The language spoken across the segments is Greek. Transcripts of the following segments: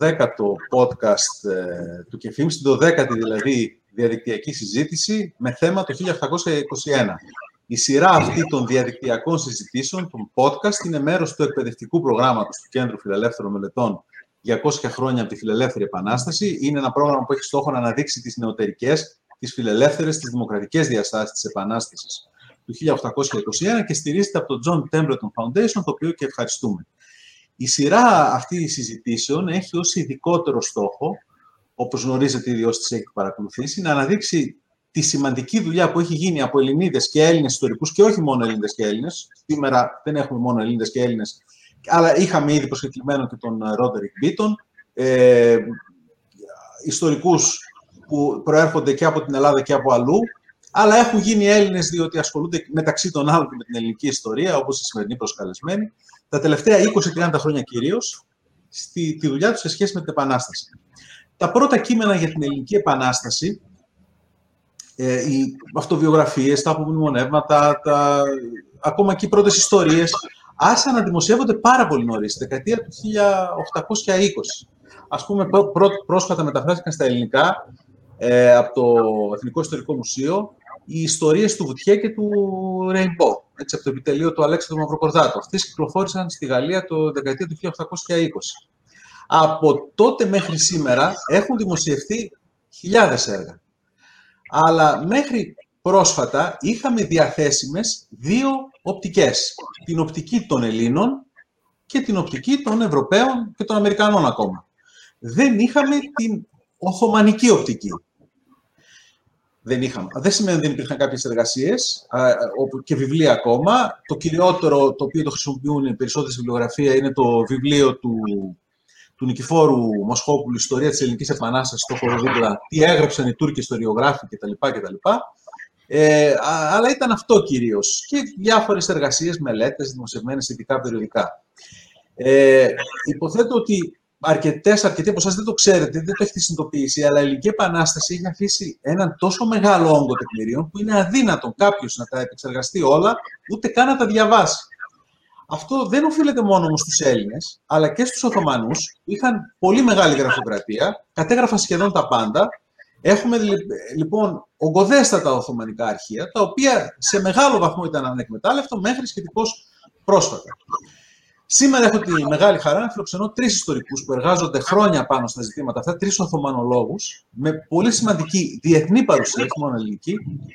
10ο podcast ε, του Κεφίμ, στην 12η δηλαδή διαδικτυακή συζήτηση με θέμα το 1821. Η σειρά αυτή των διαδικτυακών συζητήσεων, των podcast, είναι μέρος του εκπαιδευτικού προγράμματος του Κέντρου Φιλελεύθερων Μελετών 200 χρόνια από τη Φιλελεύθερη Επανάσταση. Είναι ένα πρόγραμμα που έχει στόχο να αναδείξει τις νεωτερικές, τις φιλελεύθερες, τις δημοκρατικές διαστάσεις της Επανάστασης του 1821 και στηρίζεται από το John Templeton Foundation, το οποίο και ευχαριστούμε. Η σειρά αυτή συζητήσεων έχει ως ειδικότερο στόχο, όπως γνωρίζετε ήδη όσοι τις έχει παρακολουθήσει, να αναδείξει τη σημαντική δουλειά που έχει γίνει από Ελληνίδες και Έλληνες ιστορικούς και όχι μόνο Ελληνίδες και Έλληνες. Σήμερα δεν έχουμε μόνο Ελληνίδες και Έλληνες, αλλά είχαμε ήδη προσκεκλημένο και τον Ρόντερικ Μπίτον, ε, ιστορικούς που προέρχονται και από την Ελλάδα και από αλλού, αλλά έχουν γίνει Έλληνες διότι ασχολούνται μεταξύ των άλλων και με την ελληνική ιστορία, όπως η σημερινή προσκαλεσμένη, τα τελευταία 20-30 χρόνια κυρίως, στη τη δουλειά τους σε σχέση με την Επανάσταση. Τα πρώτα κείμενα για την Ελληνική Επανάσταση, ε, οι αυτοβιογραφίες, τα απομνημονεύματα, τα, ακόμα και οι πρώτες ιστορίες, άρχισαν να δημοσιεύονται πάρα πολύ νωρίς, δεκαετία του 1820. Ας πούμε, πρόσφατα μεταφράστηκαν στα ελληνικά ε, από το Εθνικό Ιστορικό Μουσείο οι ιστορίες του Βουτιέ και του Rainbow, έτσι, από το επιτελείο του Αλέξανδρου Μαυροκορδάτου. Αυτές κυκλοφόρησαν στη Γαλλία το δεκαετία του 1820. Από τότε μέχρι σήμερα έχουν δημοσιευτεί χιλιάδες έργα. Αλλά μέχρι πρόσφατα είχαμε διαθέσιμες δύο οπτικές. Την οπτική των Ελλήνων και την οπτική των Ευρωπαίων και των Αμερικανών ακόμα. Δεν είχαμε την Οθωμανική οπτική δεν είχαμε. Δεν σημαίνει ότι δεν υπήρχαν κάποιες εργασίες και βιβλία ακόμα. Το κυριότερο το οποίο το χρησιμοποιούν οι περισσότερες βιβλιογραφία είναι το βιβλίο του, του Νικηφόρου Μοσχόπουλου, Ιστορία της Ελληνικής Επανάστασης, το χώρο δίπλα, τι έγραψαν οι Τούρκοι ιστοριογράφοι κτλ. κτλ. Ε, αλλά ήταν αυτό κυρίως. Και διάφορες εργασίες, μελέτες, δημοσιευμένες ειδικά περιοδικά. Ε, υποθέτω ότι αρκετές, αρκετοί από εσάς δεν το ξέρετε, δεν το έχετε συνειδητοποιήσει, αλλά η Ελληνική Επανάσταση έχει αφήσει έναν τόσο μεγάλο όγκο τεκμηρίων που είναι αδύνατο κάποιος να τα επεξεργαστεί όλα, ούτε καν να τα διαβάσει. Αυτό δεν οφείλεται μόνο όμως στους Έλληνες, αλλά και στους Οθωμανούς, που είχαν πολύ μεγάλη γραφειοκρατία, κατέγραφαν σχεδόν τα πάντα. Έχουμε λοιπόν ογκοδέστατα Οθωμανικά αρχεία, τα οποία σε μεγάλο βαθμό ήταν ανεκμετάλλευτο μέχρι σχετικώς πρόσφατα. Σήμερα έχω τη μεγάλη χαρά να φιλοξενώ τρεις ιστορικούς που εργάζονται χρόνια πάνω στα ζητήματα αυτά, τρεις Οθωμανολόγους, με πολύ σημαντική διεθνή παρουσία, όχι μόνο ελληνική,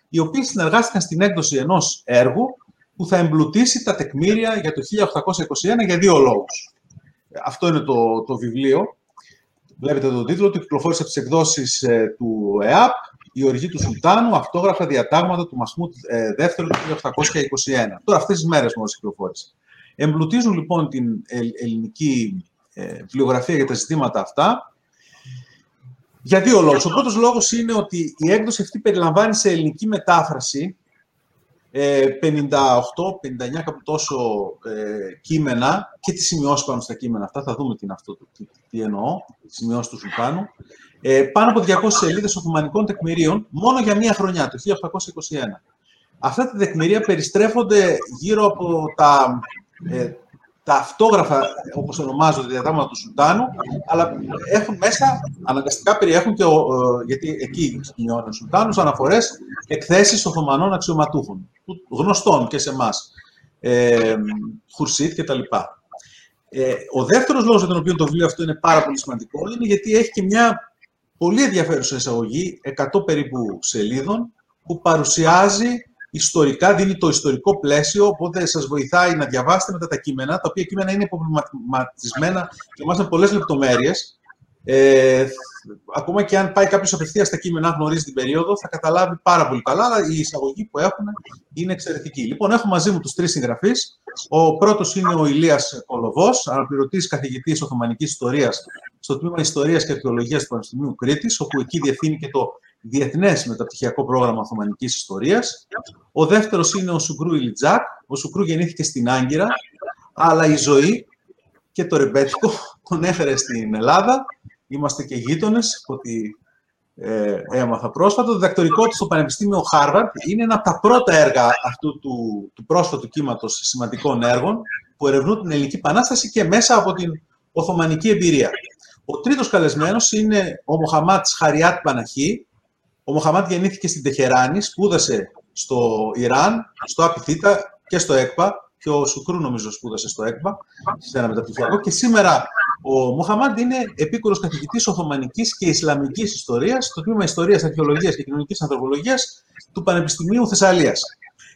οι οποίοι συνεργάστηκαν στην έκδοση ενός έργου που θα εμπλουτίσει τα τεκμήρια για το 1821 για δύο λόγους. Αυτό είναι το, το βιβλίο. Βλέπετε τον τίτλο του, κυκλοφόρησε από τις εκδόσεις ε, του ΕΑΠ, η οργή του Σουλτάνου, αυτόγραφα διατάγματα του Μασμούτ ε, δεύτερου του 1821. Τώρα αυτές τις μέρες μόλις κυκλοφόρησε. Εμπλουτίζουν λοιπόν την ελληνική ε, βιβλιογραφία για τα ζητήματα αυτά για δύο λόγους. Ο πρώτος λόγος είναι ότι η έκδοση αυτή περιλαμβάνει σε ελληνική μετάφραση 58, ε, 59 κάπου τόσο ε, κείμενα και τις σημειώσεις πάνω στα κείμενα αυτά. Θα δούμε τι είναι αυτό, τι, τι εννοώ, τις σημειώσεις του Σουλτάνου. Ε, πάνω από 200 σελίδες Οθωμανικών τεκμηρίων μόνο για μία χρονιά, το 1821. Αυτά τα τεκμηρία περιστρέφονται γύρω από τα ε, τα αυτόγραφα, όπως ονομάζονται, διατάγματα του Σουλτάνου, αλλά έχουν μέσα, αναγκαστικά περιέχουν και, ο, γιατί εκεί σημειώνει ο Σουλτάνος, αναφορές εκθέσεις Οθωμανών αξιωματούχων, γνωστών και σε εμάς, ε, Χουρσίτ και τα λοιπά. Ε, ο δεύτερος λόγος για τον οποίο το βιβλίο αυτό είναι πάρα πολύ σημαντικό είναι γιατί έχει και μια πολύ ενδιαφέρουσα εισαγωγή, 100 περίπου σελίδων, που παρουσιάζει ιστορικά, δίνει το ιστορικό πλαίσιο, οπότε σας βοηθάει να διαβάσετε μετά τα κείμενα, τα οποία κείμενα είναι προβληματισμένα και μάλιστα πολλές λεπτομέρειες. Ε, ακόμα και αν πάει κάποιος απευθείας στα κείμενα, γνωρίζει την περίοδο, θα καταλάβει πάρα πολύ καλά, αλλά η εισαγωγή που έχουν είναι εξαιρετική. Λοιπόν, έχω μαζί μου τους τρεις συγγραφείς. Ο πρώτος είναι ο Ηλίας Κολοβός, αναπληρωτής καθηγητής Οθωμανικής Ιστορίας στο τμήμα Ιστορίας και Αρχαιολογίας του Πανεπιστημίου Κρήτης, όπου εκεί διευθύνει και το Διεθνές Μεταπτυχιακό Πρόγραμμα Οθωμανικής Ιστορίας. Ο δεύτερος είναι ο Σουγκρού Ιλιτζάκ. Ο Σουγκρού γεννήθηκε στην Άγκυρα, αλλά η ζωή και το ρεμπέτικο τον έφερε στην Ελλάδα. Είμαστε και γείτονες, ότι ε, έμαθα πρόσφατα. Το διδακτορικό του στο Πανεπιστήμιο Χάρβαρτ είναι ένα από τα πρώτα έργα αυτού του, του πρόσφατου κύματος σημαντικών έργων που ερευνούν την Ελληνική Επανάσταση και μέσα από την Οθωμανική εμπειρία. Ο τρίτος καλεσμένος είναι ο Μοχαμάντ Σαριάτ Παναχί. Ο Μοχαμάντ γεννήθηκε στην Τεχεράνη, σπούδασε στο Ιράν, στο ΑΠΘ και στο ΕΚΠΑ και ο Σουκρού νομίζω σπούδασε στο ΕΚΠΑ, σε ένα μεταπτυχιακό. Και σήμερα ο Μοχαμάντ είναι επίκουρος καθηγητής Οθωμανικής και Ισλαμικής Ιστορίας στο τμήμα Ιστορίας, Αρχαιολογίας και Κοινωνικής Ανθρωπολογίας του Πανεπιστημίου Θεσσαλίας.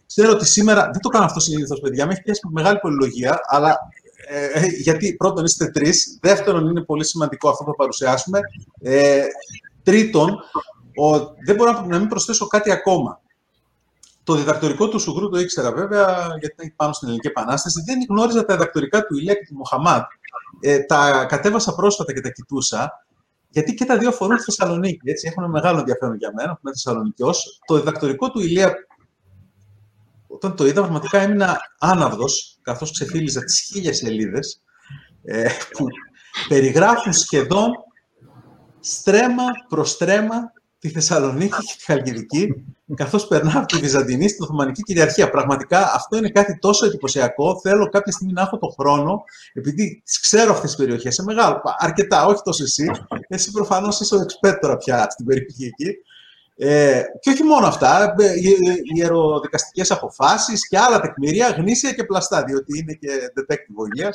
Ξέρω ότι σήμερα, δεν το κάνω αυτό συνήθως, παιδιά, με έχει πιάσει μεγάλη πολυλογία, αλλά ε, ε, γιατί πρώτον είστε τρεις, δεύτερον είναι πολύ σημαντικό αυτό που θα παρουσιάσουμε, ε, τρίτον, ο, δεν μπορώ να μην προσθέσω κάτι ακόμα. Το διδακτορικό του Σουγκρού το ήξερα βέβαια, γιατί ήταν πάνω στην Ελληνική Επανάσταση. Δεν γνώριζα τα διδακτορικά του Ηλία και του Μοχαμάτ. Ε, τα κατέβασα πρόσφατα και τα κοιτούσα, γιατί και τα δύο αφορούν τη Θεσσαλονίκη. Έτσι, έχουν μεγάλο ενδιαφέρον για μένα, που είμαι Θεσσαλονικιός. Το διδακτορικό του Ηλία, όταν το είδα, πραγματικά έμεινα άναυδος, καθώς ξεφύλιζα τις χίλιες σελίδες, ε, που περιγράφουν σχεδόν στρέμα προς στρέμα τη Θεσσαλονίκη και τη Χαλκιδική, καθώς περνά από τη Βυζαντινή στην Οθωμανική κυριαρχία. Πραγματικά αυτό είναι κάτι τόσο εντυπωσιακό. Θέλω κάποια στιγμή να έχω το χρόνο, επειδή τις ξέρω αυτές τις περιοχές σε μεγάλο, αρκετά, όχι τόσο εσύ. Εσύ προφανώς είσαι ο εξπέτ πια στην περιοχή εκεί. Ε, και όχι μόνο αυτά, ε, ιεροδικαστικές αποφάσεις και άλλα τεκμήρια, γνήσια και πλαστά, διότι είναι και detective βοηθεία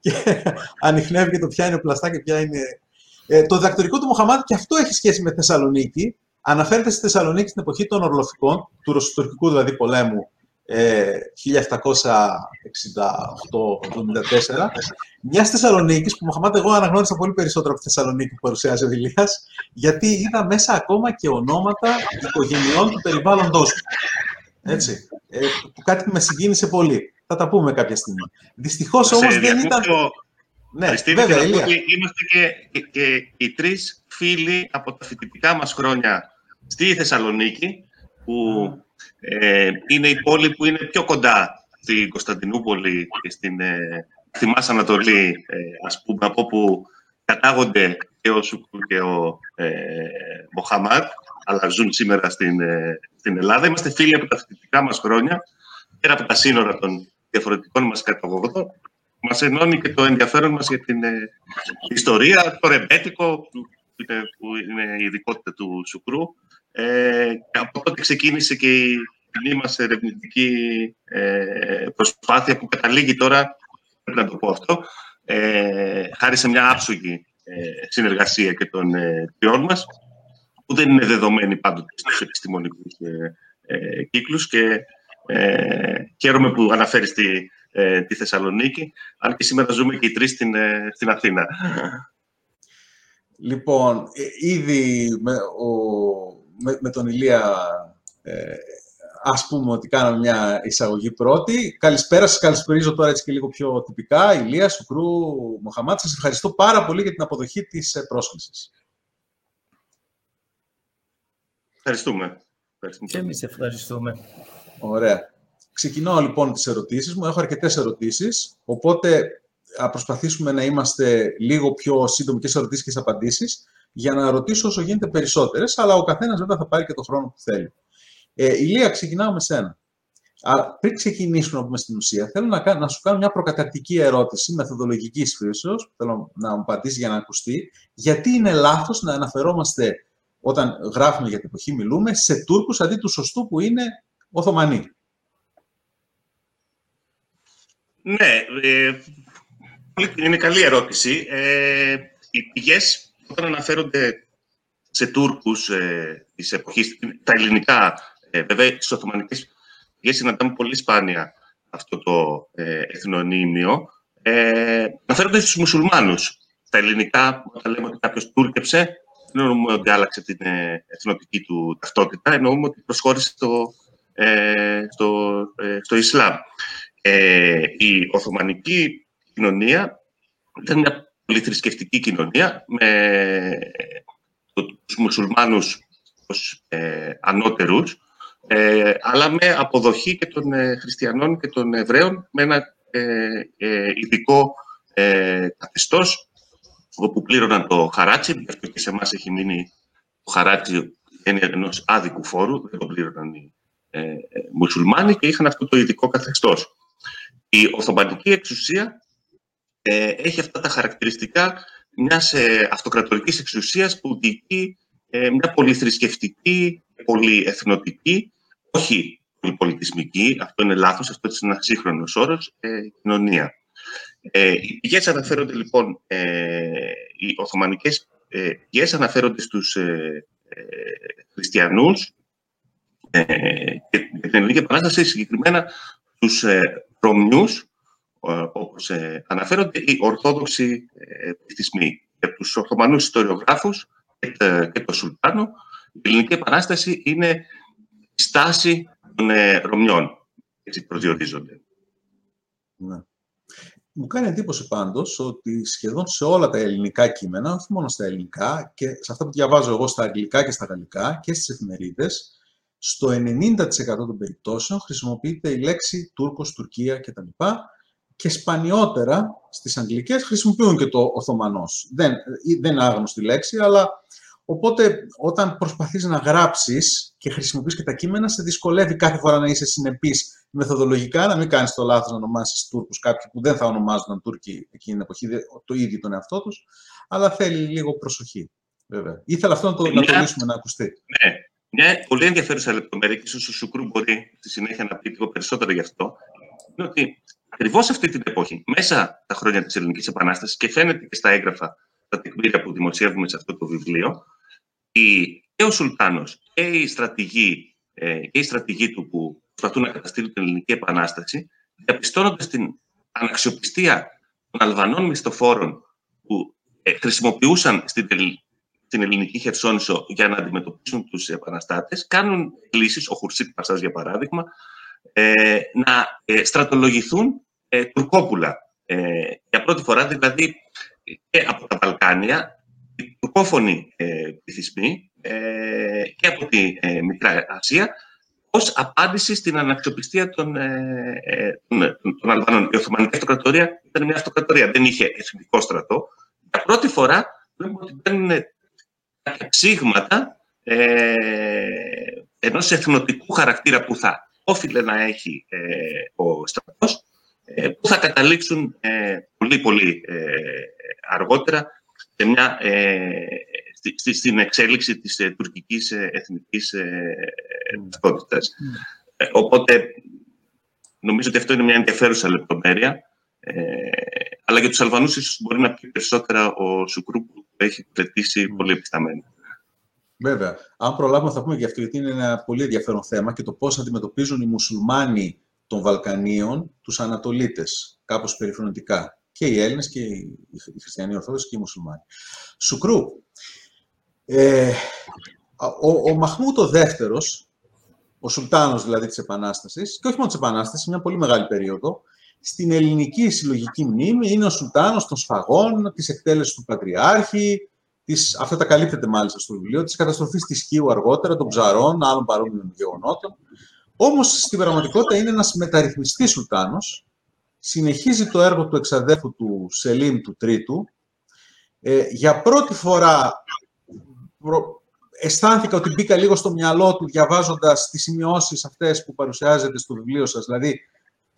και ανοιχνεύει και το ποια είναι πλαστά και ποια είναι ε, το διδακτορικό του Μοχαμάτ και αυτό έχει σχέση με Θεσσαλονίκη. Αναφέρεται στη Θεσσαλονίκη στην εποχή των Ορλοφικών, του Ρωσοτουρκικού δηλαδή πολέμου ε, 1768-74, μιας Θεσσαλονίκης που Μοχαμάτ εγώ αναγνώρισα πολύ περισσότερο από τη Θεσσαλονίκη που παρουσιάζει ο Ηλίας, γιατί είδα μέσα ακόμα και ονόματα οικογενειών του περιβάλλοντός μου. Έτσι. Ε, κάτι που με συγκίνησε πολύ. Θα τα πούμε κάποια στιγμή. Δυστυχώς όμως δεν ήταν. Ναι, Αριστίδη, βέβαια, είμαστε και, και, οι τρεις φίλοι από τα φοιτητικά μας χρόνια στη Θεσσαλονίκη, που ε, είναι η πόλη που είναι πιο κοντά στην Κωνσταντινούπολη και στην ε, Ανατολή, ε, ας πούμε, από όπου κατάγονται και ο Σουκού και ο ε, Μοχαμάτ, αλλά ζουν σήμερα στην, ε, στην Ελλάδα. Είμαστε φίλοι από τα φοιτητικά μας χρόνια, πέρα από τα σύνορα των διαφορετικών μας καταγωγών μας ενώνει και το ενδιαφέρον μας για την ε, ιστορία, το ρεμπέτικο, που είναι, που είναι η ειδικότητα του Σουκρού. Ε, από τότε ξεκίνησε και η κοινή μας ερευνητική ε, προσπάθεια που καταλήγει τώρα, πρέπει να το πω αυτό, ε, χάρη σε μια άψογη ε, συνεργασία και των ε, τριών μας, που δεν είναι δεδομένη πάντοτε στους επιστημονικούς ε, κύκλους και χαίρομαι που αναφέρεις τη ε, τη Θεσσαλονίκη, αν και σήμερα ζούμε και οι τρεις στην, ε, στην Αθήνα. Λοιπόν, ε, ήδη με, ο, με, τον Ηλία ε, ας πούμε ότι κάναμε μια εισαγωγή πρώτη. Καλησπέρα σας, καλησπερίζω τώρα έτσι και λίγο πιο τυπικά. Ηλία, Σουκρού, Μοχαμάτ, σας ευχαριστώ πάρα πολύ για την αποδοχή της ε, πρόσκλησης. Ευχαριστούμε. Και εμείς ευχαριστούμε. Ωραία. Ξεκινάω λοιπόν τις ερωτήσεις μου. Έχω αρκετές ερωτήσεις, οπότε θα προσπαθήσουμε να είμαστε λίγο πιο σύντομοι και σε ερωτήσεις και σε απαντήσεις για να ρωτήσω όσο γίνεται περισσότερες, αλλά ο καθένας βέβαια θα πάρει και τον χρόνο που θέλει. Ε, Ηλία, ξεκινάω με σένα. Α, πριν ξεκινήσουμε να πούμε στην ουσία, θέλω να, να σου κάνω μια προκαταρτική ερώτηση μεθοδολογικής φύσεως, που θέλω να μου απαντήσεις για να ακουστεί. Γιατί είναι λάθος να αναφερόμαστε όταν γράφουμε για την εποχή, μιλούμε σε Τούρκους αντί του σωστού που είναι Οθωμανοί; Ναι, ε, είναι καλή ερώτηση. Ε, οι πηγές, όταν αναφέρονται σε Τούρκους ε, της εποχής, τα ελληνικά, ε, βέβαια στις Οθωμανικές πηγές συναντάμε πολύ σπάνια αυτό το ε, εθνονίμιο, ε, αναφέρονται στους μουσουλμάνους. Τα ελληνικά, όταν λέμε ότι κάποιος τούρκεψε, δεν εννοούμε ότι άλλαξε την ε, εθνοτική του ταυτότητα, εννοούμε ότι προσχώρησε στο, ε, στο, ε, στο Ισλάμ. Ε, η Οθωμανική κοινωνία ήταν μια πολυθρησκευτική κοινωνία με τους μουσουλμάνους ως ε, ανώτερους, ε, αλλά με αποδοχή και των ε, χριστιανών και των Εβραίων με ένα ε, ειδικό ε, καθεστώς όπου πλήρωναν το χαράτσι, γι' αυτό και σε εμάς έχει μείνει το χαράτσι ενός άδικου φόρου, δεν το πλήρωναν οι μουσουλμάνοι και είχαν αυτό το ειδικό καθεστώς. Η Οθωμανική εξουσία ε, έχει αυτά τα χαρακτηριστικά μιας ε, αυτοκρατορικής εξουσίας που διοικεί ε, μια πολυθρησκευτική, πολυεθνοτική, όχι πολυπολιτισμική, αυτό είναι λάθος, αυτό είναι ένας σύγχρονος όρος, ε, κοινωνία. Ε, οι πηγές αναφέρονται λοιπόν, ε, οι Οθωμανικές ε, πηγές αναφέρονται στους ε, ε, χριστιανούς ε, και την Ελληνική Επανάσταση συγκεκριμένα τους ε, Ρωμιούς, όπως ε, αναφέρονται, οι Ορθόδοξοι ε, πληθυσμοί. Για τους Οθωμανούς ιστοριογράφους και, το Σουλτάνο, η Ελληνική Επανάσταση είναι η στάση των ε, Ρωμιών. Έτσι προσδιορίζονται. Ναι. Μου κάνει εντύπωση πάντως ότι σχεδόν σε όλα τα ελληνικά κείμενα, όχι μόνο στα ελληνικά, και σε αυτά που διαβάζω εγώ στα αγγλικά και στα γαλλικά και στις εφημερίδες, στο 90% των περιπτώσεων χρησιμοποιείται η λέξη Τούρκος, Τουρκία κτλ. Και σπανιότερα στις αγγλικές χρησιμοποιούν και το Οθωμανός. Δεν, δεν είναι άγνωστη λέξη, αλλά οπότε όταν προσπαθείς να γράψεις και χρησιμοποιείς και τα κείμενα, σε δυσκολεύει κάθε φορά να είσαι συνεπής μεθοδολογικά, να μην κάνεις το λάθος να ονομάσεις Τούρκους κάποιοι που δεν θα ονομάζονταν Τούρκοι εκείνη την εποχή, το ίδιο τον εαυτό τους, αλλά θέλει λίγο προσοχή. Βέβαια. Ήθελα αυτό να το, να το λύσουμε να ακουστεί. Ναι, μια πολύ ενδιαφέρουσα λεπτομέρεια και ίσως ο Σουκρού μπορεί στη συνέχεια να πει λίγο περισσότερο γι' αυτό, είναι ότι ακριβώς αυτή την εποχή, μέσα τα χρόνια της Ελληνικής Επανάστασης και φαίνεται και στα έγγραφα, τα τεκμήρια που δημοσιεύουμε σε αυτό το βιβλίο, η, και ο Σουλτάνος και η στρατηγοί, ε, και η στρατηγοί του που προσπαθούν να καταστήλουν την Ελληνική Επανάσταση, διαπιστώνοντας την αναξιοπιστία των Αλβανών μισθοφόρων που ε, χρησιμοποιούσαν στην την ελληνική Χερσόνησο για να αντιμετωπίσουν τους επαναστάτες, κάνουν λύσεις, ο Χουρσίτ Πασάς για παράδειγμα, ε, να ε, στρατολογηθούν ε, τουρκόπουλα. Ε, για πρώτη φορά δηλαδή και από τα Βαλκάνια, οι τουρκόφωνοι ε, πληθυσμοί ε, και από τη Μικρά Ασία, ως απάντηση στην αναξιοπιστία των, των, των Αλβανών. Η Οθωμανική Αυτοκρατορία ήταν μια αυτοκρατορία, δεν είχε εθνικό στρατό. Για πρώτη φορά βλέπουμε ότι μπαίνουν κάποια ψήγματα ε, ενός εθνοτικού χαρακτήρα που θα όφιλε να έχει ε, ο στρατός, ε, που θα καταλήξουν ε, πολύ πολύ ε, αργότερα σε μια, στη, στην εξέλιξη της τουρκικής εθνικής ταυτότητας. Mm. οπότε, νομίζω ότι αυτό είναι μια ενδιαφέρουσα λεπτομέρεια. αλλά για τους Αλβανούς ίσως μπορεί να πει περισσότερα ο Σουκρού που έχει πετύσει πολύ επισταμένο. Βέβαια. Αν προλάβουμε θα πούμε και αυτό, γιατί είναι ένα πολύ ενδιαφέρον θέμα και το πώς αντιμετωπίζουν οι μουσουλμάνοι των Βαλκανίων τους Ανατολίτες, κάπως περιφρονητικά. Και οι Έλληνες και οι Χριστιανοί Ορθόδοξοι και οι Μουσουλμάνοι. Σουκρού. Ε, ο, ο Μαχμούτ ο δεύτερος, ο Σουλτάνος δηλαδή της Επανάστασης, και όχι μόνο της Επανάστασης, μια πολύ μεγάλη περίοδο, στην ελληνική συλλογική μνήμη είναι ο Σουλτάνος των Σφαγών, της εκτέλεσης του Πατριάρχη, της, αυτά τα καλύπτεται μάλιστα στο βιβλίο, της καταστροφής της Χίου αργότερα, των ψαρών, άλλων παρόμοιων γεγονότων. Όμως στην πραγματικότητα είναι ένας μεταρρυθμιστής Σουλτάνος, συνεχίζει το έργο του εξαδέρφου του Σελίμ του Τρίτου. Ε, για πρώτη φορά προ... αισθάνθηκα ότι μπήκα λίγο στο μυαλό του διαβάζοντας τις σημειώσεις αυτές που παρουσιάζεται στο βιβλίο σας, δηλαδή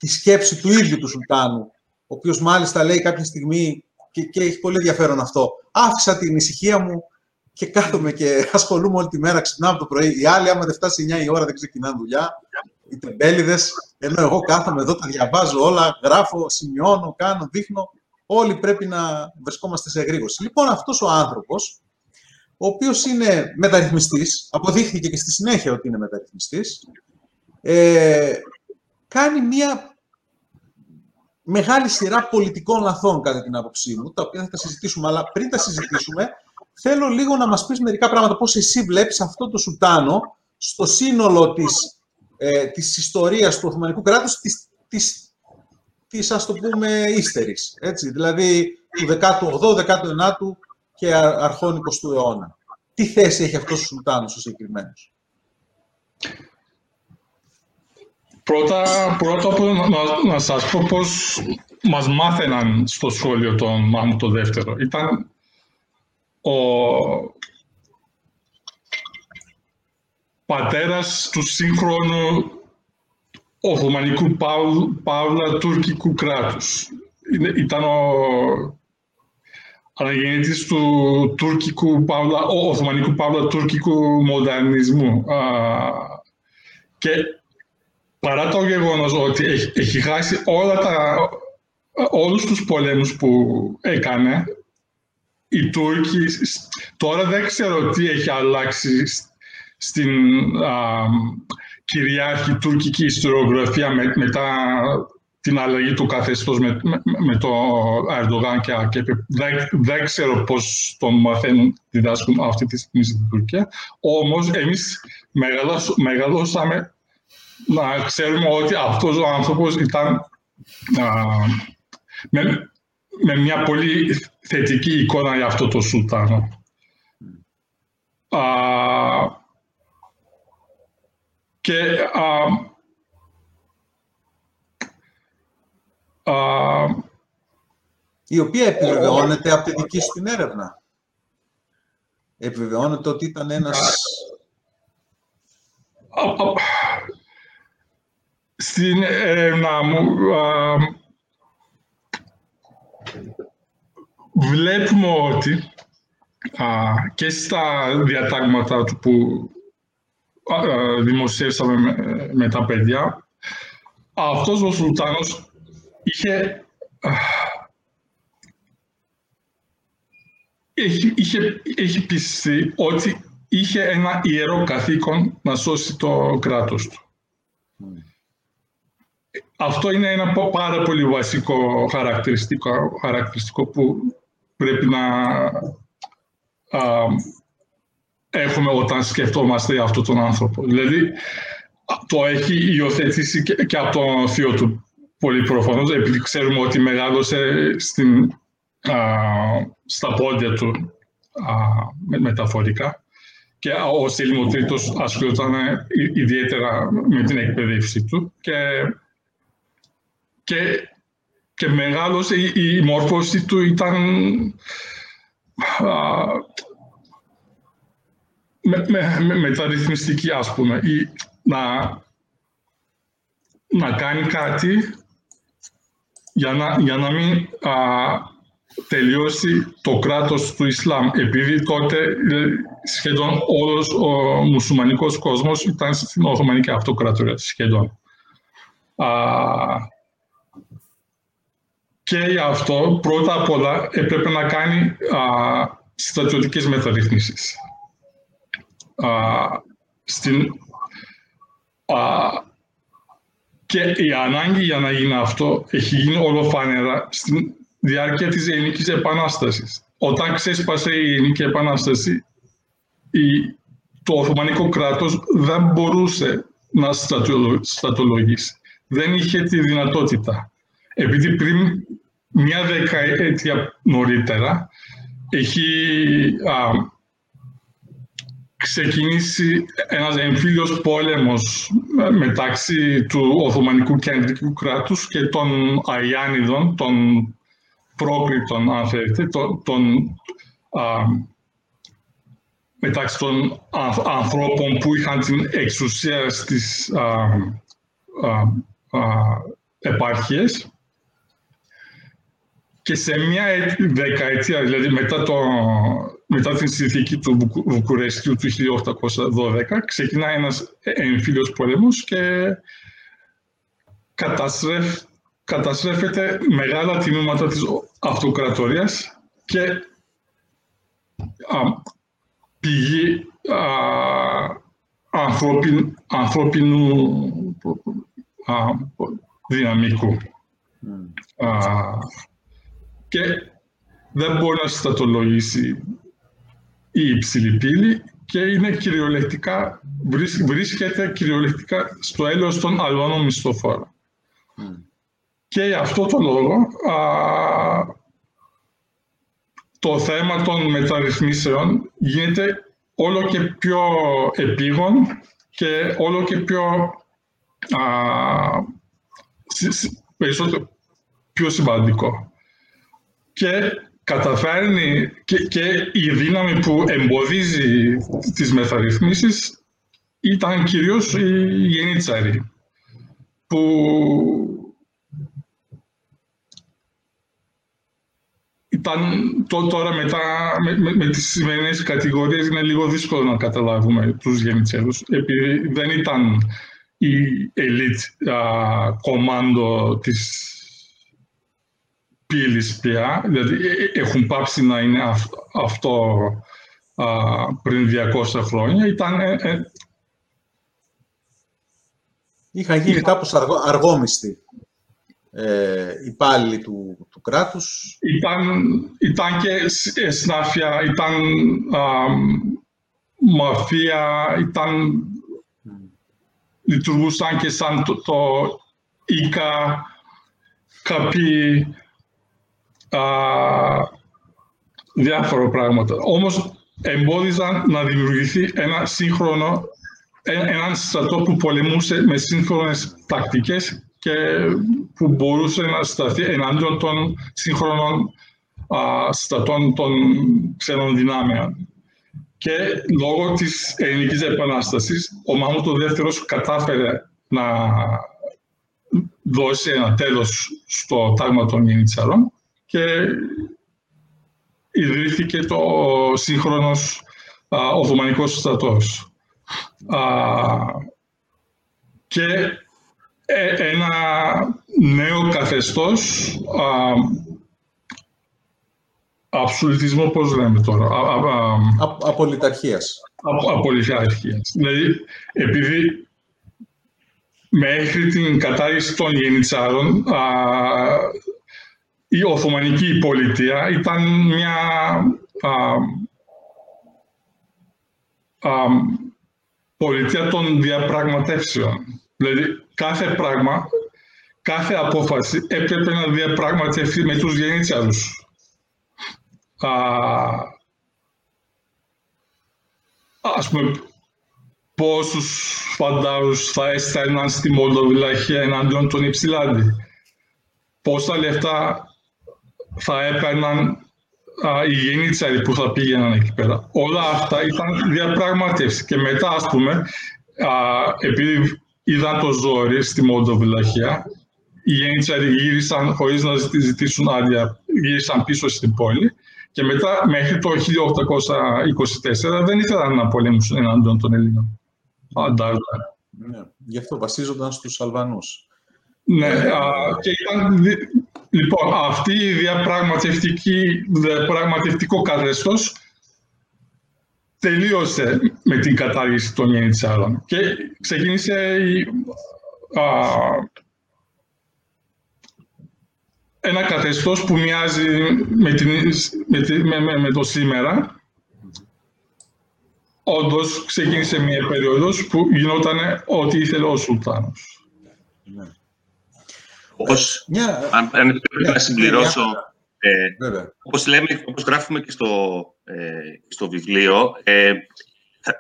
τη σκέψη του ίδιου του Σουλτάνου, ο οποίος μάλιστα λέει κάποια στιγμή, και, και έχει πολύ ενδιαφέρον αυτό, άφησα την ησυχία μου και κάθομαι και ασχολούμαι όλη τη μέρα, ξυπνάω από το πρωί. Οι άλλοι, άμα δεν φτάσει 9 η ώρα, δεν ξεκινάνε δουλειά. Οι τεμπέληδες, ενώ εγώ κάθομαι εδώ, τα διαβάζω όλα, γράφω, σημειώνω, κάνω, δείχνω. Όλοι πρέπει να βρισκόμαστε σε εγρήγορση. Λοιπόν, αυτός ο άνθρωπος, ο οποίος είναι μεταρρυθμιστής, αποδείχθηκε και στη συνέχεια ότι είναι μεταρρυθμιστής, ε, κάνει μία μεγάλη σειρά πολιτικών λαθών, κατά την άποψή μου, τα οποία θα τα συζητήσουμε. Αλλά πριν τα συζητήσουμε, θέλω λίγο να μας πεις μερικά πράγματα, πώς εσύ βλέπεις αυτό το Σουλτάνο στο σύνολο της, ε, της ιστορίας του Οθωμανικού κράτους, της, της, της ας το πούμε, ύστερης, έτσι, δηλαδή του 18ου, 19ου και αρχών 20ου αιώνα. Τι θέση έχει αυτός ο Σουλτάνος ο συγκεκριμένος; Πρώτα, πρώτα να, να σας πω πώς μας μάθαιναν στο σχόλιο τον Μάμου το δεύτερο. Ήταν ο πατέρας του σύγχρονου Οθωμανικού Παύλα τουρκικού κράτους. Ήταν ο, αναγεννήτης του τουρκικού, παύλα, οθωμανικού παύλα τουρκικού μονταρνισμού. και παρά το γεγονός ότι έχει, έχει χάσει όλα τα, όλους τους πολέμους που έκανε, οι Τούρκοι, τώρα δεν ξέρω τι έχει αλλάξει στην α, κυριάρχη τουρκική ιστοριογραφία με, μετά την αλλαγή του καθεστώς με, με, το Ερντογάν και ΑΚΕΠ. Δεν, δεν ξέρω πώς τον μαθαίνουν, διδάσκουν αυτή τη στιγμή στην Τουρκία. Όμως εμείς μεγαλώσαμε να ξέρουμε ότι αυτός ο άνθρωπος ήταν με, με μια πολύ θετική εικόνα για αυτό το Σουλτάνο. και η οποία επιβεβαιώνεται από τη δική σου την έρευνα. Επιβεβαιώνεται ότι ήταν ένας... Στην έρευνα μου βλέπουμε ότι και στα διατάγματα του που δημοσίευσαμε με, τα παιδιά, αυτός ο Σουλτάνος είχε, είχε, είχε, είχε πιστεί ότι είχε ένα ιερό καθήκον να σώσει το κράτος του. Αυτό είναι ένα πάρα πολύ βασικό χαρακτηριστικό, χαρακτηριστικό που πρέπει να έχουμε όταν σκεφτόμαστε αυτό τον άνθρωπο. Δηλαδή, το έχει υιοθετήσει και, από τον θείο του πολύ προφανώς, επειδή ξέρουμε ότι μεγάλωσε στην, στα πόδια του μεταφορικά και ο Σέλιμο Τρίτος ασχολούταν ιδιαίτερα με την εκπαίδευση του και, και, και μεγάλωσε η, η μόρφωση του ήταν με, με, μεταρρυθμιστική, ας πούμε, ή να, να κάνει κάτι για να, για να μην α, τελειώσει το κράτος του Ισλάμ, επειδή τότε ε, σχεδόν όλος ο μουσουλμανικός κόσμος ήταν στην Οθωμανική Αυτοκρατορία, σχεδόν. Α, και γι' αυτό πρώτα απ' όλα έπρεπε να κάνει α, στρατιωτικές μεταρρυθμίσεις στην, και η ανάγκη για να γίνει αυτό έχει γίνει ολοφάνερα στη διάρκεια της Ελληνικής Επανάστασης. Όταν ξέσπασε η Ελληνική Επανάσταση, η, το Οθωμανικό κράτος δεν μπορούσε να στρατολογήσει. Δεν είχε τη δυνατότητα. Επειδή πριν μια δεκαετία νωρίτερα έχει ξεκινήσει ένας εμφύλιος πόλεμος μεταξύ του Οθωμανικού Κεντρικού κράτους και των Αϊάνιδων, των πρόκριτων, αν θέλετε, των, μεταξύ των ανθρώπων που είχαν την εξουσία στις επάρχειες και σε μια δεκαετία, δηλαδή μετά το, μετά την συνθήκη του Βουκουρεστιού του 1812 ξεκινάει ένας εμφύλιος πόλεμος και καταστρέφ, καταστρέφεται μεγάλα τμήματα της αυτοκρατορίας και α, πηγή α, ανθρώπιν, ανθρώπινου α, δυναμικού. Mm. Α, και δεν μπορεί να συστατολογήσει η υψηλή πύλη και είναι κυριολεκτικά, βρίσκεται κυριολεκτικά στο έλεος των αλώνων μισθοφόρων. Και για αυτό το λόγο το θέμα των μεταρρυθμίσεων γίνεται όλο και πιο επίγον και όλο και πιο α, περισσότερο πιο σημαντικό. Και καταφέρνει και, και η δύναμη που εμποδίζει τις μεταρρυθμίσεις ήταν κυρίως η Γενίτσαρη, που το, τώρα μετά, με, με, με τις σημερινές κατηγορίες είναι λίγο δύσκολο να καταλάβουμε τους γεννητσέρους, επειδή δεν ήταν η elite κομμάντο της πύλης πια, δηλαδή ε, έχουν πάψει να είναι αυτό α, πριν 200 χρόνια, ήταν... Ε, ε, Είχαν γίνει κάπως αργό, αργόμιστοι ε, υπάλληλοι του, του κράτους. Ήταν, ήταν και σνάφια, ήταν α, μαφία, ήταν, λειτουργούσαν και σαν το, το ΙΚΑ, κάποιοι α, διάφορα πράγματα. Όμως εμπόδιζαν να δημιουργηθεί ένα σύγχρονο, έναν στρατό που πολεμούσε με σύγχρονες τακτικές και που μπορούσε να σταθεί εναντίον των σύγχρονων στρατών των ξένων δυνάμεων. Και λόγω της ελληνικής επανάστασης, ο Μάμωτο δεύτερος κατάφερε να δώσει ένα τέλος στο τάγμα των Γενιτσαρών και ιδρύθηκε το σύγχρονος Οθωμανικός στρατός. και ε, ένα νέο καθεστώς α, αυσουλητισμό, πώς λέμε τώρα. Α, α, απολυταρχίας. απολυταρχίας. Δηλαδή, επειδή μέχρι την κατάργηση των γενιτσάρων η Οθωμανική πολιτεία ήταν μια πολιτεία των διαπραγματεύσεων. Δηλαδή, κάθε πράγμα, κάθε απόφαση έπρεπε να διαπραγματευτεί με τους γεννήτσαρους. Α, ας πούμε, πόσους φαντάρους θα έστελναν στη Μολδοβιλαχία εναντίον των Υψηλάντη. Πόσα λεφτά θα έπαιρναν α, οι γεννήτσαροι που θα πήγαιναν εκεί πέρα. Όλα αυτά ήταν διαπραγματεύσει. Και μετά, ας πούμε, α, επειδή είδαν το ζόρι στη Μολδοβιλαχία. Οι Γέννητσαροι γύρισαν χωρίς να ζητήσουν άδεια, γύρισαν πίσω στην πόλη και μετά μέχρι το 1824 δεν ήθελαν να πολέμησουν εναντίον των Ελλήνων. Ναι, γι' αυτό βασίζονταν στους Αλβανούς. Ναι, α, και ήταν, λοιπόν, αυτή η διαπραγματευτική, διαπραγματευτικό καθεστώς τελείωσε με την κατάργηση των Γενιτσάρων και ξεκίνησε η, α, ένα καθεστώς που μοιάζει με, την, με, με, με, το σήμερα. Όντως ξεκίνησε μια περίοδος που γινόταν ό,τι ήθελε ο Σουλτάνος. Ναι. Όπως, αν, αν πρέπει να συμπληρώσω, ε, όπως, λέμε, όπως γράφουμε και στο, ε, στο βιβλίο, ε,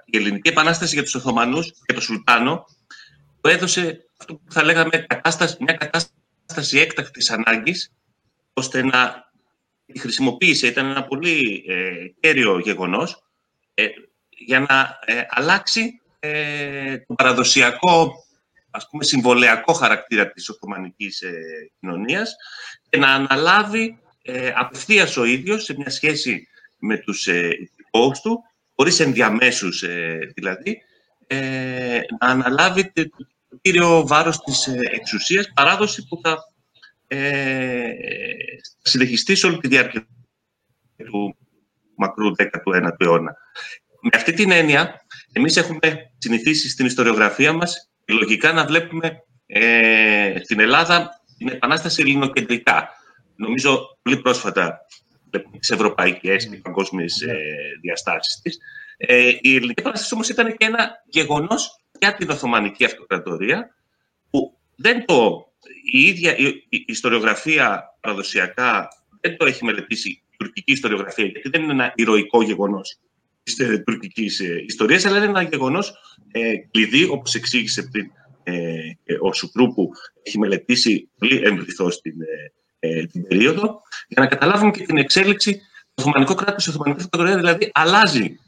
η Ελληνική Επανάσταση για τους Οθωμανούς και το Σουλτάνο το έδωσε αυτό που θα λέγαμε κατάσταση, μια κατάσταση έκτακτης ανάγκης, ώστε να τη χρησιμοποίησε. Ήταν ένα πολύ ε, κέριο γεγονός ε, για να ε, αλλάξει ε, το παραδοσιακό ας πούμε, συμβολιακό χαρακτήρα της Οθωμανικής ε, κοινωνίας και να αναλάβει ε, απευθείας ο ίδιος σε μια σχέση με τους ε, του, χωρίς ενδιαμέσους ε, δηλαδή, ε, να αναλάβει το, κύριο βάρος της ε, εξουσίας, παράδοση που θα ε, συνεχιστεί σε όλη τη διάρκεια του μακρού 19ου αιώνα. Με αυτή την έννοια, εμείς έχουμε συνηθίσει στην ιστοριογραφία μας λογικά να βλέπουμε ε, στην Ελλάδα την Επανάσταση ελληνοκεντρικά. Νομίζω πολύ πρόσφατα τις ευρωπαϊκές και παγκόσμιες ε, διαστάσεις της. Ε, η Ελληνική Επανάσταση όμως ήταν και ένα γεγονός για την Οθωμανική Αυτοκρατορία που δεν το, η ίδια η, η ιστοριογραφία παραδοσιακά δεν το έχει μελετήσει η τουρκική ιστοριογραφία γιατί δεν είναι ένα ηρωικό γεγονός της ε, τουρκικής ε, ιστορίας αλλά είναι ένα γεγονός ε, κλειδί όπως εξήγησε πριν ε, ο Σουπρού που έχει μελετήσει πολύ εμβριθώς την, ε, την περίοδο, για να καταλάβουμε και την εξέλιξη του Οθωμανικού κράτου, η Οθωμανική Αυτοκρατορία δηλαδή αλλάζει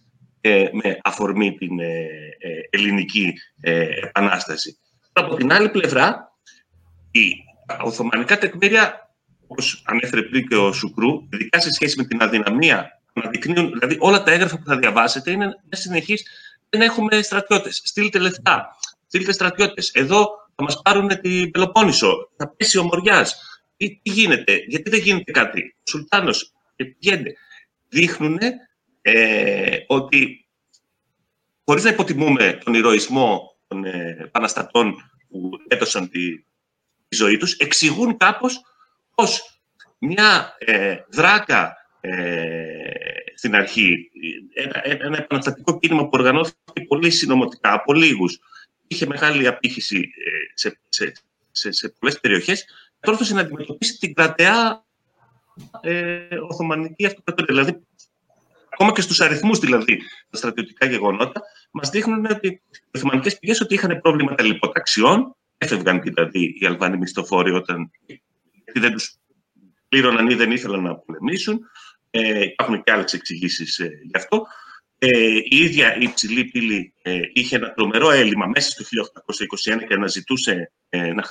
ε, με αφορμή την ε, ε ελληνική ε, επανάσταση. Από την άλλη πλευρά, η Οθωμανικά τεκμήρια όπως ανέφερε πριν και ο Σουκρού, ειδικά σε σχέση με την αδυναμία, αναδεικνύουν, δηλαδή όλα τα έγγραφα που θα διαβάσετε είναι μια συνεχής, δεν έχουμε στρατιώτες, στείλτε λεφτά, στείλτε στρατιώτες. Εδώ θα μας πάρουν την Πελοπόννησο, θα πέσει ο Μοριάς. Τι, τι γίνεται, γιατί δεν γίνεται κάτι. Ο Σουλτάνος πηγαίνει. Δείχνουν ε, ότι χωρίς να υποτιμούμε τον ηρωισμό των ε, επαναστατών που έδωσαν τη, τη ζωή τους, εξηγούν κάπως πως μια ε, δράκα ε, στην αρχή, ένα, ένα επαναστατικό κίνημα που οργανώθηκε πολύ συνωμοτικά, από λίγους, είχε μεγάλη απήχηση ε, σε, σε, σε, σε πολλές περιοχές, τόρθωσε να αντιμετωπίσει την κρατεά ε, Οθωμανική Αυτοκρατορία. Δηλαδή, ακόμα και στους αριθμούς δηλαδή, τα στρατιωτικά γεγονότα, μας δείχνουν ότι οι Οθωμανικές πηγές ότι είχαν προβλήματα λιποταξιών, έφευγαν δηλαδή οι Αλβανοί μισθοφόροι όταν δεν τους πλήρωναν ή δεν ήθελαν να πολεμήσουν. Ε, υπάρχουν και άλλες εξηγήσεις ε, γι' αυτό. Ε, η ίδια η υψηλή πύλη ε, είχε ένα τρομερό έλλειμμα μέσα στο 1821 και αναζητούσε ε, να,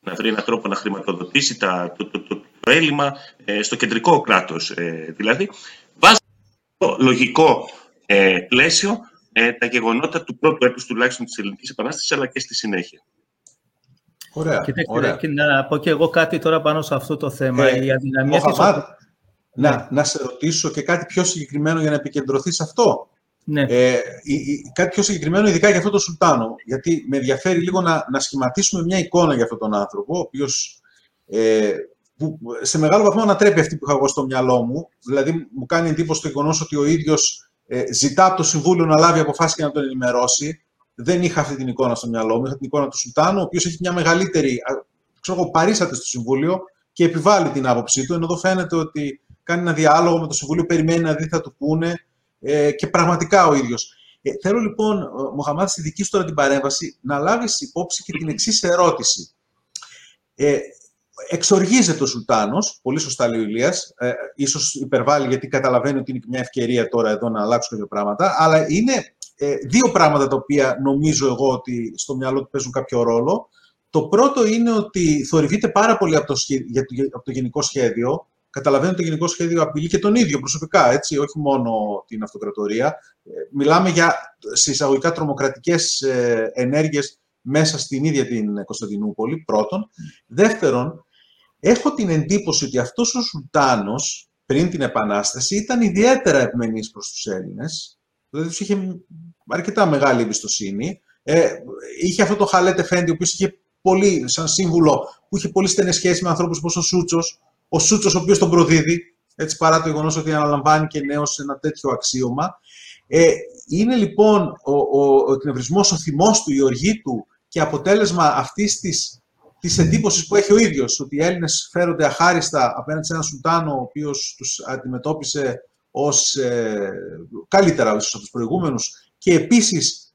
να βρει έναν τρόπο να χρηματοδοτήσει τα, το, το, το, το έλλειμμα ε, στο κεντρικό κράτος. Ε, δηλαδή, βάζει το λογικό ε, πλαίσιο τα γεγονότα του πρώτου έτους τουλάχιστον της Ελληνικής Επανάστασης, αλλά και στη συνέχεια. Ωραία, ωραία. Και να πω και εγώ κάτι τώρα πάνω σε αυτό το θέμα. η αδυναμία της... Να, ναι. να σε ρωτήσω και κάτι πιο συγκεκριμένο για να επικεντρωθείς σε αυτό. Ναι. Ε, κάτι πιο συγκεκριμένο, ειδικά για αυτό το Σουλτάνο. Γιατί με ενδιαφέρει λίγο να, να σχηματίσουμε μια εικόνα για αυτόν τον άνθρωπο, ο οποίος ε, που σε μεγάλο βαθμό ανατρέπει αυτή που είχα εγώ στο μυαλό μου. Δηλαδή, μου κάνει εντύπωση το γεγονός ότι ο ίδιος ε, ζητά από το Συμβούλιο να λάβει αποφάσεις και να τον ενημερώσει. Δεν είχα αυτή την εικόνα στο μυαλό μου. Είχα την εικόνα του Σουλτάνου, ο οποίος έχει μια μεγαλύτερη. ξέρω εγώ, παρήσατε στο Συμβούλιο και επιβάλλει την άποψή του. Ενώ εδώ φαίνεται ότι κάνει ένα διάλογο με το Συμβούλιο, περιμένει να δει θα του πούνε ε, και πραγματικά ο ίδιος. Ε, θέλω λοιπόν, Μοχαμάδη, στη δική σου τώρα την παρέμβαση, να λάβεις υπόψη και την εξής ερώτηση. Ε, εξοργίζεται ο Σουλτάνος, πολύ σωστά λέει ο Ηλίας, ε, ίσως υπερβάλλει γιατί καταλαβαίνει ότι είναι μια ευκαιρία τώρα εδώ να αλλάξουν κάποια πράγματα, αλλά είναι ε, δύο πράγματα τα οποία νομίζω εγώ ότι στο μυαλό του παίζουν κάποιο ρόλο. Το πρώτο είναι ότι θορυβείται πάρα πολύ από το, από το γενικό σχέδιο, καταλαβαίνω το γενικό σχέδιο απειλεί και τον ίδιο προσωπικά, έτσι, όχι μόνο την αυτοκρατορία. Ε, μιλάμε για συσσαγωγικά τρομοκρατικές ε, ενέργειες μέσα στην ίδια την Κωνσταντινούπολη, πρώτον. Δεύτερον, έχω την εντύπωση ότι αυτός ο Σουλτάνος, πριν την Επανάσταση, ήταν ιδιαίτερα ευμενής προς τους Έλληνες. Δηλαδή, τους είχε αρκετά μεγάλη εμπιστοσύνη. Ε, είχε αυτό το Χαλέτε Φέντι, ο οποίος είχε πολύ, σαν σύμβουλο, που είχε πολύ στενές σχέσεις με ανθρώπους όπως ο Σούτσος, ο Σούτσος ο οποίος τον προδίδει, έτσι παρά το γεγονός ότι αναλαμβάνει και νέος ένα τέτοιο αξίωμα. Ε, είναι λοιπόν ο, ο, ο εκνευρισμός, ο θυμός του, η οργή του και αποτέλεσμα αυτής της, της εντύπωσης που έχει ο ίδιος, ότι οι Έλληνες φέρονται αχάριστα απέναντι σε έναν Σουλτάνο, ο οποίος τους αντιμετώπισε ως ε, καλύτερα ίσως από τους προηγούμενους και επίσης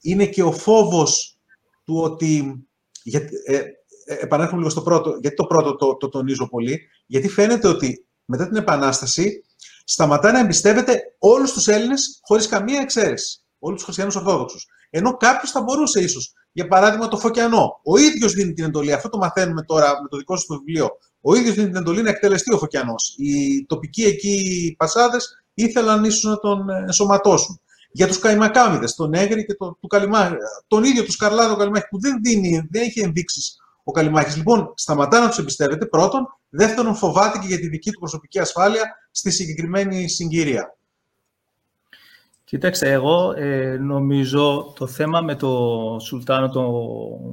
είναι και ο φόβος του ότι ε, ε, επανέρχομαι λίγο στο πρώτο, γιατί το πρώτο το, το τονίζω πολύ, γιατί φαίνεται ότι μετά την Επανάσταση σταματά να εμπιστεύεται όλους τους Έλληνες χωρίς καμία εξαίρεση. Όλους τους χριστιανούς Ορθόδοξους. Ενώ κάποιος θα μπορούσε ίσως, για παράδειγμα το Φωκιανό, ο ίδιος δίνει την εντολή, αυτό το μαθαίνουμε τώρα με το δικό σου το βιβλίο, ο ίδιος δίνει την εντολή να εκτελεστεί ο Φωκιανός. Οι τοπικοί εκεί πασάδες ήθελαν ίσως να τον ενσωματώσουν. Για τους Καϊμακάμιδε, τον Έγρη και τον, του Καλιμάχη, τον ίδιο του Σκαρλάδο Καλιμάχη, που δεν, δίνει, δεν έχει ενδείξεις ο Καλιμάκης. Λοιπόν, σταματά να τους εμπιστεύεται πρώτον. Δεύτερον, φοβάται και για τη δική του προσωπική ασφάλεια στη συγκεκριμένη συγκυρία. Κοίταξε, εγώ ε, νομίζω το θέμα με το Σουλτάνο το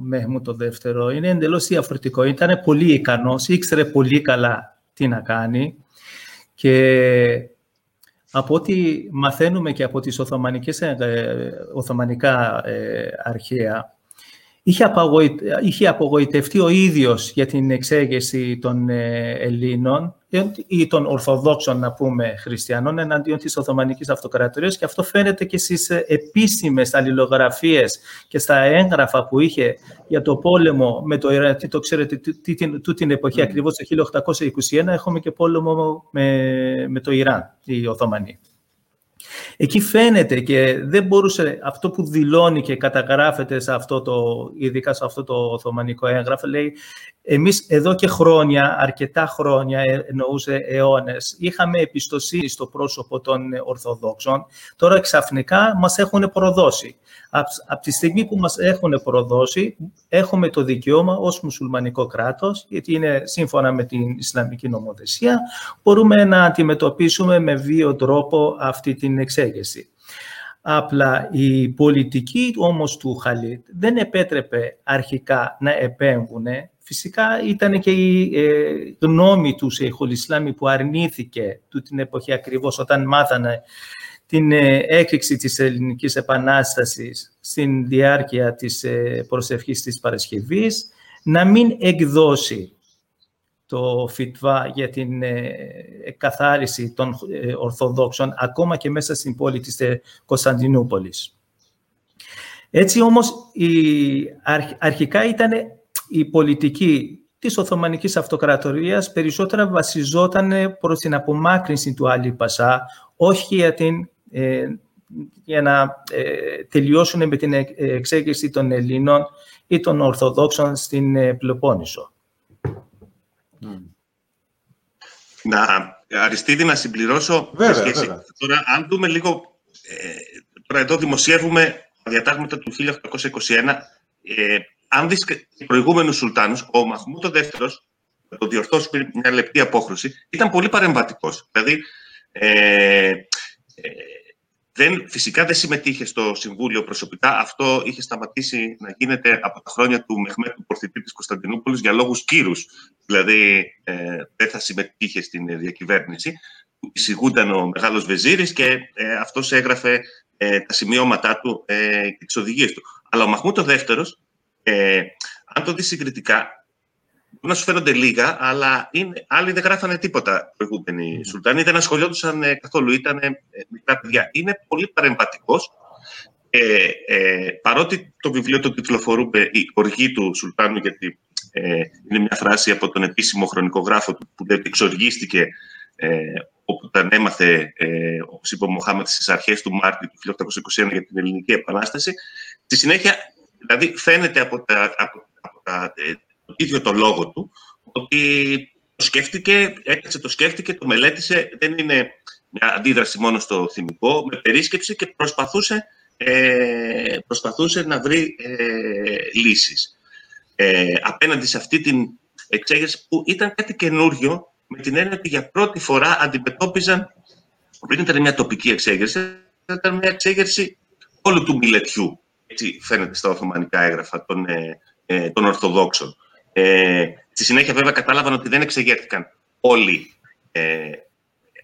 Μέχμου το δεύτερο είναι εντελώς διαφορετικό. Ήταν πολύ ικανός, ήξερε πολύ καλά τι να κάνει και από ό,τι μαθαίνουμε και από τις Οθωμανικές, ε, Οθωμανικά ε, αρχαία, είχε, απογοητευτεί ο ίδιος για την εξέγεση των ε, Ελλήνων ή των Ορθοδόξων, να πούμε, χριστιανών εναντίον της Οθωμανικής Αυτοκρατορίας και αυτό φαίνεται και στις ε, επίσημες αλληλογραφίες και στα έγγραφα που είχε για το πόλεμο με το Ιράν. Τι το ξέρετε, τι, τι, την εποχή mm. ακριβώς το 1821 έχουμε και πόλεμο με, με το Ιράν, οι Οθωμανοί. Εκεί φαίνεται και δεν μπορούσε αυτό που δηλώνει και καταγράφεται σε αυτό το, ειδικά σε αυτό το Οθωμανικό έγγραφο, λέει εμείς εδώ και χρόνια, αρκετά χρόνια, ε, εννοούσε αιώνες, είχαμε εμπιστοσύνη στο πρόσωπο των Ορθοδόξων, τώρα ξαφνικά μας έχουν προδώσει. Από τη στιγμή που μας έχουν προδώσει, έχουμε το δικαίωμα ως μουσουλμανικό κράτος, γιατί είναι σύμφωνα με την Ισλαμική νομοθεσία, μπορούμε να αντιμετωπίσουμε με βίο τρόπο αυτή την εξέγερση. Απλά η πολιτική όμως του Χαλίτ δεν επέτρεπε αρχικά να επέμβουν. Φυσικά ήταν και η ε, γνώμη τους Σεϊχουλ Ισλάμι που αρνήθηκε του την εποχή ακριβώς όταν μάθανε την ε, έκρηξη της Ελληνικής Επανάστασης στην διάρκεια της ε, προσευχής της Παρασκευής, να μην εκδώσει το ΦΙΤΒΑ για την ε, εκαθάριση των Ορθοδόξων, ακόμα και μέσα στην πόλη της Κωνσταντινούπολης. Έτσι όμως, η, αρχικά ήταν η πολιτική της Οθωμανικής Αυτοκρατορίας περισσότερα βασιζόταν προς την απομάκρυνση του Άλλη Πασά, όχι για την ε, για να ε, τελειώσουν με την εξέγερση των Ελλήνων ή των Ορθοδόξων στην ε, Πελοπόννησο. Να, Αριστίδη, να συμπληρώσω. Βέβαια, βέβαια. Τώρα, αν δούμε λίγο, τώρα εδώ δημοσιεύουμε τα διατάγματα του 1821. Ε, αν δεις και προηγούμενους Σουλτάνους, ο Μαχμούτο δεύτερος, το διορθώσω μια λεπτή απόχρωση, ήταν πολύ παρεμβατικός. Δηλαδή, ε, δεν, φυσικά δεν συμμετείχε στο Συμβούλιο προσωπικά. Αυτό είχε σταματήσει να γίνεται από τα χρόνια του Μεχμέτου Πορθητή της Κωνσταντινούπολης για λόγους κύρους. Δηλαδή ε, δεν θα συμμετείχε στην διακυβέρνηση. Εισηγούνταν ο Μεγάλος Βεζίρης και ε, αυτός έγραφε ε, τα σημειώματά του ε, και τις οδηγίες του. Αλλά ο Μαχμούτο δεύτερος, ε, αν το δεις συγκριτικά, Μπορεί να σου φαίνονται λίγα, αλλά είναι, άλλοι δεν γράφανε τίποτα προηγούμενοι mm. Σουλτάνοι, δεν ασχολιόντουσαν ε, καθόλου, ήταν ε, μικρά παιδιά. Είναι πολύ παρεμβατικός. Ε, ε, παρότι το βιβλίο το τυκλοφορούμε η οργή του Σουλτάνου, γιατί ε, είναι μια φράση από τον επίσημο χρονικογράφο του που λέει ότι εξοργίστηκε ε, όταν έμαθε, ε, όπως είπε ο Μοχάμετ, στις αρχές του Μάρτη του 1821 για την Ελληνική Επανάσταση. Στη συνέχεια, δηλαδή, φαίνεται από τα, από, από τα ε, ίδιο το λόγο του, ότι το σκέφτηκε, έκατσε το σκέφτηκε, το μελέτησε, δεν είναι μια αντίδραση μόνο στο θυμικό, με περίσκεψη και προσπαθούσε, ε, προσπαθούσε να βρει ε, λύσεις. Ε, απέναντι σε αυτή την εξέγερση που ήταν κάτι καινούριο, με την έννοια ότι για πρώτη φορά αντιμετώπιζαν, πριν ήταν μια τοπική εξέγερση, ήταν μια εξέγερση όλου του μιλετιού. Έτσι φαίνεται στα Οθωμανικά έγγραφα των, ε, ε των Ορθοδόξων. Ε, στη συνέχεια βέβαια κατάλαβαν ότι δεν εξεγέρθηκαν όλοι ε,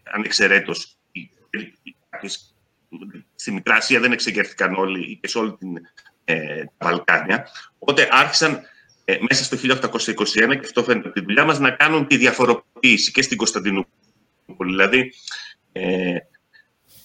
ανεξαιρέτως. Στη Μικρά Ασία δεν εξεγέρθηκαν όλοι και σε όλη την ε, Βαλκάνια. Οπότε άρχισαν ε, μέσα στο 1821, και αυτό φαίνεται από τη δουλειά μας, να κάνουν τη διαφοροποίηση και στην Κωνσταντινούπολη. Δηλαδή, ε,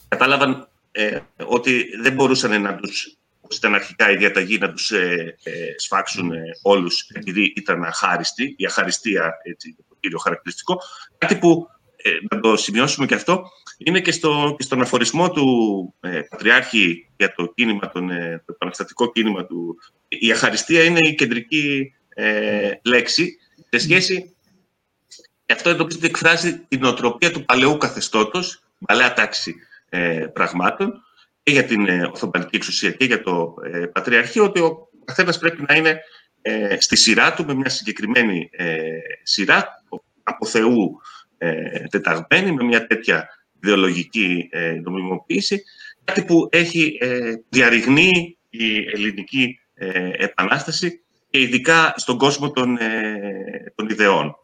κατάλαβαν ε, ότι δεν μπορούσαν να τους όπως ήταν αρχικά η διαταγή να τους ε, ε, σφάξουν ε, όλους επειδή ήταν αχάριστοι, η αχαριστία έτσι, το κύριο χαρακτηριστικό. Κάτι που, ε, να το σημειώσουμε και αυτό, είναι και, στο, και στον αφορισμό του ε, Πατριάρχη για το, κίνημα, τον, το επαναστατικό κίνημα του. Η αχαριστία είναι η κεντρική λέξη σε σχέση αυτό εδώ που εκφράζει την οτροπία του παλαιού καθεστώτος, παλαιά τάξη πραγμάτων, και για την ε, Οθωμανική εξουσία και για το ε, Πατριαρχείο ότι ο καθένας πρέπει να είναι ε, στη σειρά του με μια συγκεκριμένη σειρά από Θεού τεταγμένη με μια τέτοια ιδεολογική νομιμοποίηση κάτι που έχει διαρριγνεί η ελληνική επανάσταση και ειδικά στον κόσμο των, των ιδεών.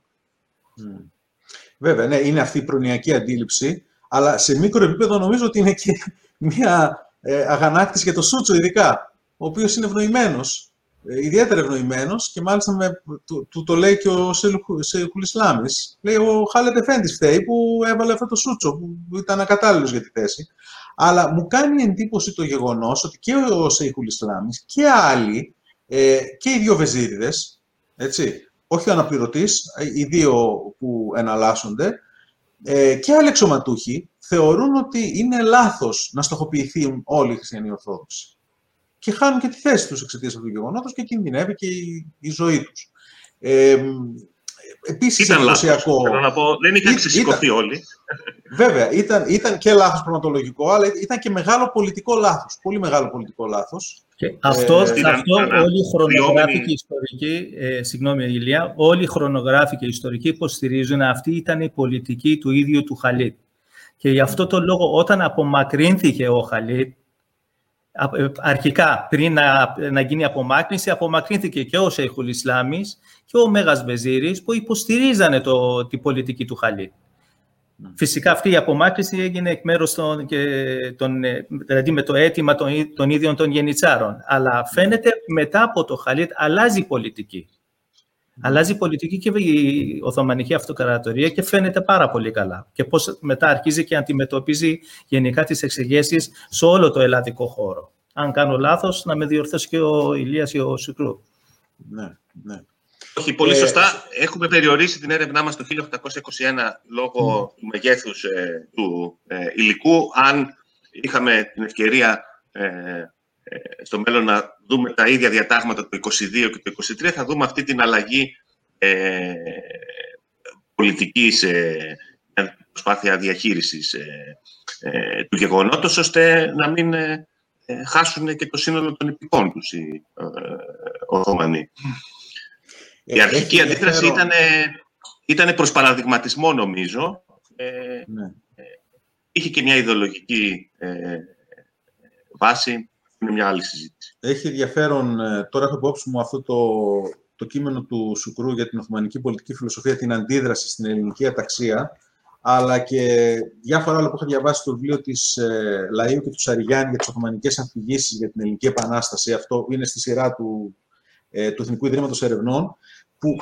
Βέβαια, ναι, είναι αυτή η προνοιακή αντίληψη, αλλά σε μικρό επίπεδο νομίζω ότι είναι και μια ε, αγανάκτηση για το Σούτσο ειδικά, ο οποίος είναι ευνοημένος, ε, ιδιαίτερα ευνοημένος και μάλιστα με, του, του το λέει και ο Σεϊχουλ Ισλάμης. Λέει ο Χάλετ Εφέντης φταίει που έβαλε αυτό το Σούτσο, που ήταν ακατάλληλος για τη θέση. Αλλά μου κάνει εντύπωση το γεγονός ότι και ο Σεϊχουλ Ισλάμης και άλλοι, ε, και οι δύο βεζίριδες, έτσι, όχι ο αναπληρωτής, οι δύο που εναλλάσσονται, ε, και άλλοι εξωματούχοι θεωρούν ότι είναι λάθος να στοχοποιηθεί όλοι οι χριστιανοί Ορθόδοξοι. Και χάνουν και τη θέση τους εξαιτίας αυτού του γεγονότος και κινδυνεύει και η, η ζωή τους. Ε, Επίσης, ήταν εντυπωσιακό. Θέλω να πω, δεν είχαν ξεσηκωθεί όλοι. Βέβαια, ήταν, ήταν και λάθος πραγματολογικό, αλλά ήταν και μεγάλο πολιτικό λάθος. Πολύ μεγάλο πολιτικό λάθος. Και αυτό, ε, αυτό όλοι οι χρονογράφοι και ιστορικοί, ε, συγγνώμη Ηλία, όλοι οι χρονογράφοι και ιστορικοί υποστηρίζουν αυτή ήταν η πολιτική του ίδιου του Χαλίτ. Και γι' αυτό το λόγο όταν απομακρύνθηκε ο Χαλίτ, ε, αρχικά πριν να, να γίνει απομάκρυνση, απομακρύνθηκε και ο Σέιχουλ Ισλάμις και ο Μέγας Βεζίρης που υποστηρίζανε το, την πολιτική του Χαλίτ. Ναι. Φυσικά αυτή η απομάκρυνση έγινε εκ μέρους των, και των, ε, δηλαδή με το αίτημα των, των ίδιων των γενιτσάρων. Αλλά φαίνεται μετά από το Χαλίτ αλλάζει η πολιτική. Αλλάζει η πολιτική και η Οθωμανική Αυτοκρατορία και φαίνεται πάρα πολύ καλά. Και πώς μετά αρχίζει και αντιμετωπίζει γενικά τις εξηγήσεις σε όλο το ελλαδικό χώρο. Αν κάνω λάθος, να με διορθώσει και ο Ηλίας ή ο Σουκρού. Ναι, ναι. Όχι, πολύ ε, σωστά. Έχουμε περιορίσει την έρευνά μας το 1821 λόγω του μεγέθους ε, του ε, υλικού. Αν είχαμε την ευκαιρία στο μέλλον να δούμε τα ίδια διατάγματα το 22 και το 23, θα δούμε αυτή την αλλαγή ε, πολιτικής προσπάθεια διαχείρισης του γεγονότος, ώστε να μην χάσουν και το σύνολο των υπηκών τους οι Οθωμανοί. Η αρχική αντίδραση ήταν, ήταν προς παραδειγματισμό, νομίζω. Ε, ναι. Ε, είχε και μια ιδεολογική ε, βάση. Είναι μια άλλη συζήτηση. Έχει ενδιαφέρον, ε, τώρα έχω υπόψη μου αυτό το, το κείμενο του Σουκρού για την Οθωμανική πολιτική φιλοσοφία, την αντίδραση στην ελληνική αταξία, αλλά και διάφορα άλλα που έχω διαβάσει στο βιβλίο της ε, Λαΐου και του Σαριγιάννη για τις Οθωμανικές Αμφιγήσει για την Ελληνική Επανάσταση. Αυτό είναι στη σειρά του, ε, του Εθνικού Ιδρύματος Ερευνών που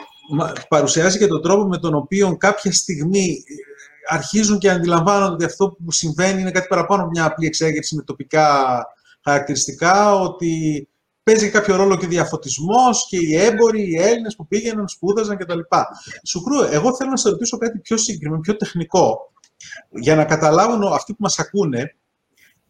παρουσιάζει και τον τρόπο με τον οποίο κάποια στιγμή ε, αρχίζουν και αντιλαμβάνονται ότι αυτό που συμβαίνει είναι κάτι παραπάνω από μια απλή εξέγερση με τοπικά χαρακτηριστικά, ότι παίζει κάποιο ρόλο και ο διαφωτισμός και οι έμποροι, οι Έλληνες που πήγαιναν, σπούδαζαν κτλ. Σουκρού, εγώ θέλω να σε ρωτήσω κάτι πιο συγκεκριμένο, πιο τεχνικό, για να καταλάβουν αυτοί που μας ακούνε,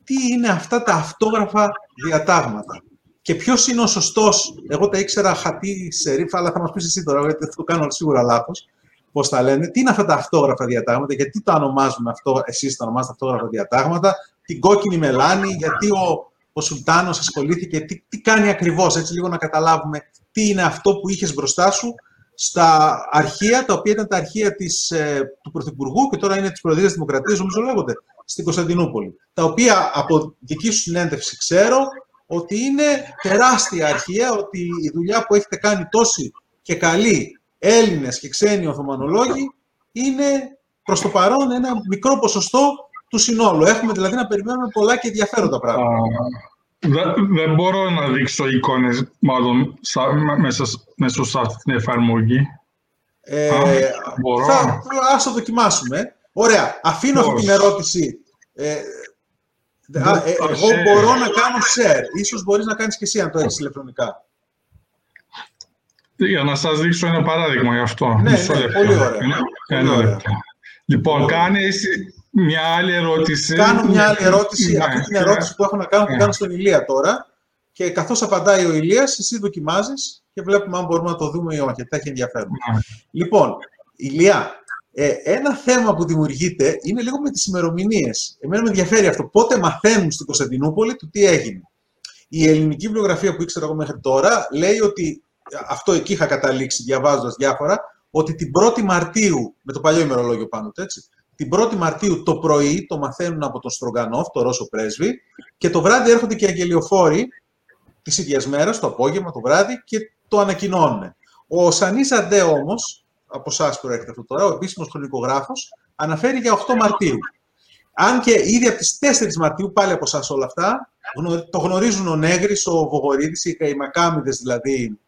τι είναι αυτά τα αυτόγραφα διατάγματα. Και ποιος είναι ο σωστός, εγώ τα ήξερα χατή σε ρίφα, αλλά θα μας πεις εσύ τώρα, γιατί θα το κάνω σίγουρα λάθος. Πώς τα λένε, τι είναι αυτά τα αυτόγραφα διατάγματα, γιατί τα ονομάζουμε αυτό, εσείς τα ονομάζετε αυτόγραφα διατάγματα, την κόκκινη μελάνη, γιατί ο, ο Σουλτάνος ασχολήθηκε, τι, τι κάνει ακριβώς, έτσι λίγο να καταλάβουμε τι είναι αυτό που είχες μπροστά σου στα αρχεία, τα οποία ήταν τα αρχεία της, ε, του Πρωθυπουργού και τώρα είναι της Προεδρίας Δημοκρατίας, νομίζω λέγονται, στην Κωνσταντινούπολη. Τα οποία από δική σου συνέντευξη ξέρω ότι είναι τεράστια αρχεία, ότι η δουλειά που έχετε κάνει τόσοι και καλοί Έλληνες και ξένοι Οθωμανολόγοι είναι προς το παρόν ένα μικρό ποσοστό του συνόλου. Έχουμε δηλαδή να περιμένουμε πολλά και ενδιαφέροντα πράγματα. Δεν, μπορώ να δείξω εικόνες, μάλλον, μέσα, μέσα σε αυτή την εφαρμογή. Ε, μπορώ. Θα, ας το δοκιμάσουμε. Ωραία. Αφήνω αυτή την ερώτηση. Ε, ε, εγώ μπορώ να κάνω share. Ίσως μπορείς να κάνεις και εσύ αν το έχεις ηλεκτρονικά. Για να σας δείξω ένα παράδειγμα γι' αυτό. Ναι, ναι, πολύ ωραία. Ένα ωραία. Λοιπόν, κάνεις μια άλλη ερώτηση. Κάνω μια άλλη ερώτηση. Ναι, αυτή την ερώτηση που έχω να κάνω, ναι. κάνω στον Ηλία τώρα. Και καθώς απαντάει ο Ηλίας, εσύ δοκιμάζεις και βλέπουμε αν μπορούμε να το δούμε ή όχι. Γιατί έχει ενδιαφέρον. Ναι. Λοιπόν, Ηλία, ε, ένα θέμα που δημιουργείται είναι λίγο με τις ημερομηνίες. Εμένα με ενδιαφέρει αυτό. Πότε μαθαίνουν στην Κωνσταντινούπολη του τι έγινε. Η ελληνική βιβλιογραφία που ήξερα εγώ μέχρι τώρα λέει ότι, αυτό εκεί είχα καταλήξει διαβάζοντας διάφορα, ότι την 1η Μαρτίου, με το παλιό ημερολόγιο πάνω του, έτσι, την 1η Μαρτίου το πρωί το μαθαίνουν από τον Στρογκανόφ, το Ρώσο πρέσβη, και το βράδυ έρχονται και αγγελιοφόροι τη ίδια μέρα, το απόγευμα, το βράδυ, και το ανακοινώνουν. Ο Σανίς Αντέ όμως, από εσάς προέρχεται αυτό τώρα, ο επίσημος χρονικογράφος, αναφέρει για 8 Μαρτίου. Αν και ήδη από τις 4 Μαρτίου, πάλι από εσάς όλα αυτά, το γνωρίζουν ο Νέγρης, ο Βογορίδης, οι καημακάμιδε δηλαδή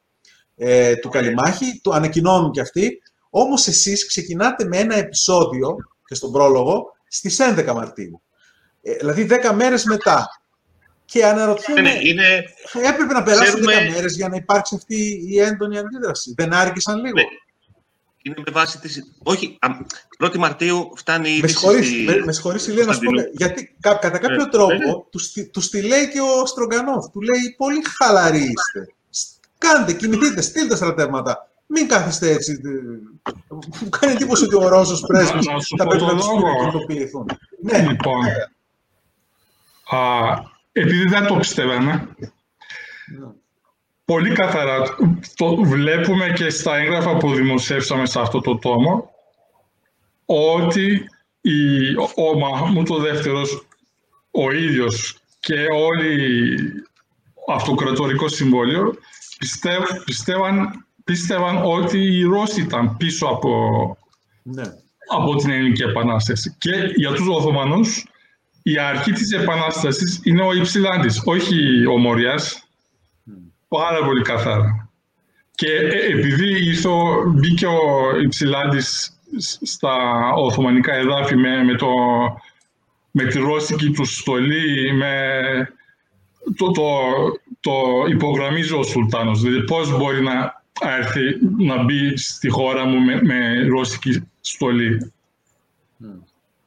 ε, του Καλιμάχη, το ανακοινώνουν κι αυτοί. Όμως εσείς ξεκινάτε με ένα επεισόδιο, και στον πρόλογο, στις 11 Μαρτίου. Ε, δηλαδή 10 μέρες μετά. Και αναρωτιέμαι, ναι, είναι... έπρεπε να περάσουν ξέρουμε... 10 μέρες για να υπάρξει αυτή η έντονη αντίδραση. Δεν άργησαν λίγο. Ναι. είναι με βάση τη. Όχι, 1η Μαρτίου φτάνει ήδη. Με συγχωρείς, με, με συγχωρείς Ηλία, να σου πω, γιατί κα, κατά κάποιο ε, τρόπο ε, τους, τους τη λέει και ο Στρογκανόφ. Του λέει πολύ χαλαροί είστε. Κάντε, κινηθείτε, στείλτε στρατεύματα. Μην κάθεστε έτσι. Μου κάνει εντύπωση ότι ο Ρώσος πρέσβης θα πρέπει να τους κινητοποιηθούν. Ναι, λοιπόν. Α, επειδή δεν το πιστεύαμε, ναι. πολύ καθαρά το βλέπουμε και στα έγγραφα που δημοσιεύσαμε σε αυτό το τόμο ότι η, ο Μαχμούτ ο δεύτερος ο ίδιος και όλοι αυτοκρατορικό συμβόλιο πιστεύ, πιστεύαν, πίστευαν ότι οι Ρώσοι ήταν πίσω από, ναι. από την Ελληνική Επανάσταση. Και για τους Οθωμανούς η αρχή της Επανάστασης είναι ο Υψηλάντης, όχι ο Μοριάς. Πάρα πολύ καθαρά. Και ε, επειδή ήρθε, μπήκε ο Υψηλάντης στα Οθωμανικά εδάφη με, με, το, με τη ρώσικη του στολή, με το, το, το υπογραμμίζει ο Σουλτάνος. Δηλαδή πώς μπορεί να έρθει να μπει στη χώρα μου με, με ρώσικη στολή. Mm.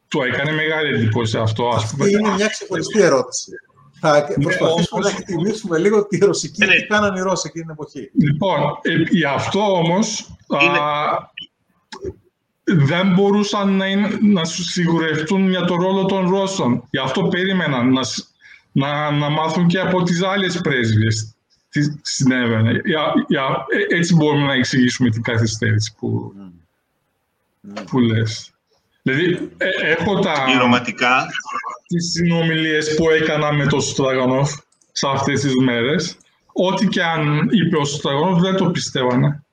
Του έκανε μεγάλη εντύπωση αυτό. Ας πούμε. Αυτή είναι μια ξεχωριστή ερώτηση. Θα ναι, προσπαθήσουμε να εκτιμήσουμε λίγο τη ρωσική, ναι. τι κάνανε οι Ρώσοι εκείνη την εποχή. Λοιπόν, ε, γι' αυτό όμως δεν μπορούσαν να, είναι, να σιγουρευτούν για το ρόλο των Ρώσων. Γι' αυτό περίμεναν να, να, να μάθουν και από τις άλλες πρέσβειες τι συνέβαινε. Για, για, ε, έτσι μπορούμε να εξηγήσουμε την καθυστέρηση που, mm. που λες. Δηλαδή, ε, έχω τα... Πληρωματικά. Τις συνομιλίες που έκανα με τον Στραγανόφ σε αυτές τις μέρες. Ό,τι και αν είπε ο Στραγανόφ δεν το πιστεύανε.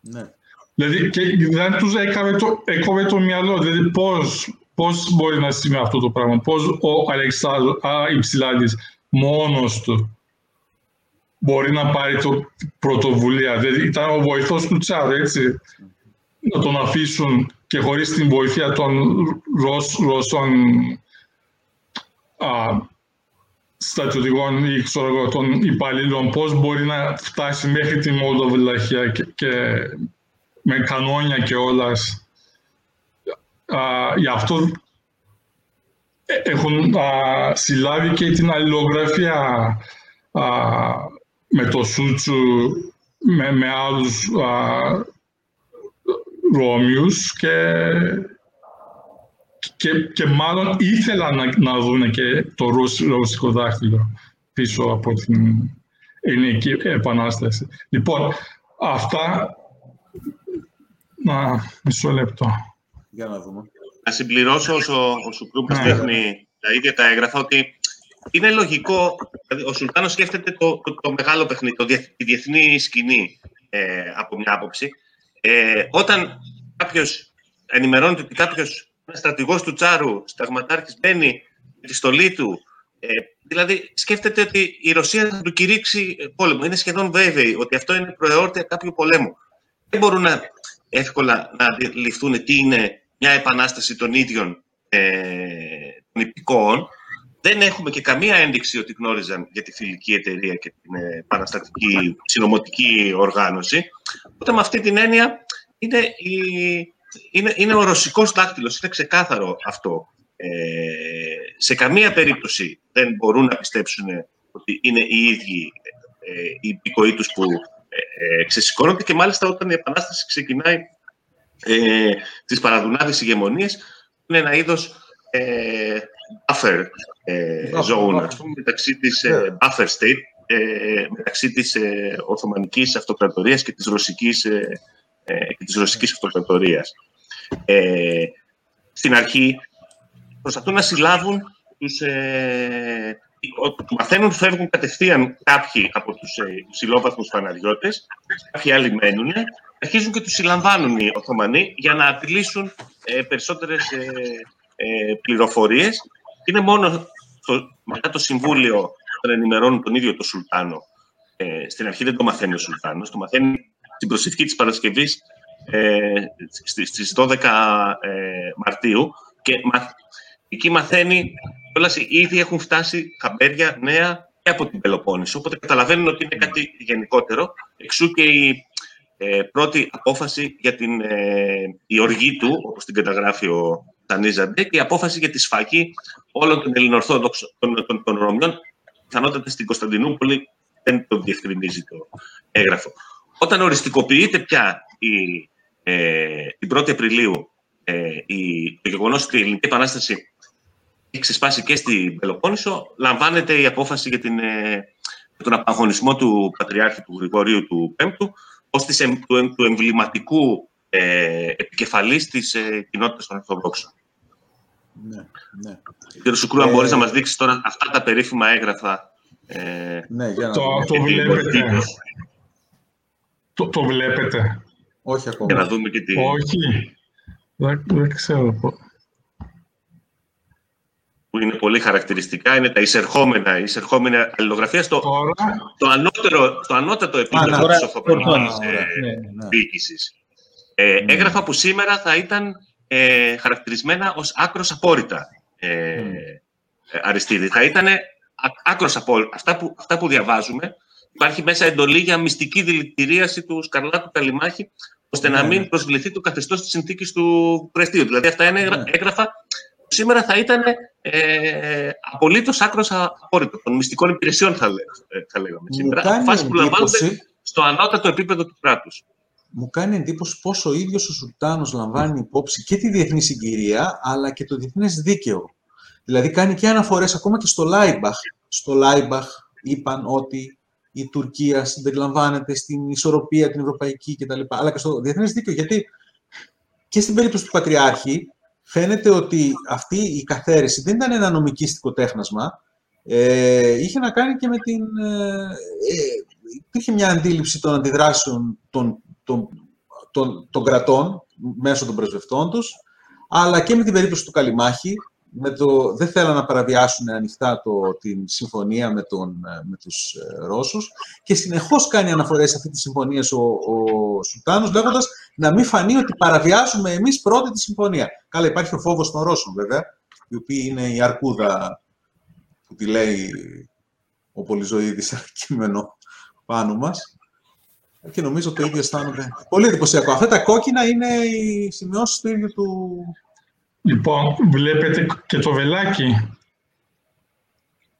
Ναι. Δηλαδή, και δεν τους έκαβε το, έκοβε το μυαλό. Δηλαδή, πώς, πώς μπορεί να σημαίνει αυτό το πράγμα; Πώς ο Αλεξάνδρου Υψηλάδης μόνος του μπορεί να πάρει το πρωτοβουλία. Δηλαδή, ήταν ο βοηθός του Τσάρ, έτσι. Να τον αφήσουν και χωρίς την βοήθεια των Ρωσ, Ρωσών α, στρατιωτικών ή ξέρω, των υπαλλήλων, πώς μπορεί να φτάσει μέχρι τη Μολδοβιλαχία και, και με κανόνια και όλας. Γι' αυτό ε, έχουν α, συλλάβει και την αλληλογραφία α, με το Σούτσου, με, με άλλους α, Ρώμιους και, και, και μάλλον ήθελαν να, να δουν και το ρωσικό δάχτυλο πίσω από την ελληνική επανάσταση. Λοιπόν, αυτά να, μισό λεπτό. Για να δούμε. Να συμπληρώσω όσο ο Σουκρού μας ναι. δείχνει τα ίδια τα έγγραφα ότι είναι λογικό, δηλαδή ο Σουλτάνος σκέφτεται το, το, το μεγάλο παιχνίδι, το, τη διεθνή σκηνή ε, από μια άποψη. Ε, όταν κάποιος ενημερώνεται ότι κάποιος στρατηγός του Τσάρου, σταγματάρχης, μπαίνει με τη στολή του, ε, δηλαδή σκέφτεται ότι η Ρωσία θα του κηρύξει πόλεμο. Είναι σχεδόν βέβαιη ότι αυτό είναι προεόρτια κάποιου πολέμου. Δεν μπορούν να εύκολα να αντιληφθούν τι είναι μια επανάσταση των ίδιων ε, των υπηκόων. Δεν έχουμε και καμία ένδειξη ότι γνώριζαν για τη φιλική εταιρεία και την επαναστατική συνομωτική οργάνωση. Οπότε με αυτή την έννοια είναι, η, είναι, είναι ο ρωσικός δάκτυλος, είναι ξεκάθαρο αυτό. Ε, σε καμία περίπτωση δεν μπορούν να πιστέψουν ότι είναι οι ίδιοι ε, οι υπηκοοί τους που ε, ε, ξεσηκώνονται και μάλιστα όταν η Επανάσταση ξεκινάει ε, τις παραδουνάδες ηγεμονίες είναι ένα είδος ε, buffer ε, zone, μεταξύ της ε, buffer state, ε, μεταξύ της ε, Οθωμανικής Αυτοκρατορίας και της Ρωσικής, ε, ε, και της Ρωσικής Αυτοκρατορίας. Ε, στην αρχή προσπαθούν να συλλάβουν τους, ε, μαθαίνουν ότι φεύγουν κατευθείαν κάποιοι από τους ε, ψηλόβαθμους φαναριώτες, κάποιοι άλλοι μένουν, αρχίζουν και τους συλλαμβάνουν οι Οθωμανοί για να απειλήσουν ε, περισσότερες ε, ε, πληροφορίες. Είναι μόνο το, μετά το Συμβούλιο να ενημερώνουν τον ίδιο το Σουλτάνο. Ε, στην αρχή δεν το μαθαίνει ο Σουλτάνος, το μαθαίνει στην προσευχή της Παρασκευής ε, στις 12 ε, Μαρτίου και εκεί μαθαίνει όλα ήδη έχουν φτάσει χαμπέρια νέα και από την Πελοπόννησο, οπότε καταλαβαίνουν ότι είναι κάτι γενικότερο. Εξού και η, ε, πρώτη απόφαση για την ε, η οργή του, όπως την καταγράφει ο Τανίζαντε, και η απόφαση για τη σφαγή όλων των ελληνορθόδοξων των, των, των Ρωμιών, πιθανότατα στην Κωνσταντινούπολη, δεν το διευκρινίζει το έγγραφο. Όταν οριστικοποιείται πια η, ε, την 1η Απριλίου ε, η, το γεγονός ότι η Ελληνική Επανάσταση έχει ξεσπάσει και στην Πελοπόννησο, λαμβάνεται η απόφαση για την, ε, τον απαγωνισμό του Πατριάρχη του Γρηγορίου του Πέμπτου ως της, του, του εμβληματικού ε, επικεφαλής της ε, κοινότητας των Ορθοδόξων. Ναι, ναι. Κύριε Σουκρού, αν ε, μπορείς να μας δείξεις τώρα αυτά τα περίφημα έγγραφα. Ε, ναι, για να το, το βλέπετε. Το, το βλέπετε. Όχι ακόμα. Για να δούμε και τι... Όχι. Δεν, δεν ξέρω που είναι πολύ χαρακτηριστικά, είναι τα εισερχόμενα, η εισερχόμενη αλληλογραφία στο, το ανώτερο, στο ανώτατο επίπεδο της ορθοπολιτικής ε, ναι, ναι. διοίκησης. Ε, ναι. Έγγραφα που σήμερα θα ήταν ε, χαρακτηρισμένα ως άκρος απόρριτα, ε, Αριστίδη. Θα ήταν άκρος απόρριτα. Αυτά που, αυτά που διαβάζουμε, υπάρχει μέσα εντολή για μυστική δηλητηρίαση του Σκαρλάτου Καλιμάχη, ώστε να μην προσβληθεί το καθεστώς της συνθήκης του Πρεστίου. Δηλαδή αυτά είναι έγγραφα σήμερα θα ήταν ε, απολύτως άκρος απόρριτο των μυστικών υπηρεσιών, θα, ε, θα λέγαμε σήμερα. Φάση που λαμβάνονται στο ανώτατο επίπεδο του κράτους. Μου κάνει εντύπωση πόσο ο ίδιος ο Σουλτάνος λαμβάνει υπόψη και τη διεθνή συγκυρία, αλλά και το διεθνές δίκαιο. Δηλαδή κάνει και αναφορές ακόμα και στο Λάιμπαχ. Στο Λάιμπαχ είπαν ότι η Τουρκία συμπεριλαμβάνεται στην ισορροπία την ευρωπαϊκή κτλ. Αλλά και στο διεθνές δίκαιο. Γιατί και στην περίπτωση του Πατριάρχη, φαίνεται ότι αυτή η καθαίρεση δεν ήταν ένα νομικίστικο τέχνασμα, ε, είχε να κάνει και με την... Ε, ε υπήρχε μια αντίληψη των αντιδράσεων των, των, των, των κρατών μέσω των πρεσβευτών τους, αλλά και με την περίπτωση του Καλιμάχη, με το, δεν θέλαν να παραβιάσουν ανοιχτά το, την συμφωνία με, τον, με τους ε, Ρώσους και συνεχώς κάνει αναφορές σε αυτή τη συμφωνία ο, ο Σουλτάνος λέγοντας να μην φανεί ότι παραβιάζουμε εμείς πρώτη τη συμφωνία. Καλά, υπάρχει ο φόβος των Ρώσων βέβαια, η οποία είναι η αρκούδα που τη λέει ο Πολυζωίδης κείμενο πάνω μας. Και νομίζω το ίδιο αισθάνονται. Πολύ εντυπωσιακό. Αυτά τα κόκκινα είναι οι σημειώσεις του ίδιου του, Λοιπόν, βλέπετε και το βελάκι.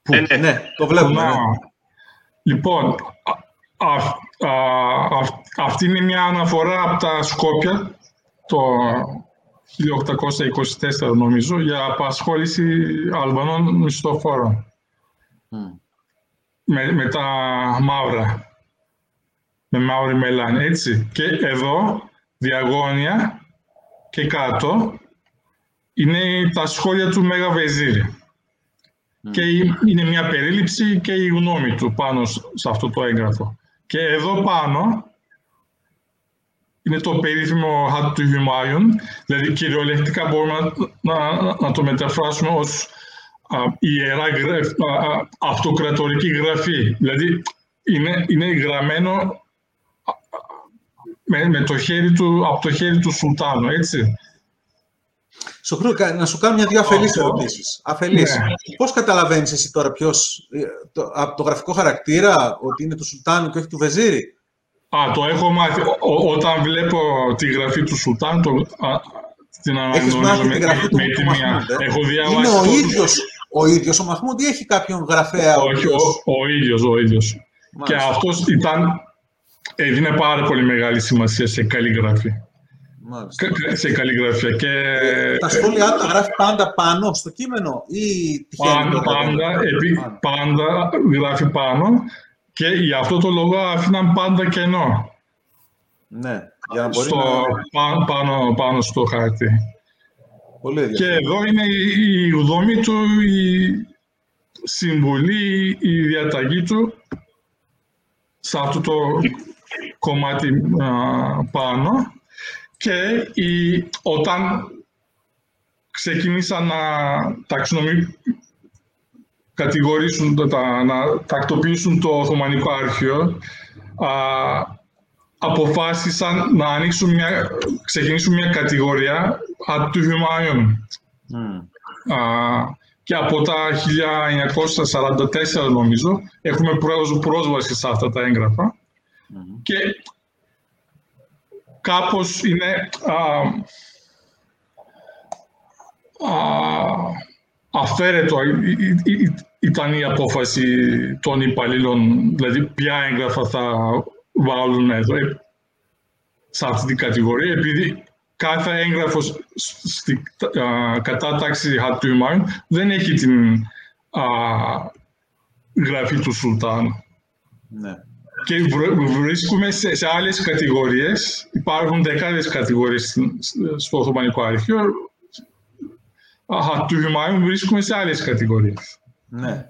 Που... Ε, ναι, ναι, το βλέπουμε. Ναι. Λοιπόν, αυτή είναι μια αναφορά από τα Σκόπια το 1824 νομίζω για απασχόληση Αλβανών μισθοφόρων. Με, με τα μαύρα. Με μαύρη μελάνη, έτσι. Και εδώ, διαγώνια και κάτω, είναι τα σχόλια του Μέγα Βεζίρη. Και είναι μια περίληψη και η γνώμη του πάνω σε αυτό το έγγραφο. Και εδώ πάνω είναι το περίφημο hat του Χιουμάιον, δηλαδή κυριολεκτικά μπορούμε να, να, το μεταφράσουμε ως α, ιερά γραφ, αυτοκρατορική γραφή. Δηλαδή είναι, είναι γραμμένο με, με το χέρι του, από το χέρι του Σουλτάνου, έτσι. Σοκρού, να σου κάνω μια-δυο αφελείς ερωτήσεις. Αφελείς. Ναι. Πώς καταλαβαίνεις εσύ τώρα ποιος. Το, από το γραφικό χαρακτήρα ότι είναι του Σουλτάνου και όχι του Βεζίρη; Α, το έχω μάθει. όταν βλέπω τη γραφή του Σουλτάνου, το, α, την αναγνωρίζω με, τη γραφή του με τη μία. Ε; Έχω διαβάσει. Είναι ο ίδιος ο ίδιος ο Μαχμούντ ή έχει κάποιον γραφέα. Όχι, ο, ο ίδιος, ο ίδιος. Και αυτός ήταν, έδινε πάρα πολύ μεγάλη σημασία σε καλή γραφή. Μάλιστα. σε καλλιγραφία. Και... Ε, τα σχόλιά τα γράφει πάντα πάνω στο κείμενο ή πάντα, πάντα, επί, πάντα γράφει πάνω και για αυτό το λόγο αφήναν πάντα κενό. Ναι, για να μπορεί στο, να... πάνω, πάνω στο χάρτη. Πολύ και εδώ είναι η, η δομή του, η συμβουλή, η διαταγή του σε αυτό το κομμάτι α, πάνω και η, όταν ξεκίνησαν να ταξινομεί, κατηγορήσουν, τα, να τακτοποιήσουν το Οθωμανικό Άρχιο, α, αποφάσισαν να ανοίξουν μια, ξεκινήσουν μια κατηγορία από του Χιουμάιον. και από τα 1944 νομίζω έχουμε πρόσβαση σε αυτά τα έγγραφα. Και κάπως είναι αφαίρετο ήταν η απόφαση των υπαλλήλων, δηλαδή ποια έγγραφα θα βάλουν εδώ σε αυτή την κατηγορία, επειδή κάθε έγγραφος στην κατάταξη χαρτιούμαν δεν έχει την α, γραφή του Σουλτάνου. Ναι. Και βρίσκουμε σε, σε άλλες κατηγορίες, υπάρχουν δεκάδες κατηγορίες στο Οθωμανικό Αρχείο, χαρτιούμαν βρίσκουμε σε άλλες κατηγορίες. Ναι.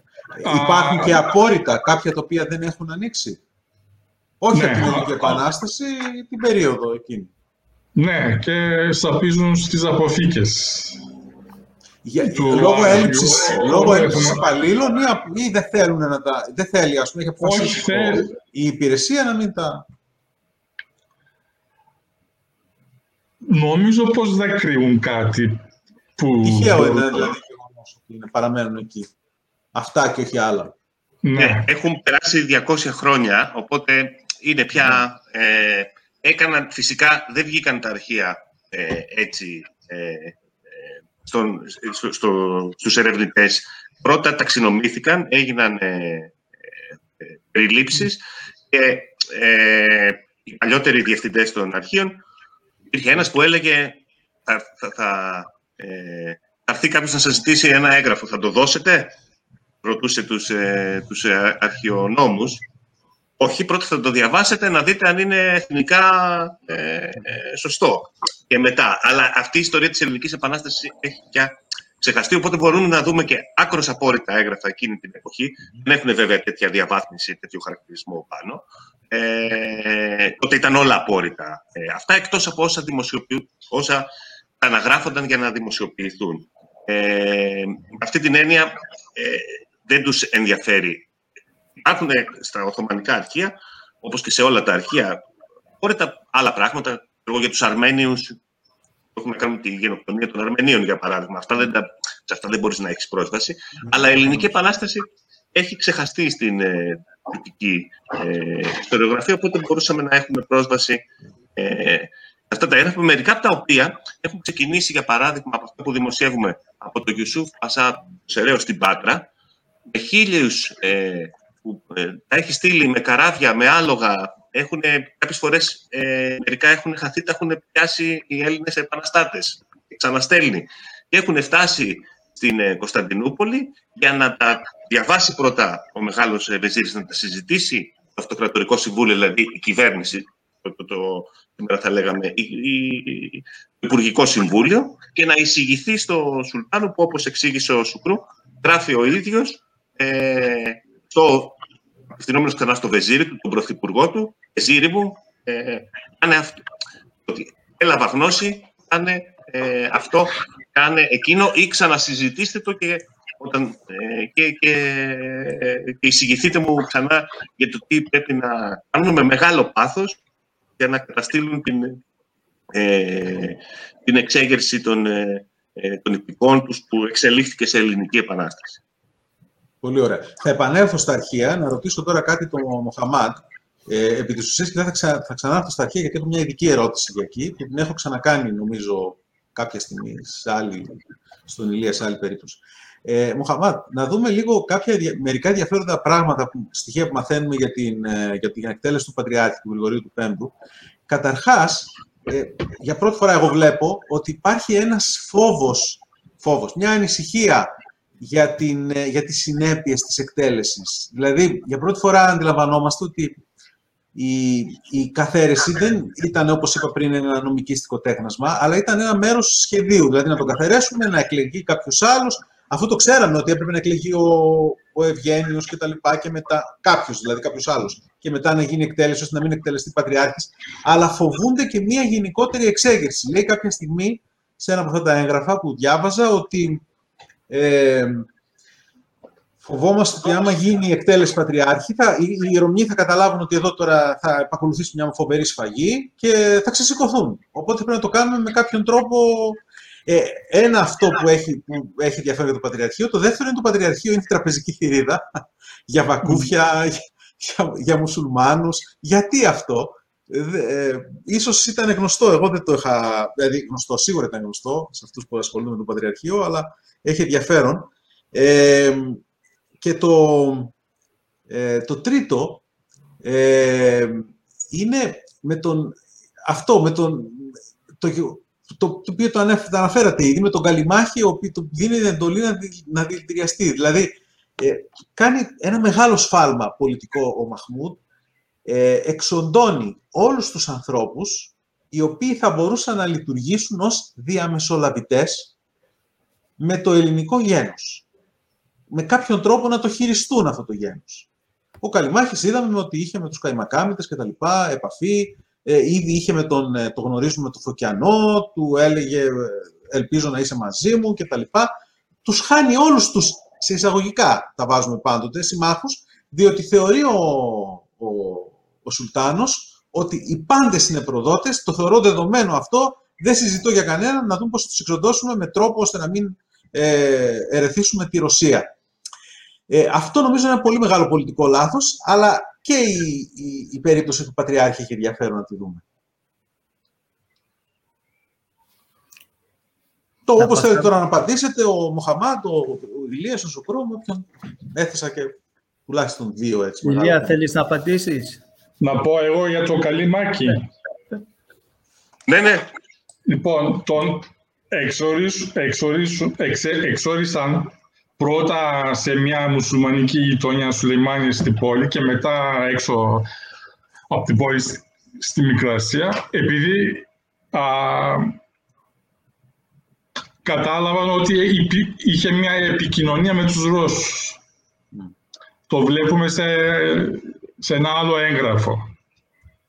Υπάρχουν και απόρριτα, κάποια τα οποία δεν έχουν ανοίξει; Όχι ναι, από την Επανάσταση, την περίοδο εκείνη. Ναι, και σαπίζουν στις αποθήκες. Για, του λόγω έλλειψης, λόγω έλλειψης υπαλλήλων ή, ή, δεν θέλουν να τα... Δεν θέλει, ας πούμε, έχει αποφασίσει η υπηρεσία να μην τα... Νομίζω πως δεν κρύβουν κάτι που... Τυχαίο είναι δηλαδή ότι είναι, παραμένουν εκεί. Αυτά και όχι άλλα. Ναι. ναι. Έχουν περάσει 200 χρόνια, οπότε είναι πια... Ναι. Ε, έκαναν, φυσικά δεν βγήκαν τα αρχεία ε, έτσι ε, ε στον, στο, στο, στους ερευνητές. Πρώτα ταξινομήθηκαν, έγιναν ε, ε, περιλήψεις και ε, οι παλιότεροι διευθυντές των αρχείων υπήρχε ένας που έλεγε θα, θα, θα, ε, θα έρθει κάποιος να σας ζητήσει ένα έγγραφο, θα το δώσετε, ρωτούσε τους, ε, τους αρχαιονόμους όχι, πρώτα θα το διαβάσετε να δείτε αν είναι εθνικά ε, ε, σωστό. Και μετά. Αλλά αυτή η ιστορία της Ελληνικής Επανάστασης έχει πια ξεχαστεί, οπότε μπορούμε να δούμε και άκρος απόρριτα έγγραφα εκείνη την εποχή. Δεν έχουν βέβαια τέτοια διαβάθμιση, τέτοιο χαρακτηρισμό πάνω. Ε, τότε ήταν όλα απόρριτα. Ε, αυτά εκτός από όσα, όσα αναγράφονταν για να δημοσιοποιηθούν. Ε, αυτή την έννοια ε, δεν τους ενδιαφέρει υπάρχουν στα Οθωμανικά αρχεία, όπως και σε όλα τα αρχεία, τα άλλα πράγματα. Εγώ για τους Αρμένιους, έχουμε κάνει τη γενοκτονία των Αρμενίων, για παράδειγμα. Αυτά δεν σε αυτά δεν μπορείς να έχεις πρόσβαση. Αλλά η Ελληνική Επανάσταση έχει ξεχαστεί στην ε, δυτική ε, ιστοριογραφία, οπότε μπορούσαμε να έχουμε πρόσβαση ε, αυτά τα έγγραφα, μερικά από τα οποία έχουν ξεκινήσει, για παράδειγμα, από αυτό που δημοσιεύουμε από τον Γιουσούφ Πασά Σεραίο στην Πάτρα, με χίλιους ε, που ε, τα έχει στείλει με καράβια, με άλογα. Έχουν, κάποιες φορές ε, μερικά έχουν χαθεί, τα έχουν πιάσει οι Έλληνες επαναστάτες. Ξαναστέλνει. Και έχουν φτάσει στην ε, Κωνσταντινούπολη για να τα διαβάσει πρώτα ο μεγάλος ε, Βεζίρης, να τα συζητήσει το Αυτοκρατορικό Συμβούλιο, δηλαδή η κυβέρνηση, το, το, το, σήμερα θα λέγαμε, η, η, Υπουργικό Συμβούλιο και να εισηγηθεί στο Σουλτάνο που όπως εξήγησε ο Σουκρού, γράφει ο ίδιος ε, το απευθυνόμενο ξανά στο Βεζίρι του, τον πρωθυπουργό του, Βεζίρι μου, ε, κάνε αυτό. Ότι έλαβα γνώση, κάνε ε, αυτό, κάνε εκείνο ή ξανασυζητήστε το και, όταν, ε, και, και, και εισηγηθείτε μου ξανά για το τι πρέπει να κάνουμε με μεγάλο πάθος για να καταστήλουν την, ε, την εξέγερση των, ε, των υπηκών τους που εξελίχθηκε σε ελληνική επανάσταση. Πολύ ωραία. Θα επανέλθω στα αρχεία, να ρωτήσω τώρα κάτι τον Μοχαμάτ. Ε, επί της ουσίας και θα, ξα... θα ξανάρθω στα αρχεία γιατί έχω μια ειδική ερώτηση για εκεί που την έχω ξανακάνει νομίζω κάποια στιγμή σε άλλη, στον Ηλία σε άλλη περίπτωση. Ε, Μοχαμάτ, να δούμε λίγο κάποια, μερικά ενδιαφέροντα πράγματα, που, στοιχεία που μαθαίνουμε για την, ε, για την εκτέλεση του Πατριάρχη του Γρηγορίου του Πέμπτου. Καταρχάς, ε, για πρώτη φορά εγώ βλέπω ότι υπάρχει ένας φόβος, φόβος μια ανησυχία για, την, ε, για τις συνέπειες της εκτέλεσης. Δηλαδή, για πρώτη φορά αντιλαμβανόμαστε ότι η, η καθαίρεση δεν ήταν, όπως είπα πριν, ένα νομικίστικο τέχνασμα, αλλά ήταν ένα μέρος σχεδίου. Δηλαδή, να τον καθαρέσουμε, να εκλεγεί κάποιος άλλος. Αυτό το ξέραμε ότι έπρεπε να εκλεγεί ο, ο Ευγένιος και τα λοιπά και μετά κάποιος, δηλαδή κάποιος άλλος. Και μετά να γίνει εκτέλεση, ώστε να μην εκτελεστεί πατριάρχης. Αλλά φοβούνται και μια γενικότερη εξέγερση. Λέει κάποια στιγμή σε ένα από αυτά τα έγγραφα που διάβαζα ότι ε, φοβόμαστε ότι άμα γίνει η εκτέλεση πατριάρχη, θα, οι, οι Ρωμιοί θα καταλάβουν ότι εδώ τώρα θα επακολουθήσουν μια φοβερή σφαγή και θα ξεσηκωθούν. Οπότε πρέπει να το κάνουμε με κάποιον τρόπο. Ε, ένα αυτό που έχει, που έχει ενδιαφέρον για το Πατριαρχείο. Το δεύτερο είναι το Πατριαρχείο, είναι η τραπεζική θηρίδα για βακούφια, για, για μουσουλμάνους. Γιατί αυτό; ε, ίσως ήταν γνωστό, εγώ δεν το είχα, δηλαδή γνωστό, σίγουρα ήταν γνωστό σε αυτούς που ασχολούνται με το Πατριαρχείο, αλλά έχει ενδιαφέρον. Ε, και το, ε, το τρίτο ε, είναι με τον, αυτό, με τον, το, το, το οποίο το αναφέρατε ήδη, με τον Καλιμάχη, ο οποίος δίνει την εντολή να, να δηλητηριαστεί. Δηλαδή, ε, κάνει ένα μεγάλο σφάλμα πολιτικό ο Μαχμούτ, ε, εξοντώνει όλους τους ανθρώπους οι οποίοι θα μπορούσαν να λειτουργήσουν ως διαμεσολαβητές με το ελληνικό γένος. Με κάποιον τρόπο να το χειριστούν αυτό το γένος. Ο Καλιμάχης είδαμε ότι είχε με τους Καϊμακάμιτες και τα λοιπά επαφή, ε, ήδη είχε με τον, ε, το γνωρίζουμε τον Φωκιανό, του έλεγε ε, ελπίζω να είσαι μαζί μου και τα λοιπά. Τους χάνει όλους τους, σε εισαγωγικά τα βάζουμε πάντοτε, συμμάχους, διότι θεωρεί ο, ο, ο Σουλτάνος ότι οι πάντες είναι προδότες, το θεωρώ δεδομένο αυτό, δεν συζητώ για κανέναν, να δούμε πώς θα τους εξοντώσουμε με τρόπο ώστε να μην ε, ερεθίσουμε τη Ρωσία. Ε, αυτό νομίζω είναι ένα πολύ μεγάλο πολιτικό λάθος, αλλά και η, η, η περίπτωση του Πατριάρχη έχει ενδιαφέρον να τη δούμε. Το όπως θέλετε τώρα να απαντήσετε, ο Μοχαμάτ, ο, ο Ηλίας, ο Σοκρόμ, όποιον έθεσα και τουλάχιστον δύο έτσι. Ηλία, θέλεις να απαντήσεις; Να πω εγώ για το καλή μάκη. Ναι, ναι. Λοιπόν, τον εξόρισαν πρώτα σε μια μουσουλμανική γειτονιά Σουλεϊμάνη στην πόλη και μετά έξω από την πόλη στη Μικρασία, επειδή α, κατάλαβαν ότι είχε μια επικοινωνία με τους Ρώσους. Το βλέπουμε σε, σε ένα άλλο έγγραφο.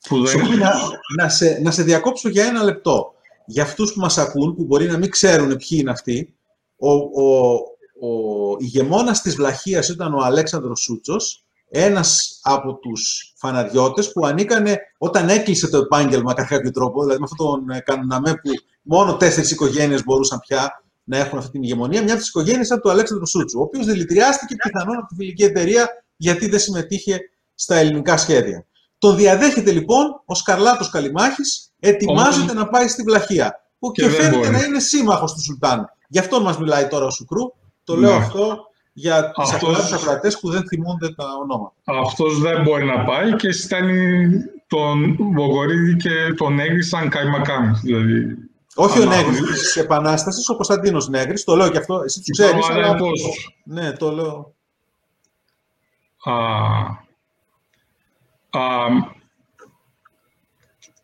Που δεν... να, να, σε, να σε διακόψω για ένα λεπτό. Για αυτούς που μας ακούν, που μπορεί να μην ξέρουν ποιοι είναι αυτοί, ο, ο, ο ηγεμόνας της Βλαχίας ήταν ο Αλέξανδρος Σούτσος, ένας από τους φαναριώτες που ανήκανε όταν έκλεισε το επάγγελμα κατά κάποιο τρόπο, δηλαδή με αυτόν τον ε, κανοναμέ που μόνο τέσσερις οικογένειες μπορούσαν πια να έχουν αυτή την ηγεμονία. Μια από τις οικογένειες ήταν του Αλέξανδρου Σούτσου, ο οποίος δηλητηριάστηκε πιθανόν από τη φιλική εταιρεία γιατί δεν συμμετείχε στα ελληνικά σχέδια. Τον διαδέχεται λοιπόν ο Σκαρλάτος Καλιμάχης, ετοιμάζεται να πάει στη Βλαχία, που και, και φαίνεται να είναι σύμμαχος του Σουλτάν. Γι' αυτό μας μιλάει τώρα ο Σουκρού, το λέω ναι. αυτό για τους αυτός... ακροατές που δεν θυμούνται τα ονόματα. Αυτός δεν μπορεί να πάει και στέλνει τον Βογορίδη και τον Νέγρη σαν καημακάμι. Δηλαδή, όχι ο Νέγρης της Επανάστασης, ο Κωνσταντίνος Νέγρης, το λέω και αυτό, εσύ το ξέρεις. Αλλά... Ναι, το λέω. Α, α,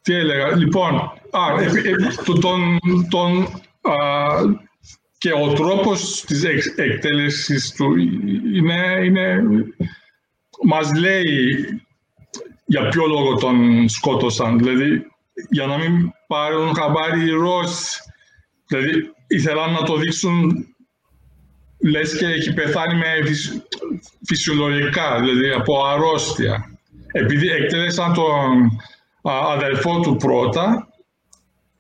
τι έλεγα, λοιπόν, α, ε, ε, τον, τον, α, και ο τρόπος της εκτέλεσης του είναι, είναι, μας λέει για ποιο λόγο τον σκότωσαν. Δηλαδή, για να μην πάρουν χαμπάρι οι Ρώσοι. Δηλαδή, ήθελαν να το δείξουν λες και έχει πεθάνει με φυσιολογικά, δηλαδή από αρρώστια. Επειδή εκτέλεσαν τον αδελφό του πρώτα,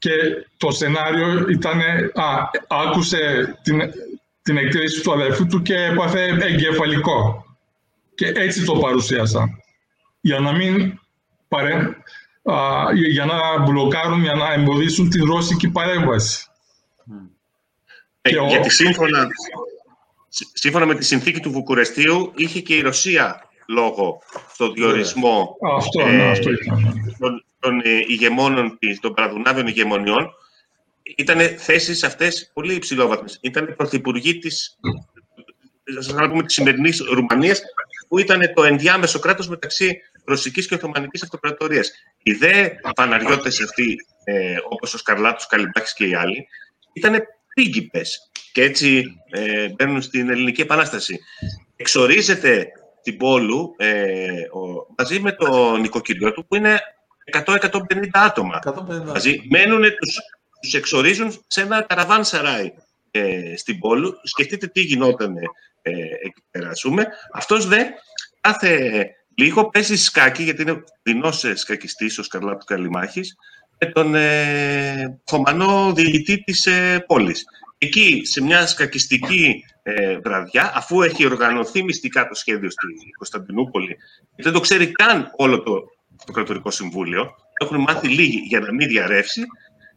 και το σενάριο ήταν, α, άκουσε την, την εκτέλεση του αδερφού του και έπαθε εγκεφαλικό. Και έτσι το παρουσίασαν. Για να μην παρέ, α, για να μπλοκάρουν, για να εμποδίσουν την ρώσικη παρέμβαση. Ε, γιατί σύμφωνα, σύμφωνα με τη συνθήκη του Βουκουρεστίου είχε και η Ρωσία λόγο στο διορισμό αυτό, ε, αυτό ήταν των ε, ηγεμόνων, των παραδουνάβιων ηγεμονιών, ήταν θέσεις αυτές πολύ υψηλόβαθμες. Ήταν πρωθυπουργοί της, να πούμε, της σημερινής Ρουμανίας, που ήταν το ενδιάμεσο κράτος μεταξύ Ρωσικής και Οθωμανικής Αυτοκρατορίας. Οι δε φαναριώτες αυτοί, ε, όπως ο Σκαρλάτος, Καλυμπάκης και οι άλλοι, ήταν πρίγκιπες και έτσι ε, μπαίνουν στην Ελληνική Επανάσταση. Εξορίζεται την Πόλου ε, ο, μαζί με τον νοικοκυριό του, που είναι 100-150 άτομα. 150. Μαζί μένουν, τους, τους εξορίζουν σε ένα καραβάν σαράι ε, στην πόλη. Σκεφτείτε τι γινόταν ε, εκεί πέρα, Αυτός δε κάθε λίγο παίζει σκάκι, γιατί είναι δεινός ε, σκακιστής ο Σκαρλάτου Καλιμάχης, με τον ε, Θωμανό διηγητή της ε, πόλης. Εκεί, σε μια σκακιστική ε, βραδιά, αφού έχει οργανωθεί μυστικά το σχέδιο στη Κωνσταντινούπολη, δεν το ξέρει καν όλο το το κρατορικό συμβούλιο, έχουν μάθει λίγοι για να μην διαρρεύσει,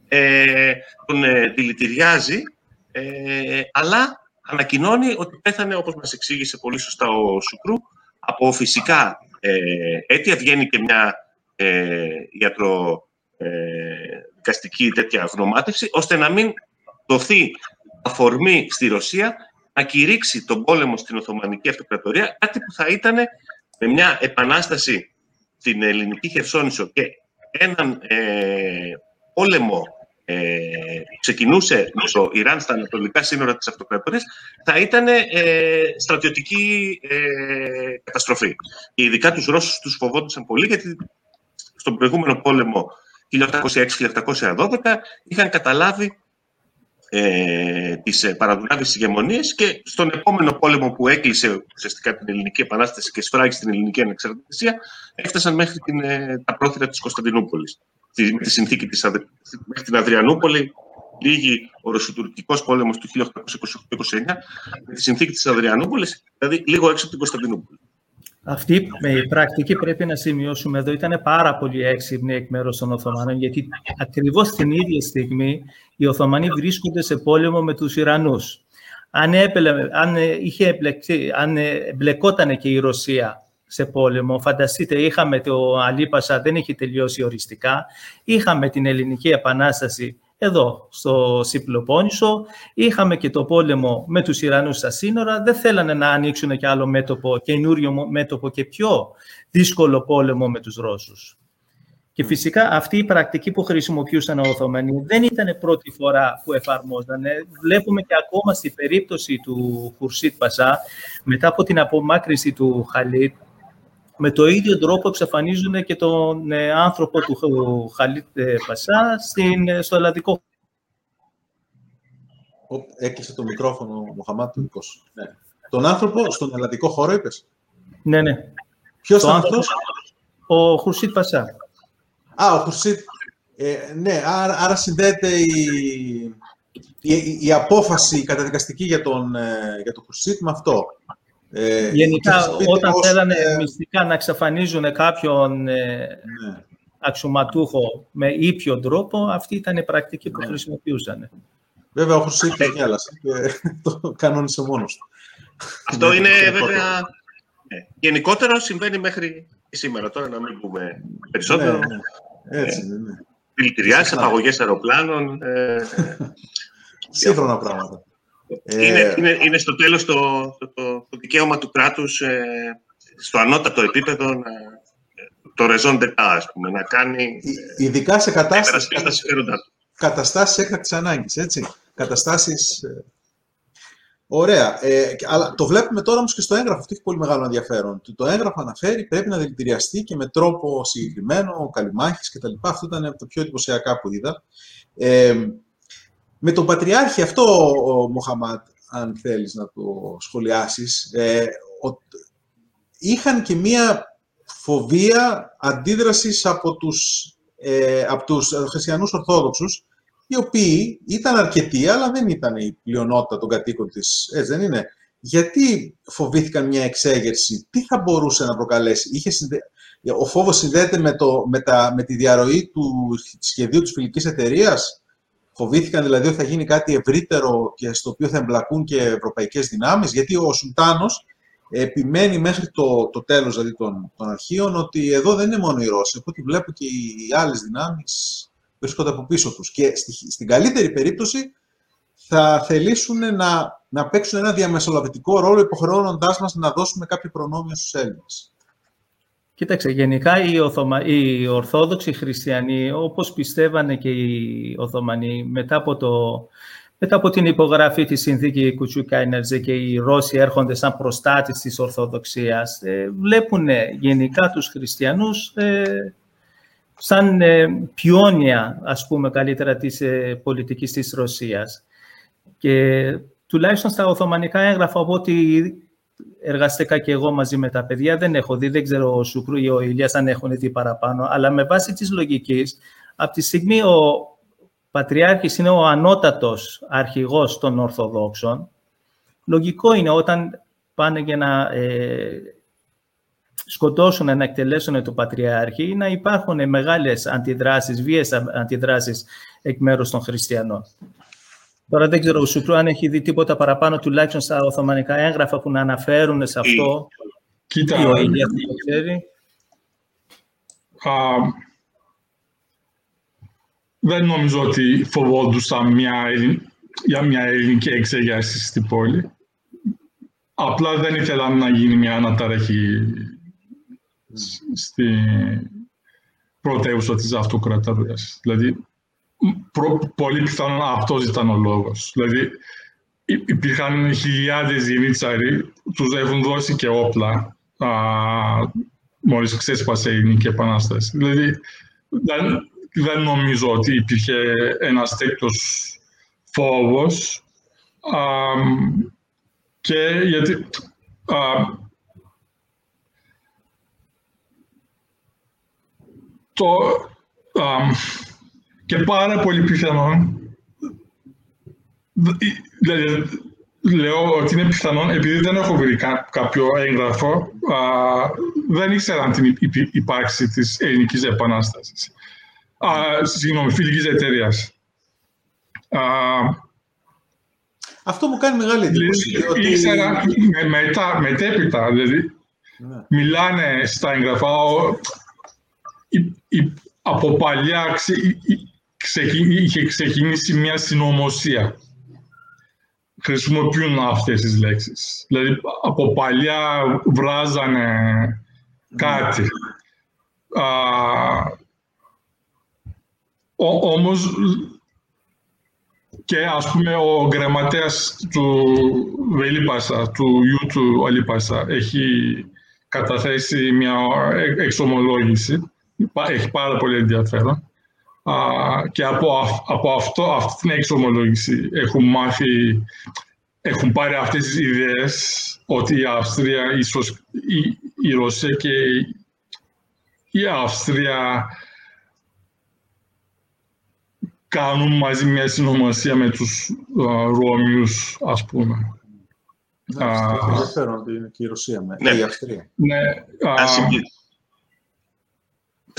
ε, τον ε, δηλητηριάζει, ε, αλλά ανακοινώνει ότι πέθανε, όπως μας εξήγησε πολύ σωστά ο Σουκρού, από φυσικά ε, αίτια. Βγαίνει και μια ε, ιατροδικαστική τέτοια γνωμάτευση, ώστε να μην δοθεί αφορμή στη Ρωσία να κηρύξει τον πόλεμο στην Οθωμανική Αυτοκρατορία, κάτι που θα ήταν με μια επανάσταση στην ελληνική Χερσόνησο και έναν ε, πόλεμο ε, ξεκινούσε το Ιράν στα ανατολικά σύνορα της αυτοκρατορίας, θα ήταν ε, στρατιωτική ε, καταστροφή. Και ειδικά τους Ρώσους τους φοβόντουσαν πολύ, γιατί στον προηγούμενο πόλεμο 1806-1812 είχαν καταλάβει ε, τις ε, παραδουλάβεις ηγεμονίες και στον επόμενο πόλεμο που έκλεισε ουσιαστικά την Ελληνική Επανάσταση και σφράγει στην Ελληνική Ανεξαρτησία έφτασαν μέχρι την, ε, τα πρόθυρα της Κωνσταντινούπολης. Με τη συνθήκη της, μέχρι την Αδριανούπολη λίγη ο Ρωσοτουρκικός πόλεμος του 1828-29 με τη συνθήκη της Αδριανούπολης, δηλαδή λίγο έξω από την Κωνσταντινούπολη. Αυτή η πρακτική πρέπει να σημειώσουμε εδώ ήταν πάρα πολύ έξυπνη εκ μέρους των Οθωμανών, γιατί ακριβώς την ίδια στιγμή οι Οθωμανοί βρίσκονται σε πόλεμο με τους Ιρανούς. Αν, αν, είχε εμπλεκεί, αν εμπλεκόταν και η Ρωσία σε πόλεμο, φανταστείτε, είχαμε το Αλίπασα, δεν έχει τελειώσει οριστικά, είχαμε την Ελληνική Επανάσταση εδώ στο Σιπλοπόννησο. Είχαμε και το πόλεμο με τους Ιρανούς στα σύνορα. Δεν θέλανε να ανοίξουν και άλλο μέτωπο, καινούριο μέτωπο και πιο δύσκολο πόλεμο με τους Ρώσους. Και φυσικά αυτή η πρακτική που χρησιμοποιούσαν οι Οθωμανοί δεν ήταν πρώτη φορά που εφαρμόζαν. Βλέπουμε και ακόμα στην περίπτωση του Χουρσίτ Πασά, μετά από την απομάκρυνση του Χαλίτ, με το ίδιο τρόπο εξαφανίζουν και τον ε, άνθρωπο του Χαλίτ ε, Πασά στην, ε, στο ελλαδικό Έκλεισε το μικρόφωνο ο Μοχαμάτ του ναι. Τον άνθρωπο στον ελλαδικό χώρο είπες; Ναι, ναι. Ποιος ήταν αυτός; Ο Χουρσίτ Πασά. Α, ο Χουρσίτ. Ε, ναι, άρα, άρα συνδέεται η, η, η, απόφαση καταδικαστική για τον, για τον Χουρσίτ με αυτό. Ε, Γενικά, όταν πώς, θέλανε ε, μυστικά να εξαφανίζουν κάποιον ε, ναι. αξιωματούχο με ήπιο τρόπο, αυτή ήταν η πρακτική που ναι. χρησιμοποιούσαν. Βέβαια, ο Χρυσίκης γέλασε και το κανόνισε μόνος του. Αυτό είναι βέβαια... Ναι. Γενικότερο συμβαίνει μέχρι σήμερα. Τώρα να μην πούμε περισσότερο. Ναι, ναι. Έτσι είναι, ναι. Δηλητηριάσεις, απαγωγές αεροπλάνων. Ε, Σύγχρονα πράγματα. Είναι, ε, είναι, είναι στο τέλος το, το, το, το δικαίωμα του κράτους ε, στο ανώτατο επίπεδο να, το ρεζόν ας πούμε, να κάνει... Ειδικά σε κατάσταση, καταστάσεις έκτακτης ανάγκης, έτσι. Καταστάσεις... Ε, ωραία. Ε, αλλά το βλέπουμε τώρα όμως και στο έγγραφο. Αυτό έχει πολύ μεγάλο ενδιαφέρον. Το έγγραφο αναφέρει πρέπει να δηλητηριαστεί και με τρόπο συγκεκριμένο, καλυμάχης κτλ. Αυτό ήταν από τα πιο εντυπωσιακά που είδα. Ε, με τον Πατριάρχη αυτό, ο Μοχαμάτ, αν θέλεις να το σχολιάσεις, ε, είχαν και μία φοβία αντίδρασης από τους, ε, από τους χριστιανούς Ορθόδοξους, οι οποίοι ήταν αρκετοί, αλλά δεν ήταν η πλειονότητα των κατοίκων της, έτσι δεν είναι; Γιατί φοβήθηκαν μια εξέγερση, τι θα μπορούσε να προκαλέσει; Είχε συνδε... Ο φόβος συνδέεται με, το, με, τα, με τη διαρροή του σχεδίου της φιλικής εταιρείας, Φοβήθηκαν δηλαδή ότι θα γίνει κάτι ευρύτερο και στο οποίο θα εμπλακούν και ευρωπαϊκές δυνάμεις, γιατί ο Σουλτάνος επιμένει μέχρι το, το τέλος δηλαδή, των, των αρχείων ότι εδώ δεν είναι μόνο οι Ρώσοι, από ό,τι βλέπω και οι άλλες δυνάμεις βρίσκονται από πίσω τους. Και στη, στην καλύτερη περίπτωση θα θελήσουν να, να παίξουν ένα διαμεσολαβητικό ρόλο υποχρεώνοντάς μας να δώσουμε κάποια προνόμια στους Έλληνες. Κοίταξε, γενικά οι, Οθωμα... οι Ορθόδοξοι Χριστιανοί, όπως πιστεύανε και οι Οθωμανοί, μετά από, το... μετά από την υπογραφή της συνθήκη Κουτσουκάινερζε και οι Ρώσοι έρχονται σαν προστάτες της Ορθοδοξίας, ε, βλέπουν γενικά τους χριστιανούς ε, σαν ε, πιόνια, ας πούμε, καλύτερα της ε, πολιτικής της Ρωσίας. Και τουλάχιστον στα Οθωμανικά έγγραφα, από ό,τι εργαστήκα και εγώ μαζί με τα παιδιά. Δεν έχω δει, δεν ξέρω ο Σουκρού ή ο Ηλίας αν έχουν δει παραπάνω. Αλλά με βάση της λογικής, από τη στιγμή ο Πατριάρχης είναι ο ανώτατος αρχηγός των Ορθοδόξων, λογικό είναι όταν πάνε για να ε, σκοτώσουν, να εκτελέσουν το Πατριάρχη ή να υπάρχουν μεγάλες αντιδράσεις, βίες αντιδράσεις εκ μέρους των χριστιανών. Τώρα δεν ξέρω, ο Σουπρού αν έχει δει τίποτα παραπάνω, τουλάχιστον στα Οθωμανικά έγγραφα που να αναφέρουν σε αυτό. Κοίτα, ή ο ίδιος το ξέρει. δεν νομίζω ότι φοβόντουσαν μια, για μια ελληνική εξέγερση στην πόλη. Απλά δεν ήθελαν να γίνει μια αναταραχή στη πρωτεύουσα της αυτοκρατορίας. Δηλαδή, προ, πολύ πιθανόν αυτός ήταν ο λόγος. Δηλαδή, υπήρχαν χιλιάδες γενίτσαροι, τους έχουν δώσει και όπλα α, μόλις ξέσπασε η Ελληνική Επανάσταση. Δηλαδή, δεν, δεν νομίζω ότι υπήρχε ένας τέτοιος φόβος και γιατί το, και πάρα πολύ πιθανόν δηλαδή, λέω ότι είναι πιθανόν επειδή δεν έχω βρει κάποιο έγγραφο δεν ήξεραν την ύπαρξη της ελληνικής επανάστασης συγγνώμη, φιλικής εταιρείας αυτό μου κάνει μεγάλη εντύπωση. Δηλαδή, ήξερα μετά, μετέπειτα, δηλαδή, ναι. μιλάνε στα έγγραφα, από παλιά ξε, είχε ξεκινήσει μια συνωμοσία. Χρησιμοποιούν αυτές τις λέξεις. Δηλαδή, από παλιά βράζανε κάτι. Ναι. Α, όμως και ας πούμε ο γραμματέας του Βελίπασα, του γιου του Αλίπασα, έχει καταθέσει μια εξομολόγηση. Έχει πάρα πολύ ενδιαφέρον. Και από, από αυτό, αυτή την εξομολόγηση έχουν μάθει, έχουν πάρει αυτές τις ιδέες ότι η Αυστρία, ίσως η, η Ρωσία και η Αυστρία κάνουν μαζί μια συνωμοσία με τους Ρώμιους, ας πούμε. Ναι, ενδιαφέρον ότι είναι και η Ρωσία με ναι. η Αυστρία. Ναι, να,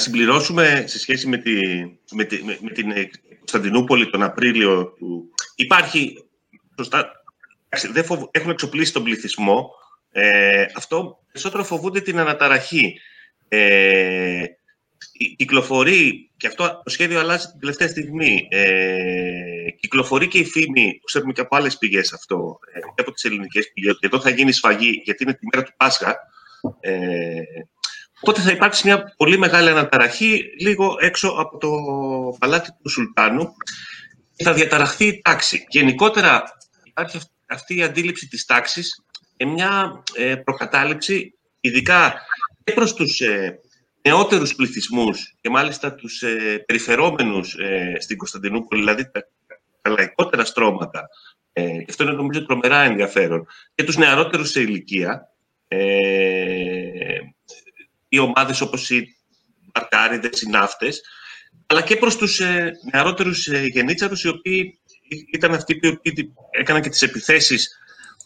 συμπληρώσουμε σε σχέση με, τη, με, τη, με, την Κωνσταντινούπολη τον Απρίλιο του... Υπάρχει, σωστά, δεν έχουν εξοπλίσει τον πληθυσμό. Ε, αυτό περισσότερο φοβούνται την αναταραχή. Ε, κυκλοφορεί, και αυτό το σχέδιο αλλάζει την τελευταία στιγμή, ε, κυκλοφορεί και η φήμη, ξέρουμε και από άλλες πηγές αυτό, ε, και από τις ελληνικές πηγές, ότι εδώ θα γίνει σφαγή, γιατί είναι τη μέρα του Πάσχα. Ε, οπότε θα υπάρξει μια πολύ μεγάλη αναταραχή λίγο έξω από το παλάτι του Σουλτάνου και θα διαταραχθεί η τάξη. Γενικότερα υπάρχει αυτή η αντίληψη της τάξης και μια ε, προκατάληψη, ειδικά και προς τους ε, νεότερους πληθυσμούς και μάλιστα τους ε, περιφερόμενους ε, στην Κωνσταντινούπολη, δηλαδή τα, τα λαϊκότερα στρώματα, ε, και αυτό είναι νομίζω τρομερά ενδιαφέρον, και τους νεαρότερους σε ηλικία, ε, οι ομάδες όπως οι μπαρτάριδες, οι ναύτες, αλλά και προς τους ε, νεαρότερους ε, γενίτσαρους, οι οποίοι ήταν αυτοί που έκαναν και τις επιθέσεις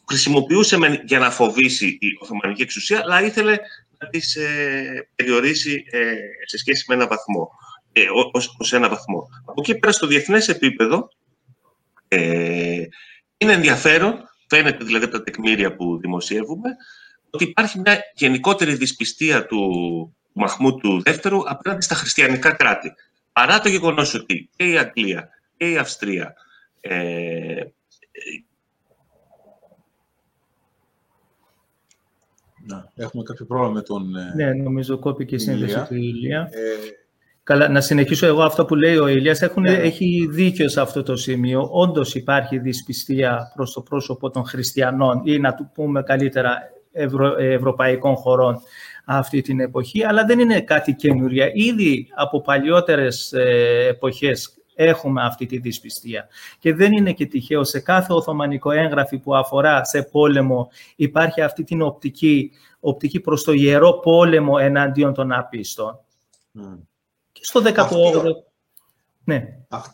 χρησιμοποιούσε για να φοβήσει η Οθωμανική εξουσία, αλλά ήθελε να τις ε, περιορίσει ε, σε σχέση με ένα βαθμό, ε, ως, ως ένα βαθμό. Από εκεί πέρα στο διεθνές επίπεδο ε, είναι ενδιαφέρον, φαίνεται δηλαδή από τα τεκμήρια που δημοσιεύουμε, ότι υπάρχει μια γενικότερη δυσπιστία του Μαχμού του Δεύτερου απέναντι στα χριστιανικά κράτη. Παρά το γεγονός ότι και η Αγγλία και η Αυστρία ε, Να, έχουμε κάποιο πρόβλημα με τον ε, Ναι, νομίζω κόπηκε η σύνδεση του Ηλία. Ε... Καλά, να συνεχίσω εγώ αυτό που λέει ο Ηλίας. Έχουν, ναι. Έχει δίκιο σε αυτό το σημείο. Όντως υπάρχει δυσπιστία προς το πρόσωπο των χριστιανών ή να του πούμε καλύτερα ευρω, ευρωπαϊκών χωρών αυτή την εποχή, αλλά δεν είναι κάτι καινούρια. Ήδη από παλιότερες ε, εποχές έχουμε αυτή τη δυσπιστία. Και δεν είναι και τυχαίο, σε κάθε Οθωμανικό έγγραφη που αφορά σε πόλεμο υπάρχει αυτή την οπτική, οπτική προς το ιερό πόλεμο εναντίον των απίστων. Και στο 18ο... Ναι.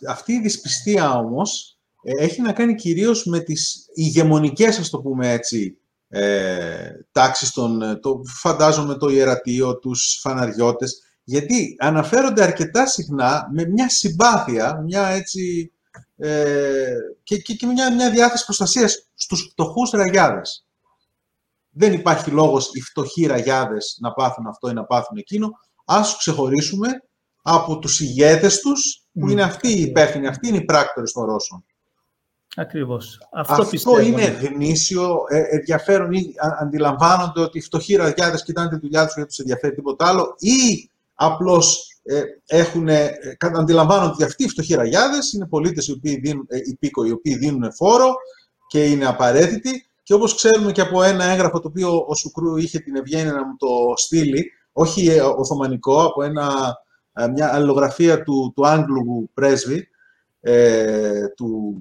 Αυτή, η δυσπιστία όμως ε, έχει να κάνει κυρίως με τις ηγεμονικές, ας το πούμε έτσι, ε, τάξεις των, το, φαντάζομαι το ιερατείο, τους φαναριώτες, γιατί αναφέρονται αρκετά συχνά με μια συμπάθεια, μια έτσι, ε, και, και, μια, μια διάθεση προστασίας στους φτωχούς ραγιάδες. Δεν υπάρχει λόγος οι φτωχοί ραγιάδες να πάθουν αυτό ή να πάθουν εκείνο. Ας τους ξεχωρίσουμε από τους ηγέτες τους, που είναι αυτοί οι υπεύθυνοι, αυτοί είναι οι πράκτορες των Ρώσων. Ακριβώς. Αυτό, Αυτό είναι γνήσιο, ε, ενδιαφέρον ή αντιλαμβάνονται ότι οι φτωχοί ραγιάδες κοιτάνε τη δουλειά τους γιατί τους ενδιαφέρει τίποτα άλλο ή απλώς ε, έχουν, ε, αντιλαμβάνονται ότι αυτοί οι φτωχοί ραγιάδες είναι πολίτες οι οποίοι δίνουν, ε, οι οποίοι δίνουν φόρο και είναι απαραίτητοι. Και όπως ξέρουμε και από ένα έγγραφο το οποίο ο Σουκρού είχε την ευγένεια να μου το στείλει, όχι ε, οθωμανικό, από ένα, ε, μια αλληλογραφία του, του Άγγλου πρέσβη, ε, του,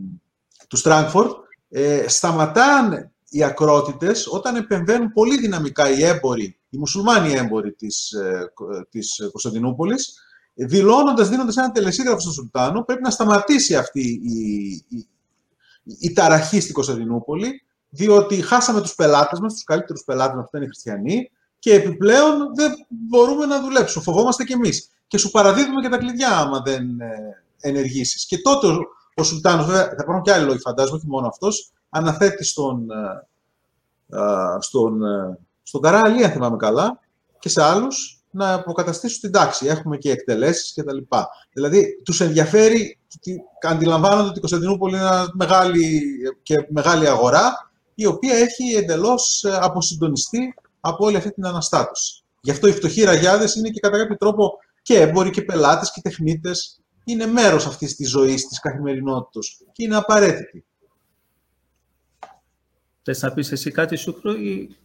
του Στράγκφορντ, ε, σταματάνε οι ακρότητες όταν επεμβαίνουν πολύ δυναμικά οι έμποροι, οι μουσουλμάνοι έμποροι της, ε, της Κωνσταντινούπολης, δηλώνοντας, δίνοντας ένα τελεσίγραφο στον Σουλτάνο, πρέπει να σταματήσει αυτή η, η, η ταραχή στην Κωνσταντινούπολη, διότι χάσαμε τους πελάτες μας, τους καλύτερους πελάτες μας που ήταν οι χριστιανοί, και επιπλέον δεν μπορούμε να δουλέψουμε. Φοβόμαστε κι εμείς. Και σου παραδίδουμε και τα κλειδιά άμα δεν ε, ενεργήσεις. Και τότε ο Σουλτάνος, βέβαια, θα υπάρχουν και άλλοι λόγοι φαντάζομαι, όχι μόνο αυτός, αναθέτει στον, ε, ε, στον, στον Καράλη, αν θυμάμαι καλά, και σε άλλους να αποκαταστήσουν την τάξη. Έχουμε και εκτελέσεις και τα λοιπά. Δηλαδή, τους ενδιαφέρει, αντιλαμβάνονται ότι η Κωνσταντινούπολη είναι μια μεγάλη, και μεγάλη αγορά, η οποία έχει εντελώς αποσυντονιστεί από όλη αυτή την αναστάτωση. Γι' αυτό οι φτωχοί ραγιάδες είναι και κατά κάποιο τρόπο και έμποροι και πελάτες και τεχνίτες. Είναι μέρος αυτής της ζωής, της καθημερινότητας και είναι απαραίτητη. Θες να πεις εσύ κάτι, Σούκρο, ή...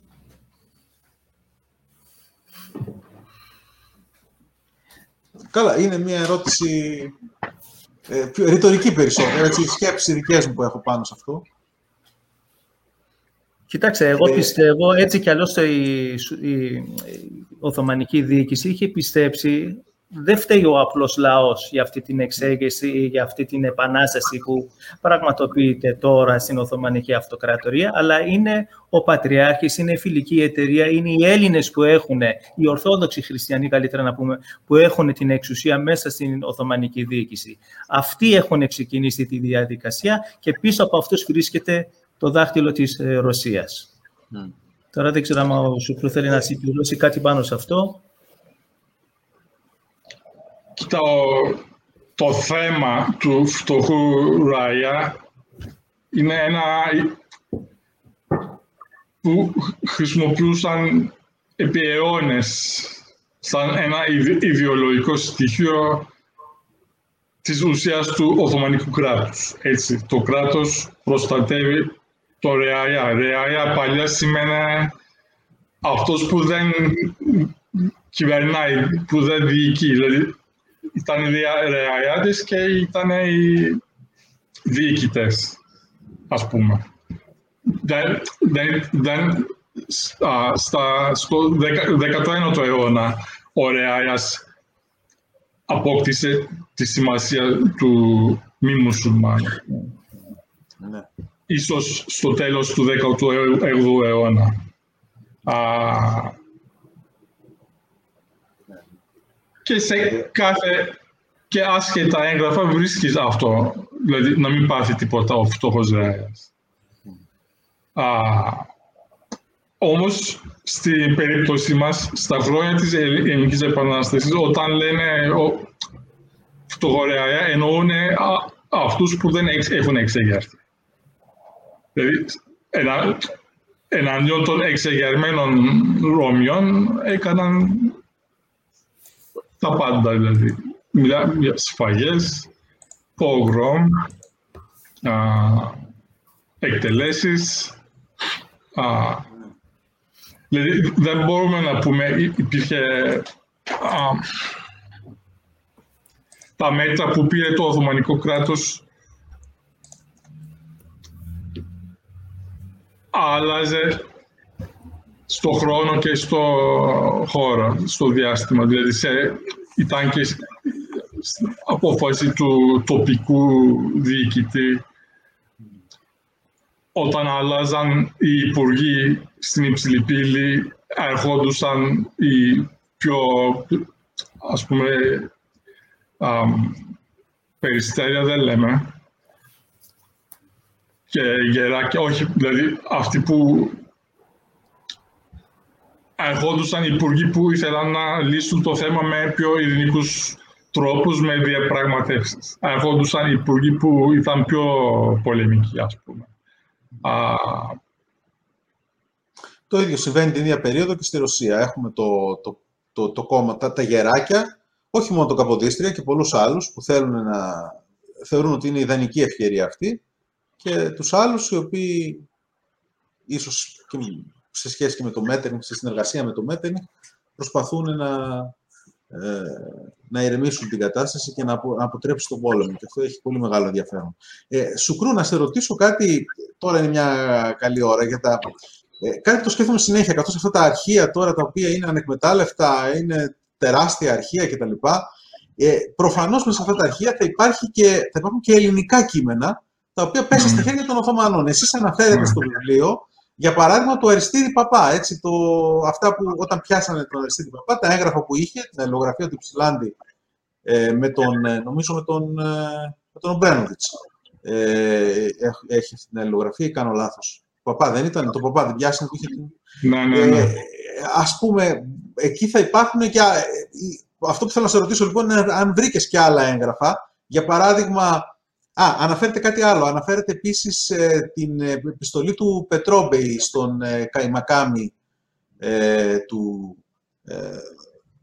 Καλά, είναι μια ερώτηση ε, πιο ρητορική περισσότερο, έτσι, σκέψεις δικές μου που έχω πάνω σε αυτό. Κοιτάξτε, εγώ ε, πιστεύω έτσι κι αλλιώς η, η, Οθωμανική διοίκηση είχε πιστέψει δεν φταίει ο απλός λαός για αυτή την εξέγερση ή για αυτή την επανάσταση που πραγματοποιείται τώρα στην Οθωμανική Αυτοκρατορία, αλλά είναι ο Πατριάρχης, είναι η φιλική εταιρεία, είναι οι Έλληνες που έχουν, οι Ορθόδοξοι Χριστιανοί καλύτερα να πούμε, που έχουν την εξουσία μέσα στην Οθωμανική διοίκηση. Αυτοί έχουν ξεκινήσει τη διαδικασία και πίσω από αυτούς βρίσκεται το δάχτυλο της ε, Ρωσίας. Mm. Τώρα δεν ξέρω αν ο Σουκρού θέλει να συμπληρώσει κάτι πάνω σε αυτό. Το, το θέμα του φτωχού Ράια είναι ένα που χρησιμοποιούσαν επί αιώνες σαν ένα ιδεολογικό στοιχείο της ουσίας του Οθωμανικού κράτους. Έτσι, το κράτος προστατεύει το ρεάια. Ρεάια παλιά σημαίνει αυτός που δεν κυβερνάει, που δεν διοικεί. Δηλαδή ήταν οι ρεαϊάτες και ήταν οι διοικητές, ας πούμε. Δεν, δεν, δεν, στα, στο 19ο αιώνα ο Ρεάιας απόκτησε τη σημασία του μη μουσουλμάνου. Ναι ίσως στο τέλος του 18ου αιώνα. Α, και σε κάθε και άσχετα έγγραφα βρίσκεις αυτό, δηλαδή να μην πάθει τίποτα ο φτωχός Ράιας. όμως, στην περίπτωση μας, στα χρόνια της Ελληνικής Επανάστασης, όταν λένε ο φτωχορέα, εννοούν αυτούς που δεν έχουν εξεγερθεί. Δηλαδή, ενα, εναντίον των εξεγερμένων Ρώμιων έκαναν τα πάντα, δηλαδή. Μιλάμε για σφαγές, πόγρομ, εκτελέσεις. Α, δηλαδή, δεν μπορούμε να πούμε, υπήρχε α, τα μέτρα που πήρε το Οθωμανικό κράτος άλλαζε στο χρόνο και στο χώρο, στο διάστημα. Δηλαδή σε, ήταν και απόφαση του τοπικού διοικητή. όταν άλλαζαν οι υπουργοί στην υψηλή πύλη, ερχόντουσαν οι πιο, ας πούμε, περιστέρια δεν λέμε. Και γεράκια, όχι, δηλαδή αυτοί που ερχόντουσαν οι υπουργοί που ήθελαν να λύσουν το θέμα με πιο ειρηνικούς τρόπους, με διαπραγματεύσεις. Ερχόντουσαν οι υπουργοί που ήταν πιο πολεμικοί, ας πούμε. Α... Το ίδιο συμβαίνει την ίδια περίοδο και στη Ρωσία. Έχουμε το, το, το, το κόμμα, τα, τα γεράκια, όχι μόνο το Καποδίστρια και πολλούς άλλους που θέλουν να θεωρούν ότι είναι ιδανική ευκαιρία αυτή και τους άλλους οι οποίοι ίσως και σε σχέση και με το Μέττερνιχ, σε συνεργασία με το Μέττερνιχ, προσπαθούν να, ε, να ηρεμήσουν την κατάσταση και να, να αποτρέψουν τον πόλεμο. Και αυτό έχει πολύ μεγάλο ενδιαφέρον. Ε, Σουκρού, να σε ρωτήσω κάτι, τώρα είναι μια καλή ώρα, για τα, ε, κάτι που το σκέφτομαι συνέχεια, καθώς αυτά τα αρχεία τώρα τα οποία είναι ανεκμετάλλευτα, είναι τεράστια αρχεία κτλ. Ε, Προφανώς μέσα σε αυτά τα αρχεία θα, υπάρχει και, θα υπάρχουν και ελληνικά κείμενα τα οποία πέσαν στα χέρια των Οθωμανών. Εσείς αναφέρετε στο βιβλίο, για παράδειγμα, το Αριστίδη Παπά. Έτσι, το, αυτά που όταν πιάσανε τον Αριστίδη Παπά, τα έγγραφα που είχε, την αλληλογραφία του Ψηλάντη, ε, με τον, ε, νομίζω με τον, ε, με τον Ομπρένοβιτς. Ε, έχει αυτή την αλληλογραφία ή κάνω λάθος. Παπά δεν ήταν, το Παπά δεν πιάσανε που είχε την... Ναι, ναι, ναι. Ε, ας πούμε, εκεί θα υπάρχουν και... Αυτό που θέλω να σε ρωτήσω λοιπόν είναι αν βρήκες και άλλα έγγραφα. Για παράδειγμα, α, αναφέρεται κάτι άλλο. Αναφέρεται επίσης ε, την επιστολή του Πετρόμπεϊ στον ε, Καϊμακάμι ε, του, ε,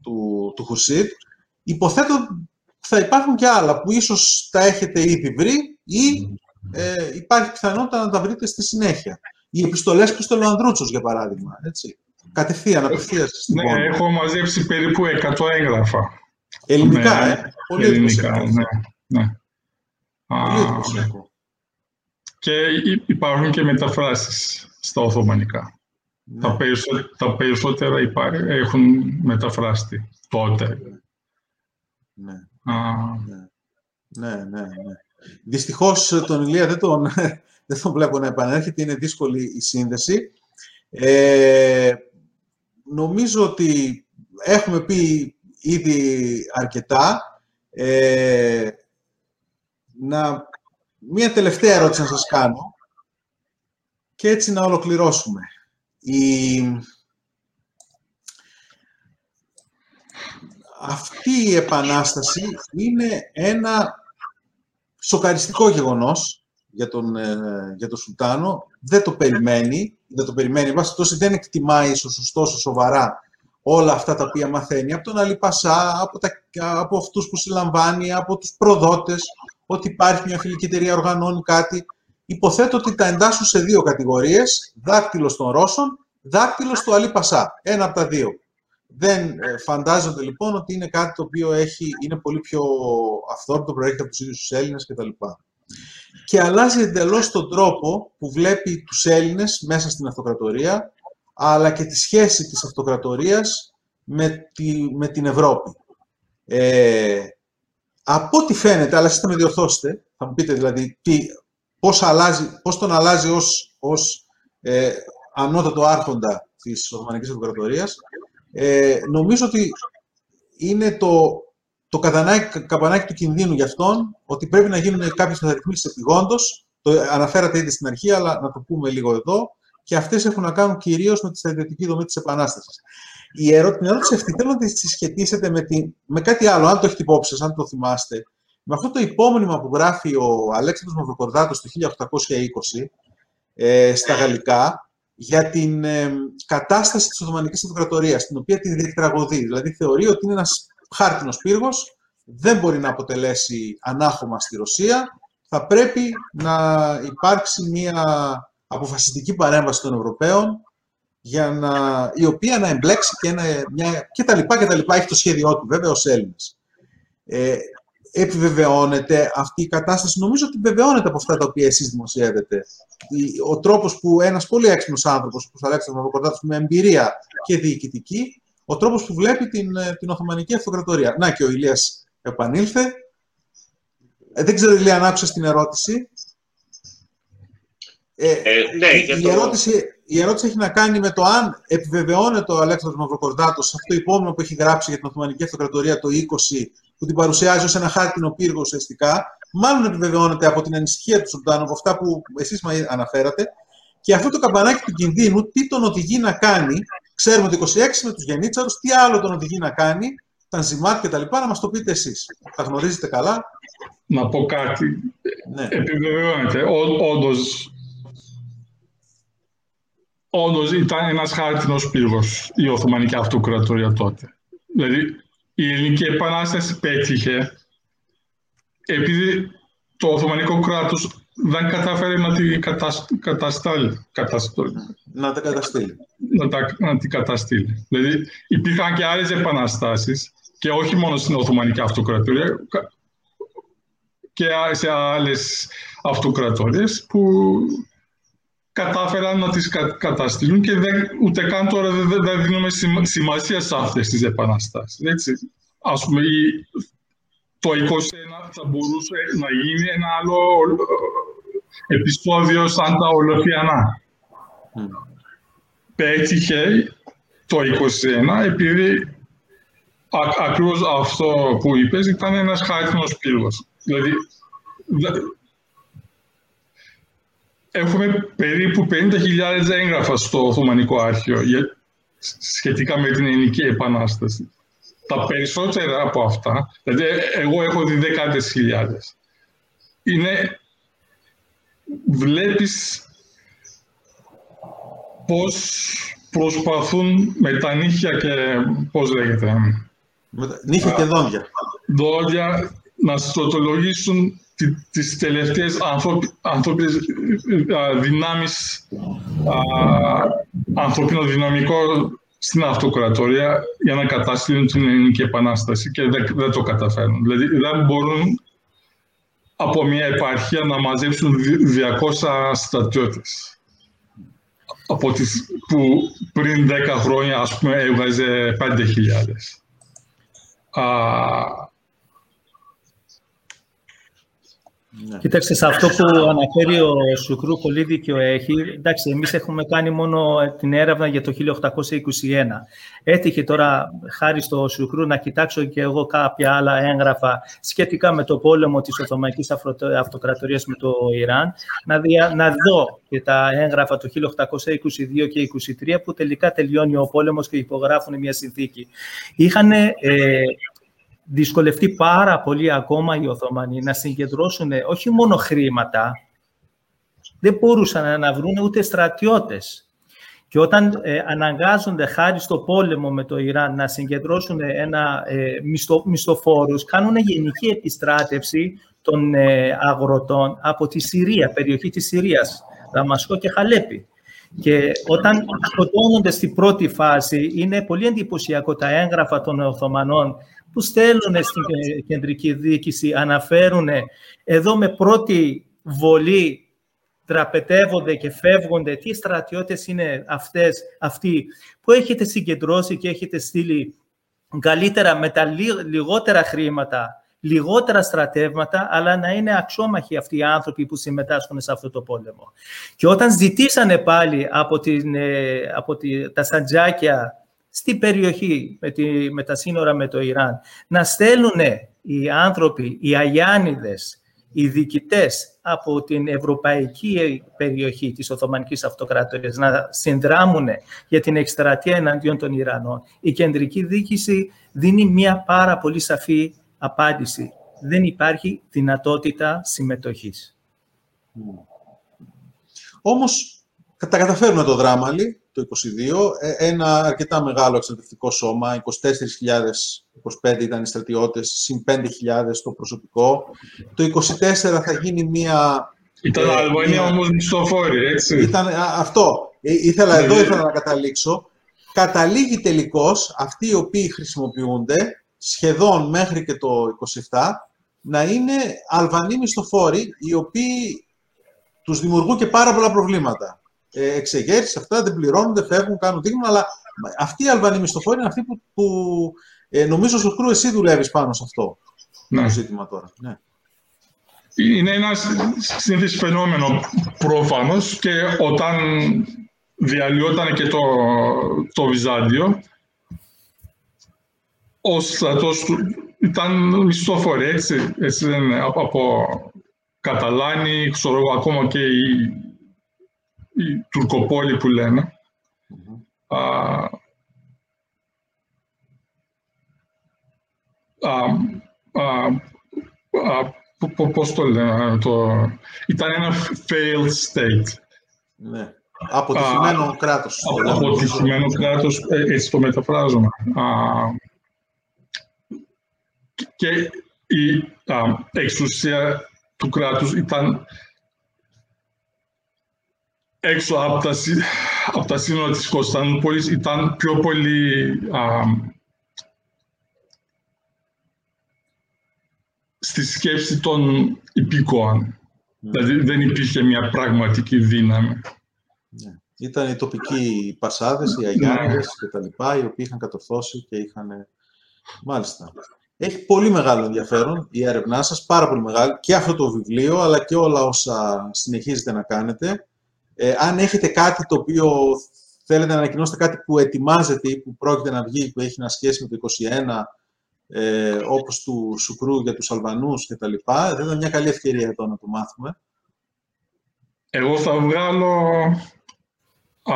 του, του Χουσίτ. Υποθέτω θα υπάρχουν και άλλα που ίσως τα έχετε ήδη βρει ή ε, υπάρχει πιθανότητα να τα βρείτε στη συνέχεια. Οι επιστολές που στέλνει ο Ανδρούτσος, για παράδειγμα. Έτσι. Κατευθείαν, απευθείας στην Ναι, πόλη. έχω μαζέψει περίπου 100 έγγραφα. Ελληνικά, ναι, ε. Πολύ ελληνικά, ναι. ναι. Πολύ εντυπωσιακό. Και υπάρχουν και μεταφράσεις στα Οθωμανικά. Ναι. Τα, περισσότερα, τα περισσότερα υπάρχουν, έχουν μεταφράσει τότε. Ναι. ναι. ναι, ναι, ναι. Δυστυχώς τον Ηλία δεν τον, δεν τον βλέπω να επανέρχεται, είναι δύσκολη η σύνδεση. Ε, νομίζω ότι έχουμε πει ήδη αρκετά. Ε, να, μία τελευταία ερώτηση να σας κάνω και έτσι να ολοκληρώσουμε. Η... Αυτή η επανάσταση είναι ένα σοκαριστικό γεγονός για τον, ε, για τον Σουλτάνο. Δεν το περιμένει, δεν το περιμένει, τόσο δεν εκτιμάει ίσως τόσο σοβαρά όλα αυτά τα οποία μαθαίνει από τον Αλιπασά, από, τα, από αυτούς που συλλαμβάνει, από τους προδότες, ότι υπάρχει μια φιλική εταιρεία, οργανώνει κάτι. Υποθέτω ότι τα εντάσσουν σε δύο κατηγορίες, δάκτυλος των Ρώσων, δάκτυλος του Αλιπασά. Ένα από τα δύο. Δεν ε, φαντάζονται λοιπόν ότι είναι κάτι το οποίο έχει, είναι πολύ πιο αυθόρμητο, προέρχεται από τους ίδιους τους Έλληνες κτλ. Και αλλάζει εντελώς τον τρόπο που βλέπει τους Έλληνες μέσα στην αυτοκρατορία, αλλά και τη σχέση της αυτοκρατορίας με, τη, με την Ευρώπη. Ε, από ό,τι φαίνεται, αλλά εσείς θα με διορθώσετε, θα μου πείτε δηλαδή τι, πώς, αλλάζει, πώς τον αλλάζει ως, ως ε, ανώτατο άρχοντα της Οθωμανικής Αυτοκρατορίας, ε, νομίζω ότι είναι το, το καπανάκι του κινδύνου για αυτόν, ότι πρέπει να γίνουν κάποιες μεταρρυθμίσεις επιγόντως, το αναφέρατε ήδη στην αρχή, αλλά να το πούμε λίγο εδώ, και αυτές έχουν να κάνουν κυρίως με τη στρατιωτική δομή της Επανάστασης. Η ερώτηση, την ερώτηση αυτή θέλω να τη συσχετίσετε με, τη, με κάτι άλλο, αν το έχετε υπόψη αν το θυμάστε. Με αυτό το υπόμνημα που γράφει ο Αλέξανδρος Μαυροκορδάτος το 1820 ε, στα γαλλικά για την ε, κατάσταση της Οθωμανικής Αυτοκρατορίας, την οποία τη διεκτραγωδεί. Δηλαδή θεωρεί ότι είναι ένας χάρτινος πύργος, δεν μπορεί να αποτελέσει ανάχωμα στη Ρωσία, θα πρέπει να υπάρξει μια αποφασιστική παρέμβαση των Ευρωπαίων για να, η οποία να εμπλέξει και, ένα, μια, και τα λοιπά και τα λοιπά. Έχει το σχέδιό του βέβαια ως Έλληνας. Ε, επιβεβαιώνεται αυτή η κατάσταση. Νομίζω ότι επιβεβαιώνεται από αυτά τα οποία εσείς δημοσιεύετε. Ο τρόπος που ένας πολύ έξυπνος άνθρωπος, όπως Αλέξανδρος Μαυροκορδάτος, με εμπειρία και διοικητική, ο τρόπος που βλέπει την, την Οθωμανική Αυτοκρατορία. Να και ο Ηλίας επανήλθε. Ε, δεν ξέρω, Ηλία, αν άκουσες την ερώτηση. Ε, ε, ναι, η, το... ερώτηση, η ερώτηση έχει να κάνει με το αν επιβεβαιώνεται ο Αλέξανδρος Μαυροκορδάτος σε αυτό το υπόμνημα που έχει γράψει για την Οθωμανική Αυτοκρατορία το 20, που την παρουσιάζει ως ένα χάρτινο πύργο ουσιαστικά, μάλλον επιβεβαιώνεται από την ανησυχία του Σουλτάνου, από αυτά που εσείς αναφέρατε, και αυτό το καμπανάκι του κινδύνου, τι τον οδηγεί να κάνει, ξέρουμε το 26 με τους Γενίτσαρους, τι άλλο τον οδηγεί να κάνει, τα ζυμάτια και τα λοιπά, να μας το πείτε εσείς. Τα γνωρίζετε καλά; Να πω κάτι. Ναι. Επιβεβαιώνεται. Όντως, όντως ήταν ένας χάρτινος πύργος η Οθωμανική Αυτοκρατορία τότε. Δηλαδή, η Ελληνική Επανάσταση πέτυχε επειδή το Οθωμανικό κράτος δεν κατάφερε να την καταστάλει. Να τα καταστήλει. Να, τα, να την καταστήλει. Δηλαδή υπήρχαν και άλλες επαναστάσεις και όχι μόνο στην Οθωμανική Αυτοκρατορία και σε άλλες αυτοκρατορίες που κατάφεραν να τις καταστήλουν και δεν, ούτε καν τώρα δεν, δεν δίνουμε σημασία σε αυτές τις επαναστάσεις. Έτσι. Ας πούμε, το 21 θα μπορούσε να γίνει ένα άλλο επεισόδιο σαν τα Ολοφιανά. Mm. Πέτυχε το 21 επειδή ακριβώς αυτό που είπες ήταν ένας χάρτινος πύργος. Δηλαδή, έχουμε περίπου 50.000 έγγραφα στο Οθωμανικό Άρχιο σχετικά με την Ελληνική Επανάσταση. Τα περισσότερα από αυτά, δηλαδή εγώ έχω δει δεκάδες χιλιάδες, είναι, βλέπεις πώς προσπαθούν με τα νύχια και πώς λέγεται. Νύχια και δόντια. Δόντια να στοτολογήσουν τις τελευταίες ανθρώπινες δυνάμεις, ανθρωπίνο δυναμικό στην αυτοκρατορία για να καταστήλουν την ελληνική επανάσταση και δεν, το καταφέρνουν. Δηλαδή δεν μπορούν από μια επαρχία να μαζέψουν 200 στρατιώτες από τις, που πριν 10 χρόνια ας πούμε έβγαζε 5.000. Ναι. Κοίταξε, σε αυτό που αναφέρει ο Σουκρού πολύ δίκιο έχει. Εντάξει, εμείς έχουμε κάνει μόνο την έρευνα για το 1821. Έτυχε τώρα, χάρη στο Σουκρού, να κοιτάξω και εγώ κάποια άλλα έγγραφα σχετικά με το πόλεμο της Οθωμανικής Αυτοκρατορίας με το Ιράν, να, δια, να δω και τα έγγραφα του 1822 και 1823 που τελικά τελειώνει ο πόλεμος και υπογράφουν μια συνθήκη. Είχαν ε, δυσκολευτεί πάρα πολύ ακόμα οι Οθωμανοί να συγκεντρώσουν όχι μόνο χρήματα, δεν μπορούσαν να βρουν ούτε στρατιώτες. Και όταν ε, αναγκάζονται χάρη στο πόλεμο με το Ιράν να συγκεντρώσουν ένα ε, μισθο, μισθοφόρους, κάνουν γενική επιστράτευση των ε, αγροτών από τη Συρία, περιοχή της Συρίας, Δαμασκό και Χαλέπη. Και όταν σκοτώνονται στην πρώτη φάση, είναι πολύ εντυπωσιακό τα έγγραφα των Οθωμανών που στέλνουν στην κεντρική διοίκηση, αναφέρουν εδώ με πρώτη βολή τραπετεύονται και φεύγονται, τι στρατιώτες είναι αυτές, αυτοί που έχετε συγκεντρώσει και έχετε στείλει καλύτερα με τα λιγότερα χρήματα, λιγότερα στρατεύματα, αλλά να είναι αξιόμαχοι αυτοί οι άνθρωποι που συμμετάσχουν σε αυτό το πόλεμο. Και όταν ζητήσανε πάλι από, την, ε, από τη, τα σαντζάκια στην περιοχή με, τη, με τα σύνορα με το Ιράν, να στέλνουν οι άνθρωποι, οι Αγιάνιδες, οι διοικητές από την ευρωπαϊκή περιοχή της Οθωμανικής Αυτοκρατορίας να συνδράμουν για την εκστρατεία εναντίον των Ιρανών. Η κεντρική διοίκηση δίνει μια πάρα πολύ σαφή απάντηση. Δεν υπάρχει δυνατότητα συμμετοχής. Όμως, τα καταφέρουμε το δράμα, το 22, ε, ένα αρκετά μεγάλο εξαρτητικό σώμα, 24.025 ήταν οι στρατιώτες, συν 5.000 το προσωπικό. Το 24 θα γίνει μία... Ήταν ε, Αλβανία όμως μισθοφόρη, έτσι. Ήταν αυτό. Ε, ήθελα εδώ ναι. ήθελα να καταλήξω. Καταλήγει τελικώς αυτοί οι οποίοι χρησιμοποιούνται σχεδόν μέχρι και το 27 να είναι Αλβανοί μισθοφόροι οι οποίοι τους δημιουργούν και πάρα πολλά προβλήματα ε, εξεγέρσεις, αυτά δεν πληρώνουν, φεύγουν, κάνουν δείγμα, αλλά αυτοί οι Αλβανοί μισθοφόροι είναι αυτοί που, που ε, νομίζω, Σοκρού, εσύ δουλεύεις πάνω σε αυτό ναι. το ζήτημα τώρα. Ναι. είναι ένα συνήθις φαινόμενο προφανώς και όταν διαλυόταν και το, το Βυζάντιο, ο στρατός του ήταν μισθόφοροι, έτσι, έτσι δεν είναι, από, από Καταλάνοι, ξέρω ακόμα και οι, οι Τουρκοπόλοι που λένε. Mm-hmm. Α, α, α, πώς το λένε, το... ήταν ένα failed state. Ναι. Αποτυχημένο α, κράτος. Αποτυχημένο κράτος, ε, έτσι το μεταφράζουμε. Α, και η α, εξουσία του κράτους ήταν έξω από τα, από τα σύνορα της Κωνσταντινούπολης, ήταν πιο πολύ α, στη σκέψη των υπηκόων. Δηλαδή δεν υπήρχε μια πραγματική δύναμη. Ναι. Ήταν οι τοπικοί πασάδες, οι αγιάννηδες ναι. και τα λοιπά, οι οποίοι είχαν κατορθώσει και είχαν... Μάλιστα. Έχει πολύ μεγάλο ενδιαφέρον η έρευνά σας, πάρα πολύ μεγάλη, και αυτό το βιβλίο, αλλά και όλα όσα συνεχίζετε να κάνετε. Ε, αν έχετε κάτι το οποίο θέλετε να ανακοινώσετε, κάτι που ετοιμάζετε ή που πρόκειται να βγει, που έχει να σχέση με το 2021, ε, όπως του Σουκρού για τους Αλβανούς και τα λοιπά, δεν ήταν μια καλή ευκαιρία εδώ να το μάθουμε. Εγώ θα βγάλω α,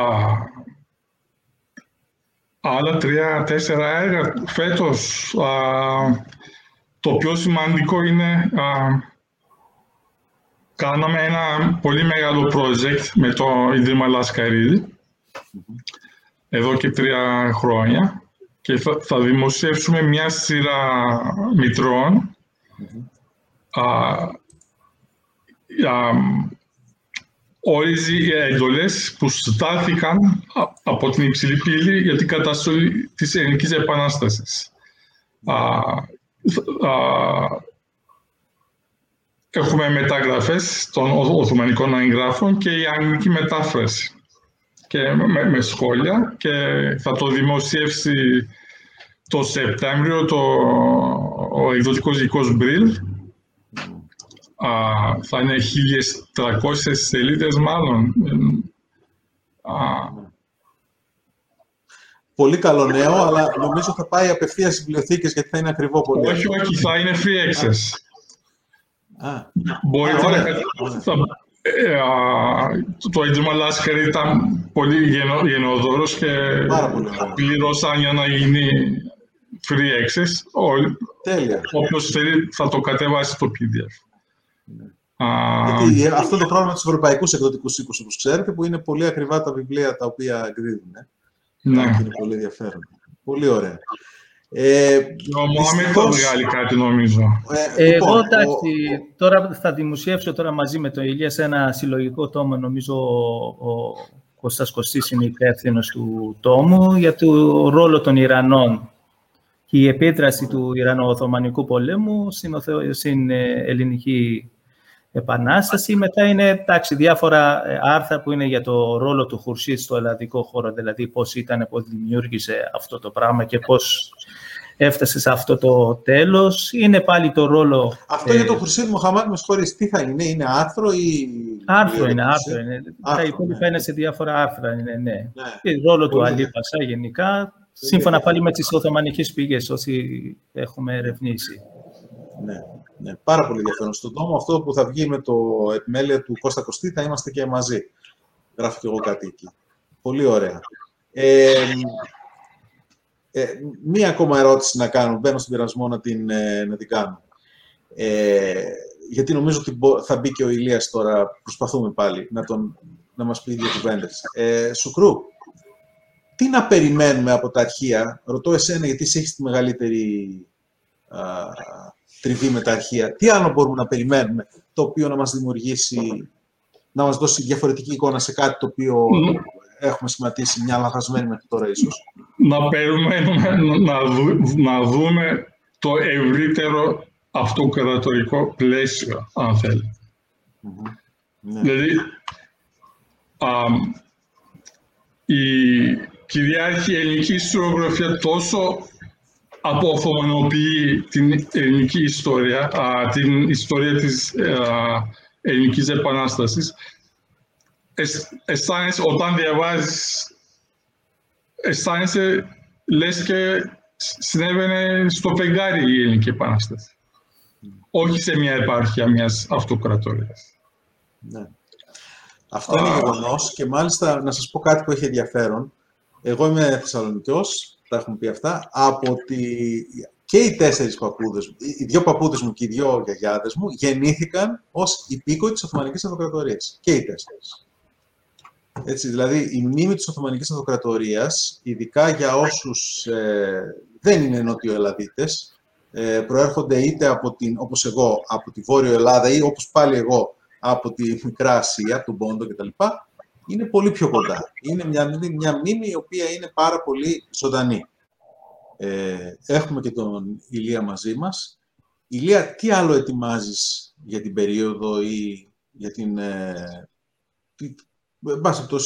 άλλα τρία-τέσσερα έργα φέτος. Α, το πιο σημαντικό είναι α, κάναμε ένα πολύ μεγάλο project με το Ιδρύμα εδώ και τρία χρόνια. Και θα, θα δημοσιεύσουμε μια σειρά μητρών α, α, όλες οι εντολές που στάθηκαν από την υψηλή πύλη για την καταστολή της ελληνικής επανάστασης. Α, έχουμε μεταγραφές των Οθωμανικών εγγράφων και η αγγλική μετάφραση και με, με σχόλια και θα το δημοσιεύσει το Σεπτέμβριο το, ο εκδοτικός οίκος Μπριλ. Θα είναι 1.300 σελίδες μάλλον. Α, Πολύ καλό νέο, αλλά νομίζω θα πάει απευθεία στις βιβλιοθήκες γιατί θα είναι ακριβό πολύ. Όχι, όχι, θα είναι free access. Α. Μπορείτε να ε, το Ίδρυμα Λάσκαρη ήταν πολύ γενο, γενναιοδόρος και πληρώσαν για να γίνει free access. Τέλεια. Όποιος θέλει θα το κατεβάσει το PDF. Ναι. Γιατί αυτό το πρόβλημα τους ευρωπαϊκούς εκδοτικούς οίκους, όπως ξέρετε, που είναι πολύ ακριβά τα βιβλία τα οποία εκδίδουν. Ναι. Είναι πολύ ενδιαφέρον. Πολύ ωραία. Ε, ο Μωάμετ θα βγάλει κάτι νομίζω. Ε, Εγώ λοιπόν, εντάξει, τώρα θα δημοσιεύσω τώρα μαζί με τον Ηλίας σε ένα συλλογικό τόμο, νομίζω ο, ο Κώστας Κωστής είναι υπεύθυνος του τόμου, για το ρόλο των Ιρανών και η επίδραση του Ιρανο-Οθωμανικού πολέμου στην, στην ελληνική επανάσταση. Μετά είναι εντάξει, διάφορα ε, άρθρα που είναι για το ρόλο του Χουρσίτ στο ελλαδικό χώρο, δηλαδή πώς ήταν, πώς δημιούργησε αυτό το πράγμα και πώς έφτασε σε αυτό το τέλος. Είναι πάλι το ρόλο... Αυτό για το Χουρσίτ Μοχαμάτ, με συγχωρείς, τι θα είναι, είναι άρθρο ή... Άρθρο είναι, άρθρο είναι. τα υπόλοιπα ναι. είναι σε διάφορα άρθρα, είναι, ναι. ναι. Και ρόλο του Αλή Πασά γενικά, σύμφωνα πάλι με τις Οθωμανικές πηγές, όσοι έχουμε ερευνήσει. Ναι. Ναι, πάρα πολύ ενδιαφέρον. Στον τόμο αυτό που θα βγει με το επιμέλεια του Κώστα Κωστή θα είμαστε και μαζί. Γράφω και εγώ κάτι εκεί. Πολύ ωραία. Ε, ε, μία ακόμα ερώτηση να κάνω. Μπαίνω στον πειρασμό να την, ε, να την κάνω. Ε, γιατί νομίζω ότι θα μπει και ο Ηλίας τώρα. Προσπαθούμε πάλι να, τον, να μας πει δύο κουβέντες. Ε, Σουκρού, τι να περιμένουμε από τα αρχεία; Ρωτώ εσένα γιατί εσύ έχεις τη μεγαλύτερη τριβή με τα αρχεία. Τι άλλο μπορούμε να περιμένουμε, το οποίο να μας δημιουργήσει, να μας δώσει διαφορετική εικόνα σε κάτι το οποίο έχουμε σχηματίσει μια λαθασμένη μέχρι τώρα ίσως. Να περιμένουμε να, να δούμε το ευρύτερο αυτοκρατορικό πλαίσιο, αν θέλει. Ναι. Δηλαδή, η κυριάρχη ελληνική ιστοριογραφία τόσο αποθομενοποιεί την ελληνική ιστορία, την ιστορία της ελληνικής επανάστασης. Αισθάνεσαι, όταν διαβάζεις, αισθάνεσαι, λες και συνέβαινε στο φεγγάρι η ελληνική επανάσταση. Όχι σε μια επάρχεια μιας αυτοκρατορίας. Ναι. Αυτό είναι γεγονός και μάλιστα να σας πω κάτι που έχει ενδιαφέρον. Εγώ είμαι Θεσσαλονικιός, τα έχουμε πει αυτά, από τη... και οι τέσσερις παππούδες, οι δύο παππούδες μου και οι δύο γιαγιάδες μου γεννήθηκαν ως υπήκοοι της Οθωμανικής Αυτοκρατορίας. Και οι τέσσερις. Έτσι, δηλαδή, η μνήμη της Οθωμανικής Αυτοκρατορίας, ειδικά για όσους ε, δεν είναι νοτιοελλαδίτες, ε, προέρχονται είτε από την, όπως εγώ, από τη Βόρειο Ελλάδα ή όπως πάλι εγώ, από τη Μικρά Ασία, από τον Πόντο κτλ είναι πολύ πιο κοντά. Είναι μια, μια μνήμη η οποία είναι πάρα πολύ ζωντανή. Ε, έχουμε και τον Ηλία μαζί μας. Ηλία, τι άλλο ετοιμάζεις για την περίοδο ή για την... Ε,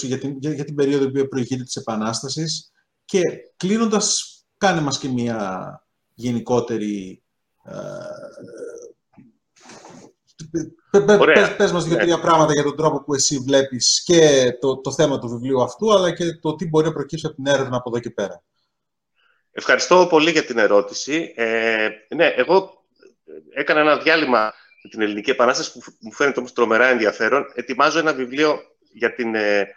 για την, για, για την περίοδο που προηγείται της Επανάστασης; Και κλείνοντας, κάνε μας και μια γενικότερη ε, Πες, πες μας δύο-τρία ναι. πράγματα για τον τρόπο που εσύ βλέπεις και το, το θέμα του βιβλίου αυτού, αλλά και το τι μπορεί να προκύψει από την έρευνα από εδώ και πέρα. Ευχαριστώ πολύ για την ερώτηση. Ε, ναι, εγώ έκανα ένα διάλειμμα με την Ελληνική Επανάσταση που μου φαίνεται όμως τρομερά ενδιαφέρον. Ετοιμάζω ένα βιβλίο για την ε,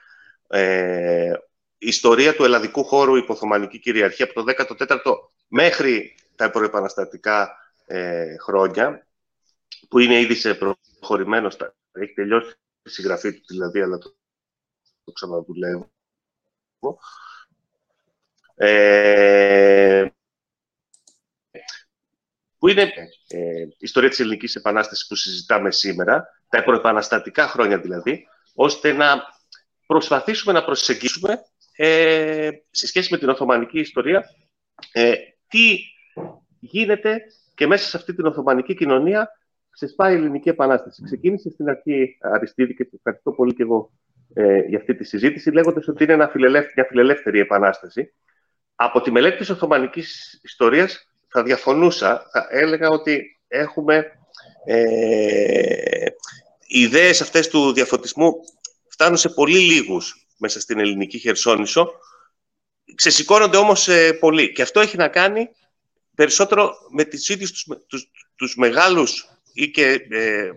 ε, ιστορία του ελλαδικού χώρου υποθωμανική κυριαρχία από το 14ο μέχρι τα προεπαναστατικά ε, χρόνια που είναι ήδη σε προχωρημένο Έχει τελειώσει η συγγραφή του δηλαδή, αλλά το, το ξαναδουλεύω. Ε, που είναι ε, η ιστορία της ελληνικής επανάστασης που συζητάμε σήμερα, τα προεπαναστατικά χρόνια δηλαδή, ώστε να προσπαθήσουμε να προσεγγίσουμε ε, σε σχέση με την Οθωμανική ιστορία ε, τι γίνεται και μέσα σε αυτή την Οθωμανική κοινωνία ξεσπάει η Ελληνική Επανάσταση. Ξεκίνησε στην αρχή, Αριστίδη, και ευχαριστώ πολύ και εγώ ε, για αυτή τη συζήτηση, λέγοντας ότι είναι ένα μια φιλελεύθερη επανάσταση. Από τη μελέτη της Οθωμανικής ιστορίας θα διαφωνούσα. Θα έλεγα ότι έχουμε ε, οι ιδέες αυτές του διαφωτισμού φτάνουν σε πολύ λίγους μέσα στην ελληνική Χερσόνησο. Ξεσηκώνονται όμως ε, πολύ. Και αυτό έχει να κάνει περισσότερο με τις ίδιους τους, τους, τους μεγάλους ή και ε,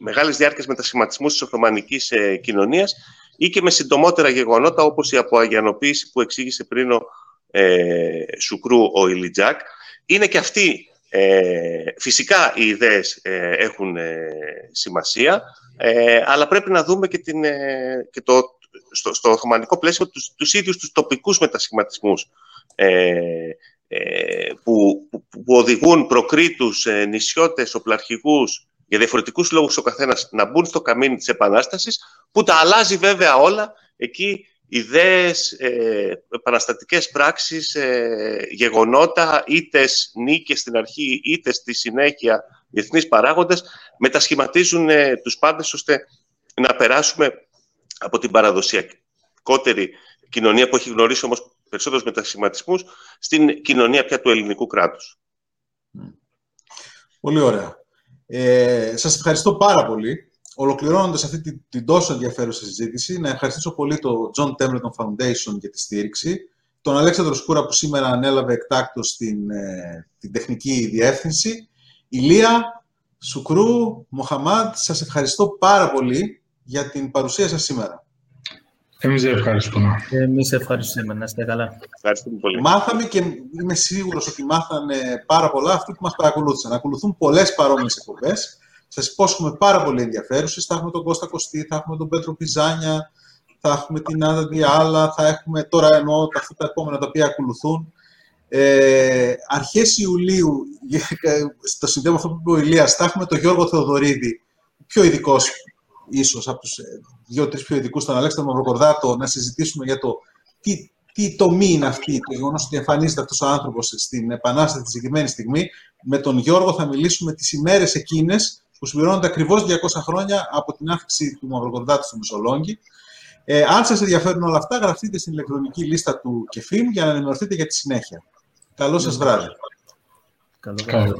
μεγάλες διάρκειες μετασχηματισμούς της Οθωμανικής ε, κοινωνίας ή και με συντομότερα γεγονότα όπως η αποαγιανοποίηση που εξήγησε πριν ο ε, Σουκρού ο Ηλιτζάκ. Είναι και αυτοί, ε, φυσικά οι ιδέες ε, έχουν σημασία, αλλά πρέπει να δούμε και, την, και το, στο, στο Οθωμανικό πλαίσιο τους, τους ίδιους τους τοπικούς μετασχηματισμούς ε, που, που, οδηγούν προκρίτους, ε, νησιώτες, οπλαρχηγούς, για διαφορετικούς λόγους ο καθένας να μπουν στο καμίνι της Επανάστασης, που τα αλλάζει βέβαια όλα. Εκεί ιδέες, ε, επαναστατικές πράξεις, ε, γεγονότα, είτε νίκες στην αρχή, είτε στη συνέχεια διεθνείς παράγοντες, μετασχηματίζουν ε, τους πάντες ώστε να περάσουμε από την παραδοσιακότερη κοινωνία που έχει γνωρίσει όμως περισσότερους μετασχηματισμούς στην κοινωνία πια του ελληνικού κράτους. Πολύ ωραία. Ε, σας ευχαριστώ πάρα πολύ. Ολοκληρώνοντας αυτή την, την τόσο ενδιαφέρουσα συζήτηση, να ευχαριστήσω πολύ το John Templeton Foundation για τη στήριξη, τον Αλέξανδρο Σκούρα που σήμερα ανέλαβε εκτάκτως την, ε, την τεχνική διεύθυνση, Ηλία, Σουκρού, Μοχαμάτ, σας ευχαριστώ πάρα πολύ για την παρουσία σας σήμερα. Εμείς ευχαριστούμε. Εμείς ευχαριστούμε. Να είστε καλά. Ευχαριστούμε πολύ. Μάθαμε και είμαι σίγουρος ότι μάθανε πάρα πολλά αυτοί που μας παρακολούθησαν. Ακολουθούν πολλές παρόμοιες εκπομπές. Σας υπόσχομαι πάρα πολύ ενδιαφέρουσες. Θα έχουμε τον Κώστα Κωστή, θα έχουμε τον Πέτρο Πιζάνια, θα έχουμε την Άννα Διάλα, θα έχουμε τώρα εννοώ αυτά τα επόμενα τα οποία ακολουθούν. Ε, αρχές Ιουλίου, στο συνδέμα αυτό που είπε ο Ηλίας, θα έχουμε τον Γιώργο Θεοδωρίδη, πιο ειδικός ίσως από τους ε, δύο-τρει πιο ειδικούς, τον Αλέξανδρο Μαυροκορδάτο, να συζητήσουμε για το τι, τι τομή είναι αυτή, το γεγονός ότι εμφανίζεται αυτός ο άνθρωπος στην Επανάσταση τη συγκεκριμένη στιγμή. Με τον Γιώργο θα μιλήσουμε τις ημέρες εκείνες που συμπληρώνονται ακριβώς 200 χρόνια από την άφηξη του Μαυροκορδάτου στο Μεσολόγγι. Ε, αν σας ενδιαφέρουν όλα αυτά, γραφτείτε στην ηλεκτρονική λίστα του ΚΕΦΙΜ για να ενημερωθείτε για τη συνέχεια. Καλό σας βράδυ. Καλό βράδυ.